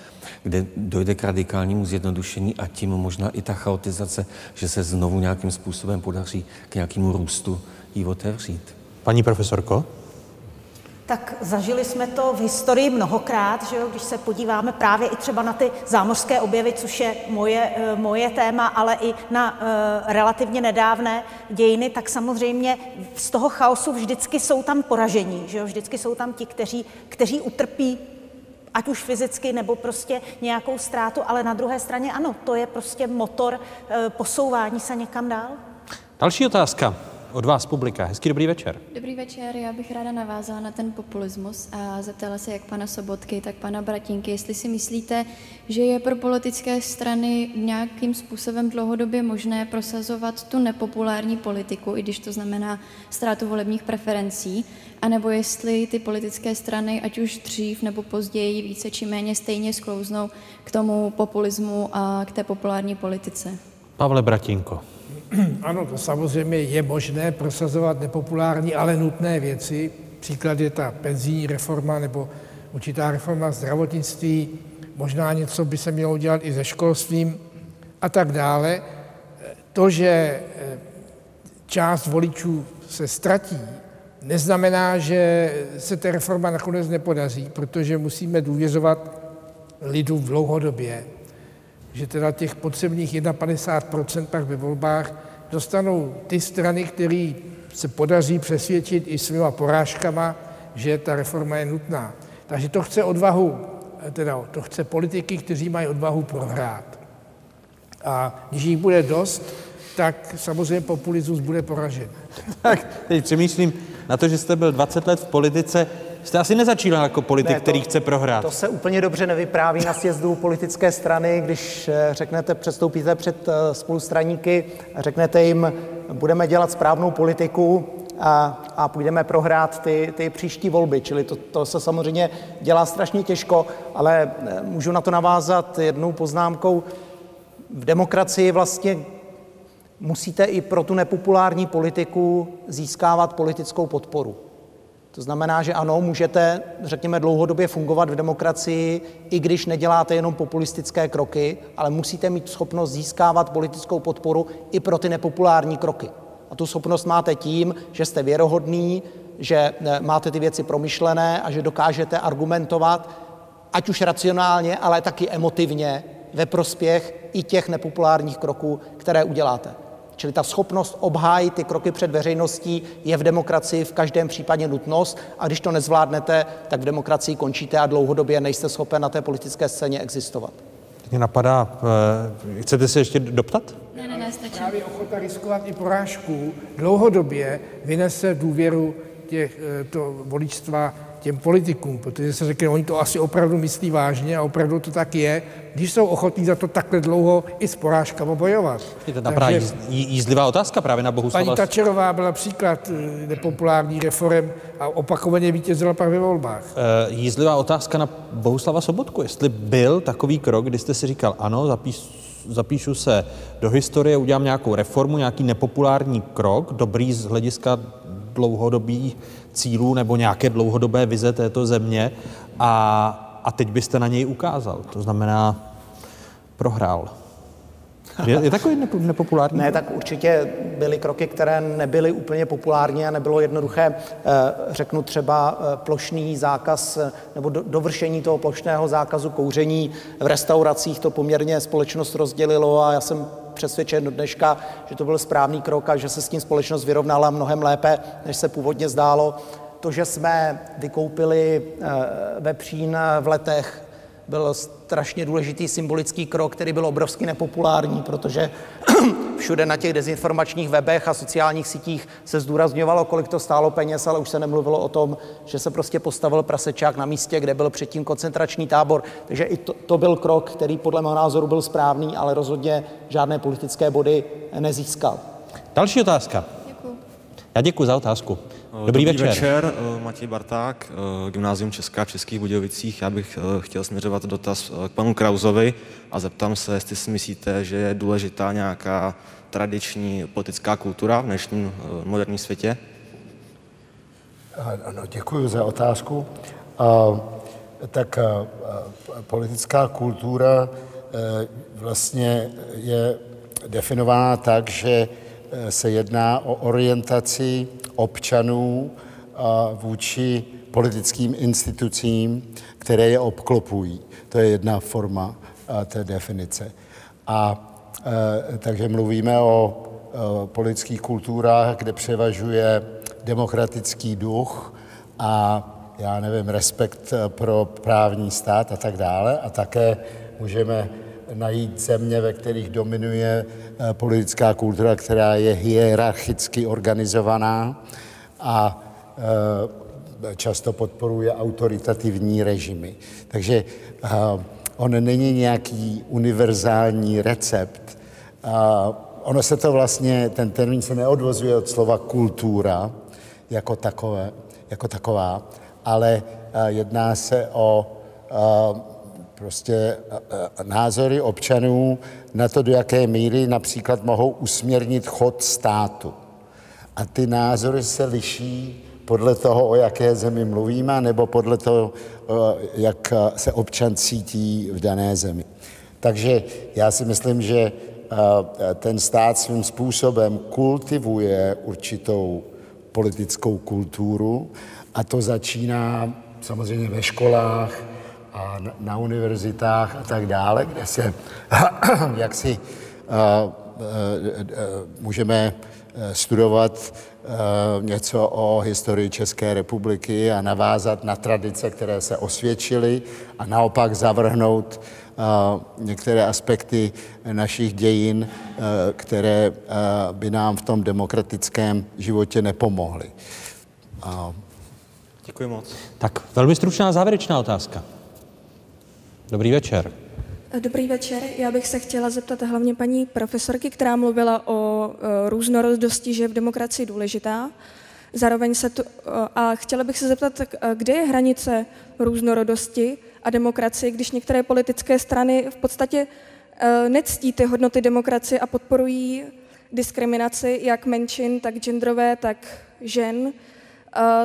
kde dojde k radikálnímu zjednodušení a tím možná i ta chaotizace, že se znovu nějakým způsobem podaří k nějakému růstu ji otevřít. Paní profesorko? Tak zažili jsme to v historii mnohokrát, že jo, když se podíváme právě i třeba na ty zámořské objevy, což je moje, eh, moje téma, ale i na uh, relativně nedávné dějiny, tak samozřejmě z toho chaosu vždycky jsou tam poražení, že jo, vždycky jsou tam ti, kteří, kteří utrpí ať už fyzicky nebo prostě nějakou ztrátu, ale na druhé straně ano, to je prostě motor uh, posouvání se někam dál. Další otázka. Od vás publika. Hezký dobrý večer. Dobrý večer, já bych ráda navázala na ten populismus a zeptala se jak pana Sobotky, tak pana Bratinky, jestli si myslíte, že je pro politické strany nějakým způsobem dlouhodobě možné prosazovat tu nepopulární politiku, i když to znamená ztrátu volebních preferencí, anebo jestli ty politické strany, ať už dřív nebo později, více či méně stejně sklouznou k tomu populismu a k té populární politice. Pavle Bratinko. (clears throat) Ano, to samozřejmě je možné prosazovat nepopulární, ale nutné věci. Příklad je ta penzijní reforma nebo určitá reforma zdravotnictví, možná něco by se mělo dělat i se školstvím a tak dále. To, že eh, část voličů se ztratí, neznamená, že se ta reforma nakonec nepodaří, protože musíme důvěřovat lidu v dlouhodobě že teda těch potřebných 51% pak ve volbách dostanou ty strany, které se podaří přesvědčit i svýma porážkama, že ta reforma je nutná. Takže to chce odvahu, teda to chce politiky, kteří mají odvahu prohrát. A když jich bude dost, tak samozřejmě populismus bude poražen. Tak teď přemýšlím na to, že jste byl 20 let v politice, Jste asi nezačínal jako politik, ne, to, který chce prohrát. To se úplně dobře nevypráví na sjezdu politické strany, když eh, řeknete, předstoupíte před eh, spolustraníky a řeknete jim, budeme dělat správnou politiku a, a půjdeme prohrát ty, ty příští volby. Čili to, to se samozřejmě dělá strašně těžko, ale eh, můžu na to navázat jednou poznámkou. V demokracii vlastně musíte i pro tu nepopulární politiku získávat politickou podporu. To znamená, že ano, můžete, řekněme, dlouhodobě fungovat v demokracii, i když neděláte jenom populistické kroky, ale musíte mít schopnost získávat politickou podporu i pro ty nepopulární kroky. A tu schopnost máte tím, že jste věrohodný, že eh, máte ty věci promyšlené a že dokážete argumentovat, ať už racionálně, ale taky emotivně, ve prospěch i těch nepopulárních kroků, které uděláte. Čili ta schopnost obhájit ty kroky před veřejností je v demokracii v každém případě nutnost a když to nezvládnete, tak v demokracii končíte a dlouhodobě nejste schopen na té politické scéně existovat. Mě napadá, uh, chcete se ještě doptat? Ne, ne, ne, stačí. Právě ochota riskovat i porážku dlouhodobě vynese důvěru těch, eh, to voličstva těm politikům, protože se řekne, oni to asi opravdu myslí vážně a opravdu to tak je, když jsou ochotní za to takhle dlouho i s porážkama bojovat. Je to právě jízdlivá otázka právě na Bohuslava. Paní Tačerová byla příklad eh, nepopulární reform a opakovaně vítězila pak ve volbách. Uh, jízdlivá otázka na Bohuslava Sobotku. Jestli byl takový krok, kdy jste si říkal, ano, zapíš, zapíšu se do historie, udělám nějakou reformu, nějaký nepopulární krok, dobrý z hlediska dlouhodobých cílů nebo nějaké dlouhodobé vize této země a, a teď byste na něj ukázal. To znamená, prohrál. Je, je takový nepopulární? Ne, tak určitě byly kroky, které nebyly úplně populární a nebylo jednoduché. Eh, řeknu třeba eh, plošný zákaz eh, nebo dovršení toho plošného zákazu kouření v restauracích. To poměrně společnost rozdělilo a já jsem přesvědčen do dneška, že to byl správný krok a že se s tím společnost vyrovnala mnohem lépe, než se původně zdálo. To, že jsme vykoupili vepřín v letech, byl strašně důležitý symbolický krok, který byl obrovsky nepopulární, protože (clears throat) všude na těch dezinformačních webech a sociálních sítích se zdůrazňovalo, kolik to stálo peněz, ale už se nemluvilo o tom, že se prostě postavil prasečák na místě, kde byl předtím koncentrační tábor. Takže i to, to byl krok, který podle mého názoru byl správný, ale rozhodně žádné politické body nezískal. Další otázka. Děkuji. Já děkuji za otázku. Dobrý, Dobrý večer. večer, eh, Matěj Barták, eh, Gymnázium Česká v Českých Budějovicích. Já bych eh, chtěl směřovat dotaz k panu Krauzovi a zeptám se, jestli si myslíte, že je důležitá nějaká tradiční politická kultura v dnešním moderním světě? Ano, děkuji za otázku. A, tak a, politická kultura vlastně je definována tak, že se jedná o orientaci občanů vůči politickým institucím, které je obklopují. To je jedna forma té definice. A e, takže mluvíme o politických kulturách, kde převažuje demokratický duch a já nevím, respekt pro právní stát a tak dále. A také můžeme najít země, ve kterých dominuje eh, politická kultura, která je hierarchicky organizovaná a eh, často podporuje autoritativní režimy. Takže on není nějaký univerzální recept. Ono se to vlastně, ten termín se neodvozuje od slova kultura jako, takové, jako taková, ale jedná se o prostě názory občanů na to, do jaké míry například mohou usměrnit chod státu. A ty názory se liší podle toho, o jaké zemi mluvíme, nebo podle toho, jak se občan cítí v dané zemi. Takže já si myslím, že ten stát svým způsobem kultivuje určitou politickou kulturu a to začíná samozřejmě ve školách, a na univerzitách a tak dále, kde se (clears throat) jak si můžeme studovat něco o historii České republiky a navázat na tradice, které se osvědčily a naopak zavrhnout některé aspekty našich dějin, které by nám v tom demokratickém životě nepomohly. Děkuji moc. Tak velmi stručná závěrečná otázka. Dobrý večer. Dobrý večer. Já bych se chtěla zeptat hlavně paní profesorky, která mluvila o e, různorodosti, že je v demokracii důležitá. Zároveň se tu, a chtěla bych se zeptat, kde je hranice různorodosti a demokracie, když některé politické strany v podstatě nectí ty hodnoty demokracie a podporují diskriminaci jak menšin, tak genderové, tak žen,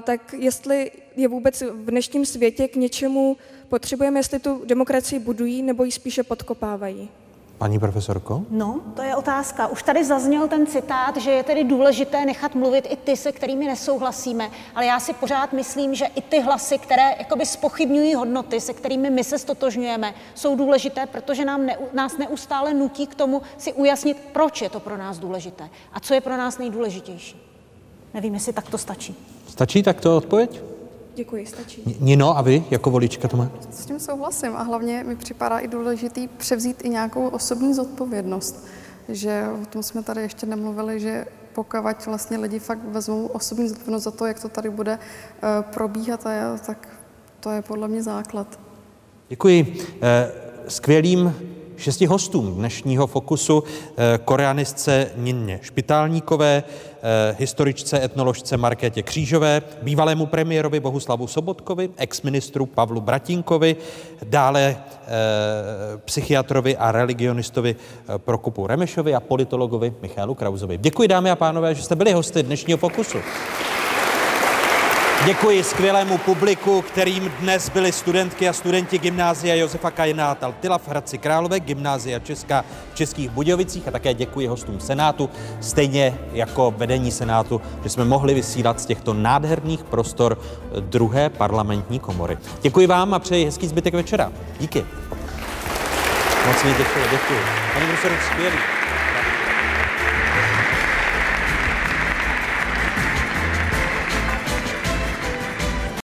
tak jestli je vůbec v dnešním světě k něčemu potřebujeme, jestli tu demokracii budují nebo ji spíše podkopávají. Paní profesorko? No, to je otázka. Už tady zazněl ten citát, že je tedy důležité nechat mluvit i ty, se kterými nesouhlasíme, ale já si pořád myslím, že i ty hlasy, které jakoby spochybňují hodnoty, se kterými my se stotožňujeme, jsou důležité, protože nám ne, nás neustále nutí k tomu si ujasnit, proč je to pro nás důležité a co je pro nás nejdůležitější. Nevím, jestli tak to stačí. Stačí takto odpověď? Děkuji, stačí. Nino, a vy jako volička to má? S tím souhlasím a hlavně mi připadá i důležitý převzít i nějakou osobní zodpovědnost. Že o tom jsme tady ještě nemluvili, že pokud vlastně lidi fakt vezmou osobní zodpovědnost za to, jak to tady bude uh, probíhat, a já, tak to je podle mě základ. Děkuji. Eh, skvělým šesti hostům dnešního fokusu eh, koreanistce Ninně Špitálníkové, eh, historičce, etnoložce Markétě Křížové, bývalému premiérovi Bohuslavu Sobotkovi, exministru Pavlu Bratinkovi, dále eh, psychiatrovi a religionistovi Prokupu Remešovi a politologovi Michálu Krauzovi. Děkuji dámy a pánové, že jste byli hosty dnešního fokusu. Děkuji skvělému publiku, kterým dnes byly studentky a studenti gymnázia Josefa Kajná Taltila v Hradci Králové, gymnázia Česká v Českých Budějovicích a také děkuji hostům Senátu, stejně jako vedení Senátu, že jsme mohli vysílat z těchto nádherných prostor druhé parlamentní komory. Děkuji vám a přeji hezký zbytek večera. Díky. Moc mi děkuji, děkuji. Pane profesor, skvělý.